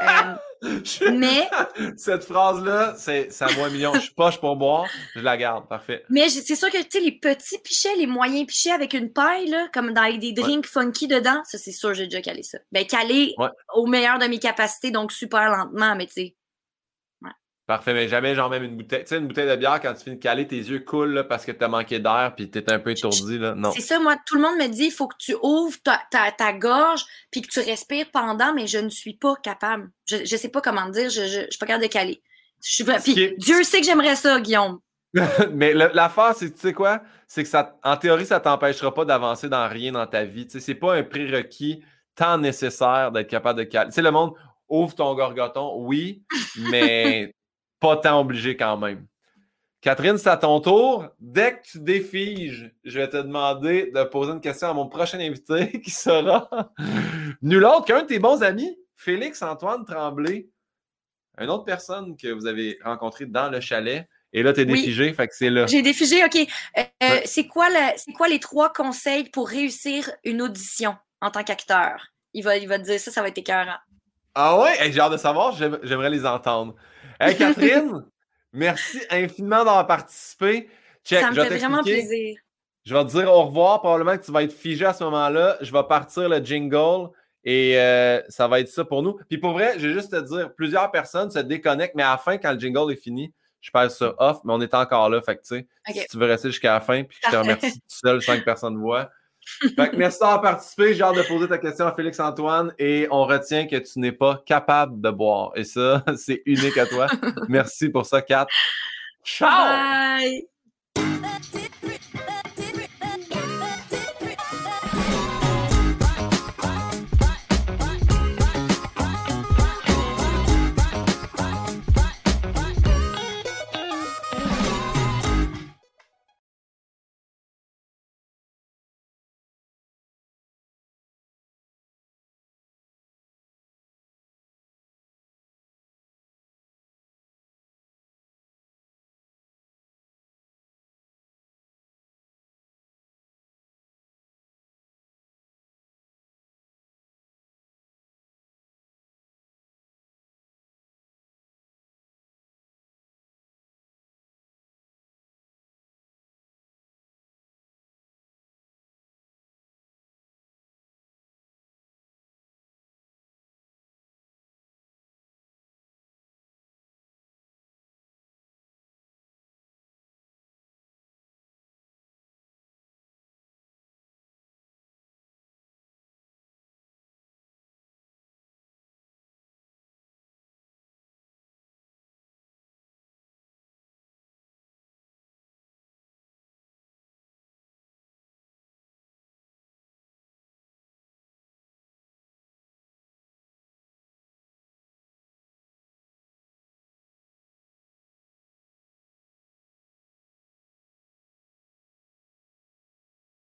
Euh, mais. (laughs) Cette phrase-là, c'est à moi million. Je suis poche pour boire, je la garde. Parfait. Mais c'est sûr que, tu sais, les petits pichets, les moyens pichets avec une paille, là, comme dans des drinks funky dedans, ça, c'est sûr, j'ai déjà calé ça. Ben, calé au meilleur de mes capacités, donc super lentement, mais tu sais. Parfait, mais jamais genre même une bouteille. Tu sais, une bouteille de bière, quand tu finis de caler, tes yeux coulent là, parce que tu as manqué d'air puis tu es un peu étourdi. Là. Non. C'est ça, moi, tout le monde me dit il faut que tu ouvres ta, ta, gorge puis que tu respires pendant, mais je ne suis pas capable. Je ne sais pas comment dire, je ne suis pas capable de caler. Je suis... Puis Dieu sait que j'aimerais ça, Guillaume. (laughs) mais l'affaire, c'est, tu sais quoi? C'est que ça, en théorie, ça t'empêchera pas d'avancer dans rien dans ta vie. Tu sais, c'est pas un prérequis tant nécessaire d'être capable de caler. Tu sais, le monde ouvre ton gorgoton, oui, mais (laughs) pas tant obligé quand même. Catherine, c'est à ton tour. Dès que tu défiges, je vais te demander de poser une question à mon prochain invité (laughs) qui sera (laughs) nul autre qu'un de tes bons amis, Félix-Antoine Tremblay. Une autre personne que vous avez rencontrée dans le chalet. Et là, tu es défigé, fait que c'est là. J'ai défigé, OK. Euh, c'est quoi, quoi les trois conseils pour réussir une audition en tant qu'acteur? Il va, il va te dire ça, ça va être écœurant. Ah ouais? J'ai hâte de savoir, j'aimerais les entendre. Hey, (laughs) Catherine, merci infiniment d'avoir participé. ça me fait vraiment plaisir. Je vais te dire au revoir. Probablement que tu vas être figé à ce moment-là. Je vais partir le jingle et euh, ça va être ça pour nous. Puis pour vrai, je vais juste te dire, plusieurs personnes se déconnectent, mais à la fin, quand le jingle est fini, je passe ça off, mais on est encore là. Fait que, tu sais, si tu veux rester jusqu'à la fin, puis que je te remercie tout seul, cinq personnes voient. Merci d'avoir participé. J'ai hâte de poser ta question à Félix-Antoine et on retient que tu n'es pas capable de boire. Et ça, (laughs) c'est unique à toi. (laughs) merci pour ça, Kat. Ciao! Bye!